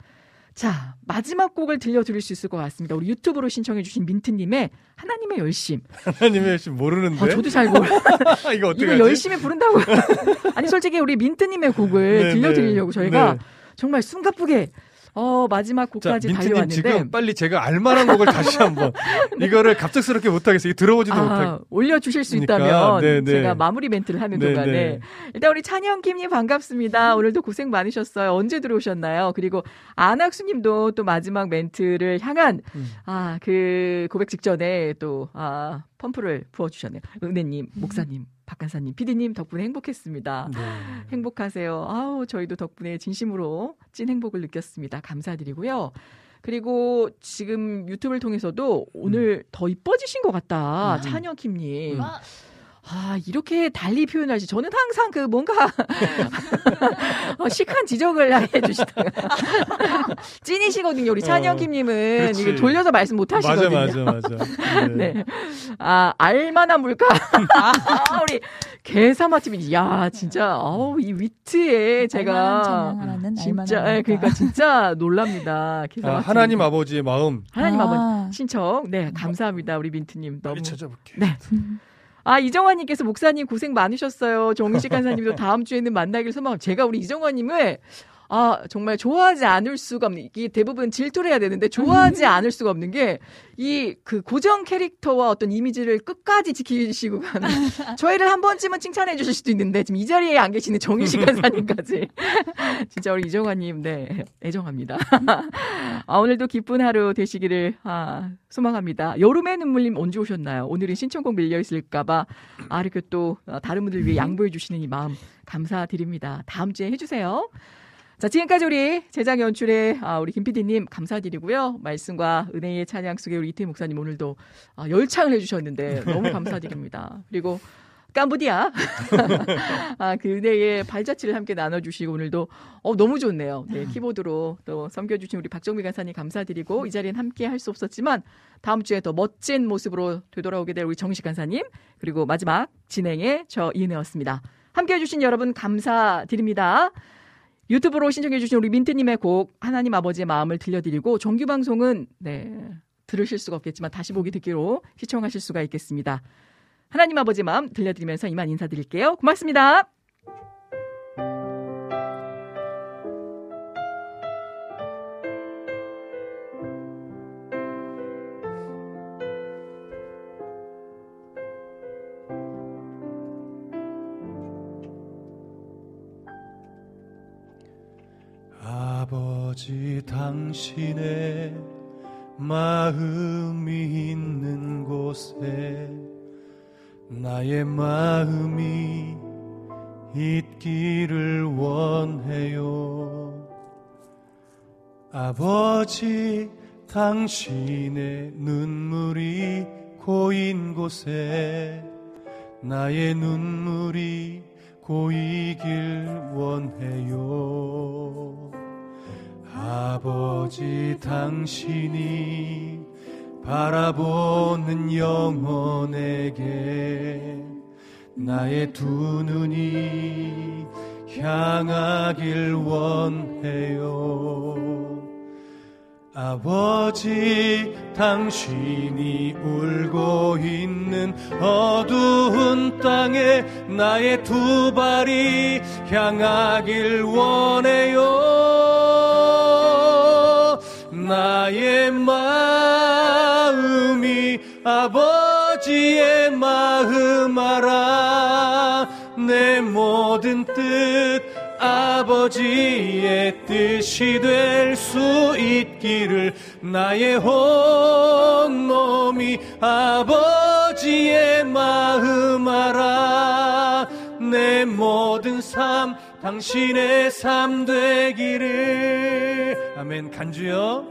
자, 마지막 곡을 들려드릴 수 있을 것 같습니다. 우리 유튜브로 신청해주신 민트님의 하나님의 열심. 하나님의 심 모르는데 어, 저도 잘 몰라. 이거 어떻게 이거? 열심히 부른다고. 아니 솔직히 우리 민트님의 곡을 네, 들려드리려고 네. 저희가 네. 정말 숨가쁘게 어 마지막 자, 곡까지 달려왔는데 지금 빨리 제가 알만한 곡을 다시 한번 이거를 갑작스럽게 못하겠어요. 들어보지도 아, 못하고. 올려주실 수 그러니까, 있다면 네, 네. 제가 마무리 멘트를 하는 네, 동안에 네. 일단 우리 찬영킴님 반갑습니다. 오늘도 고생 많으셨어요. 언제 들어오셨나요? 그리고 안학수님도 또 마지막 멘트를 향한 음. 아그 고백 직전에 또 아, 펌프를 부어주셨네요. 은혜님, 목사님, 박간사님, 피디님 덕분에 행복했습니다. 네. 행복하세요. 아우, 저희도 덕분에 진심으로 찐 행복을 느꼈습니다. 감사드리고요. 그리고 지금 유튜브를 통해서도 오늘 더 이뻐지신 것 같다. 음. 찬영킴님. 아, 아, 이렇게 달리 표현하시. 저는 항상 그 뭔가 어, 시크한 지적을 해주시다가 찐이시거든요. 우리 찬영킴님은 어. 이게 돌려서 말씀 못 맞아 하시거든요. 맞아 맞아. 네. 네. 아, 알만한 물가. 아, 우리 개사마팀이, 야, 진짜, 어우, 이 위트에 제가. 진짜, 예, 그러니까 진짜 놀랍니다. 아, 개사마팀. 하나님 아버지의 마음 하나님 아. 아버지 신청. 네, 감사합니다. 우리 민트님. 너무. 찾아볼게요. 네. 아, 이정환님께서 목사님 고생 많으셨어요. 정식 간사님도 다음 주에는 만나길 소망. 제가 우리 이정환님을 아, 정말 좋아하지 않을 수가 없는, 이게 대부분 질투를 해야 되는데, 좋아하지 않을 수가 없는 게, 이, 그 고정 캐릭터와 어떤 이미지를 끝까지 지키시고 가는, 저희를 한 번쯤은 칭찬해 주실 수도 있는데, 지금 이 자리에 안 계시는 정희식 간사님까지. 진짜 우리 이정환님, 네, 애정합니다. 아, 오늘도 기쁜 하루 되시기를, 아, 소망합니다. 여름의 눈물님 언제 오셨나요? 오늘은 신청곡 밀려있을까봐, 아, 이렇게 또, 어, 다른 분들 위해 양보해 주시는 이 마음, 감사드립니다. 다음 주에 해주세요. 자, 지금까지 우리 제작 연출의 아, 우리 김 PD님 감사드리고요. 말씀과 은혜의 찬양 속에 우리 이태 목사님 오늘도 아, 열창을 해주셨는데 너무 감사드립니다. 그리고 캄보디아 아, 그 은혜의 발자취를 함께 나눠주시고 오늘도 어, 너무 좋네요. 네, 키보드로 또 섬겨주신 우리 박정미 간사님 감사드리고 이 자리엔 함께 할 수 없었지만 다음 주에 더 멋진 모습으로 되돌아오게 될 우리 정식 간사님 그리고 마지막 진행의 저 이은혜였습니다. 함께 해주신 여러분 감사드립니다. 유튜브로 신청해주신 우리 민트님의 곡 하나님 아버지의 마음을 들려드리고 정규 방송은 네 들으실 수가 없겠지만 다시 보기 듣기로 시청하실 수가 있겠습니다. 하나님 아버지 마음 들려드리면서 이만 인사드릴게요. 고맙습니다. 아버지 당신의 마음이 있는 곳에 나의 마음이 있기를 원해요. 아버지 당신의 눈물이 고인 곳에 나의 눈물이 고이길 원해요. 아버지 당신이 바라보는 영혼에게 나의 두 눈이 향하길 원해요. 아버지 당신이 울고 있는 어두운 땅에 나의 두 발이 향하길 원해요 나의 마음이 아버지의 마음 알아. 내 모든 뜻 아버지의 뜻이 될 수 있기를 나의 혼놈이 아버지의 마음 알아. 내 모든 삶 당신의 삶 되기를. 아멘. 간주요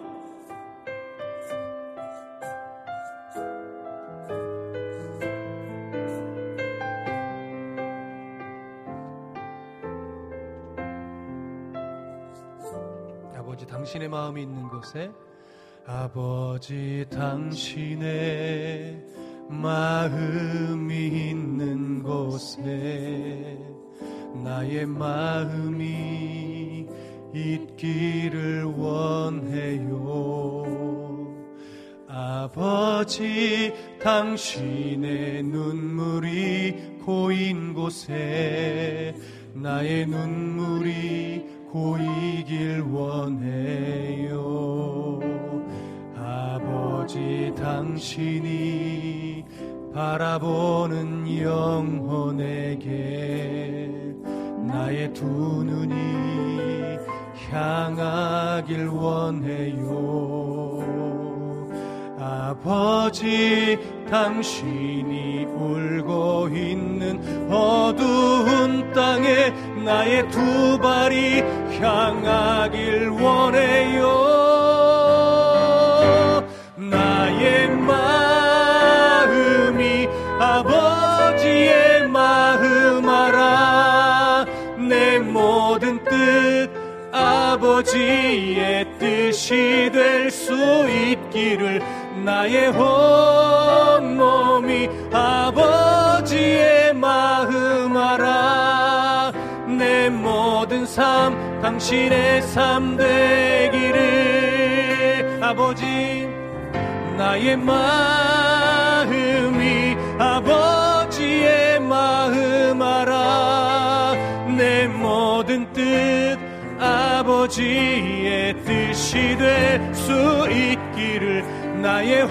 아버지 당신의 마음이 있는 곳에 아버지 당신의 마음이 있는 곳에 나의 마음이 있기를 원해요. 아버지 당신의 눈물이 고인 곳에 나의 눈물이 고이길 원해요. 아버지 당신이 바라보는 영혼에게 나의 두 눈이 향하길 원해요. 아버지 당신이 울고 있는 어두운 땅에 나의 두 발이 향하길 원해요 아버지의 뜻이 될 수 있기를 나의 온몸이 아버지의 마음 알아. 내 모든 삶 당신의 삶 되기를. 아버지 나의 마음이 아버지의 마음 알아. 내 모든 뜻 아버지의 뜻이 될 수 있기를 나의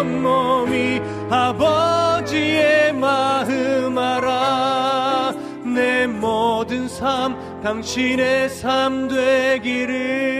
온몸이 아버지의 마음 알아. 내 모든 삶 당신의 삶 되기를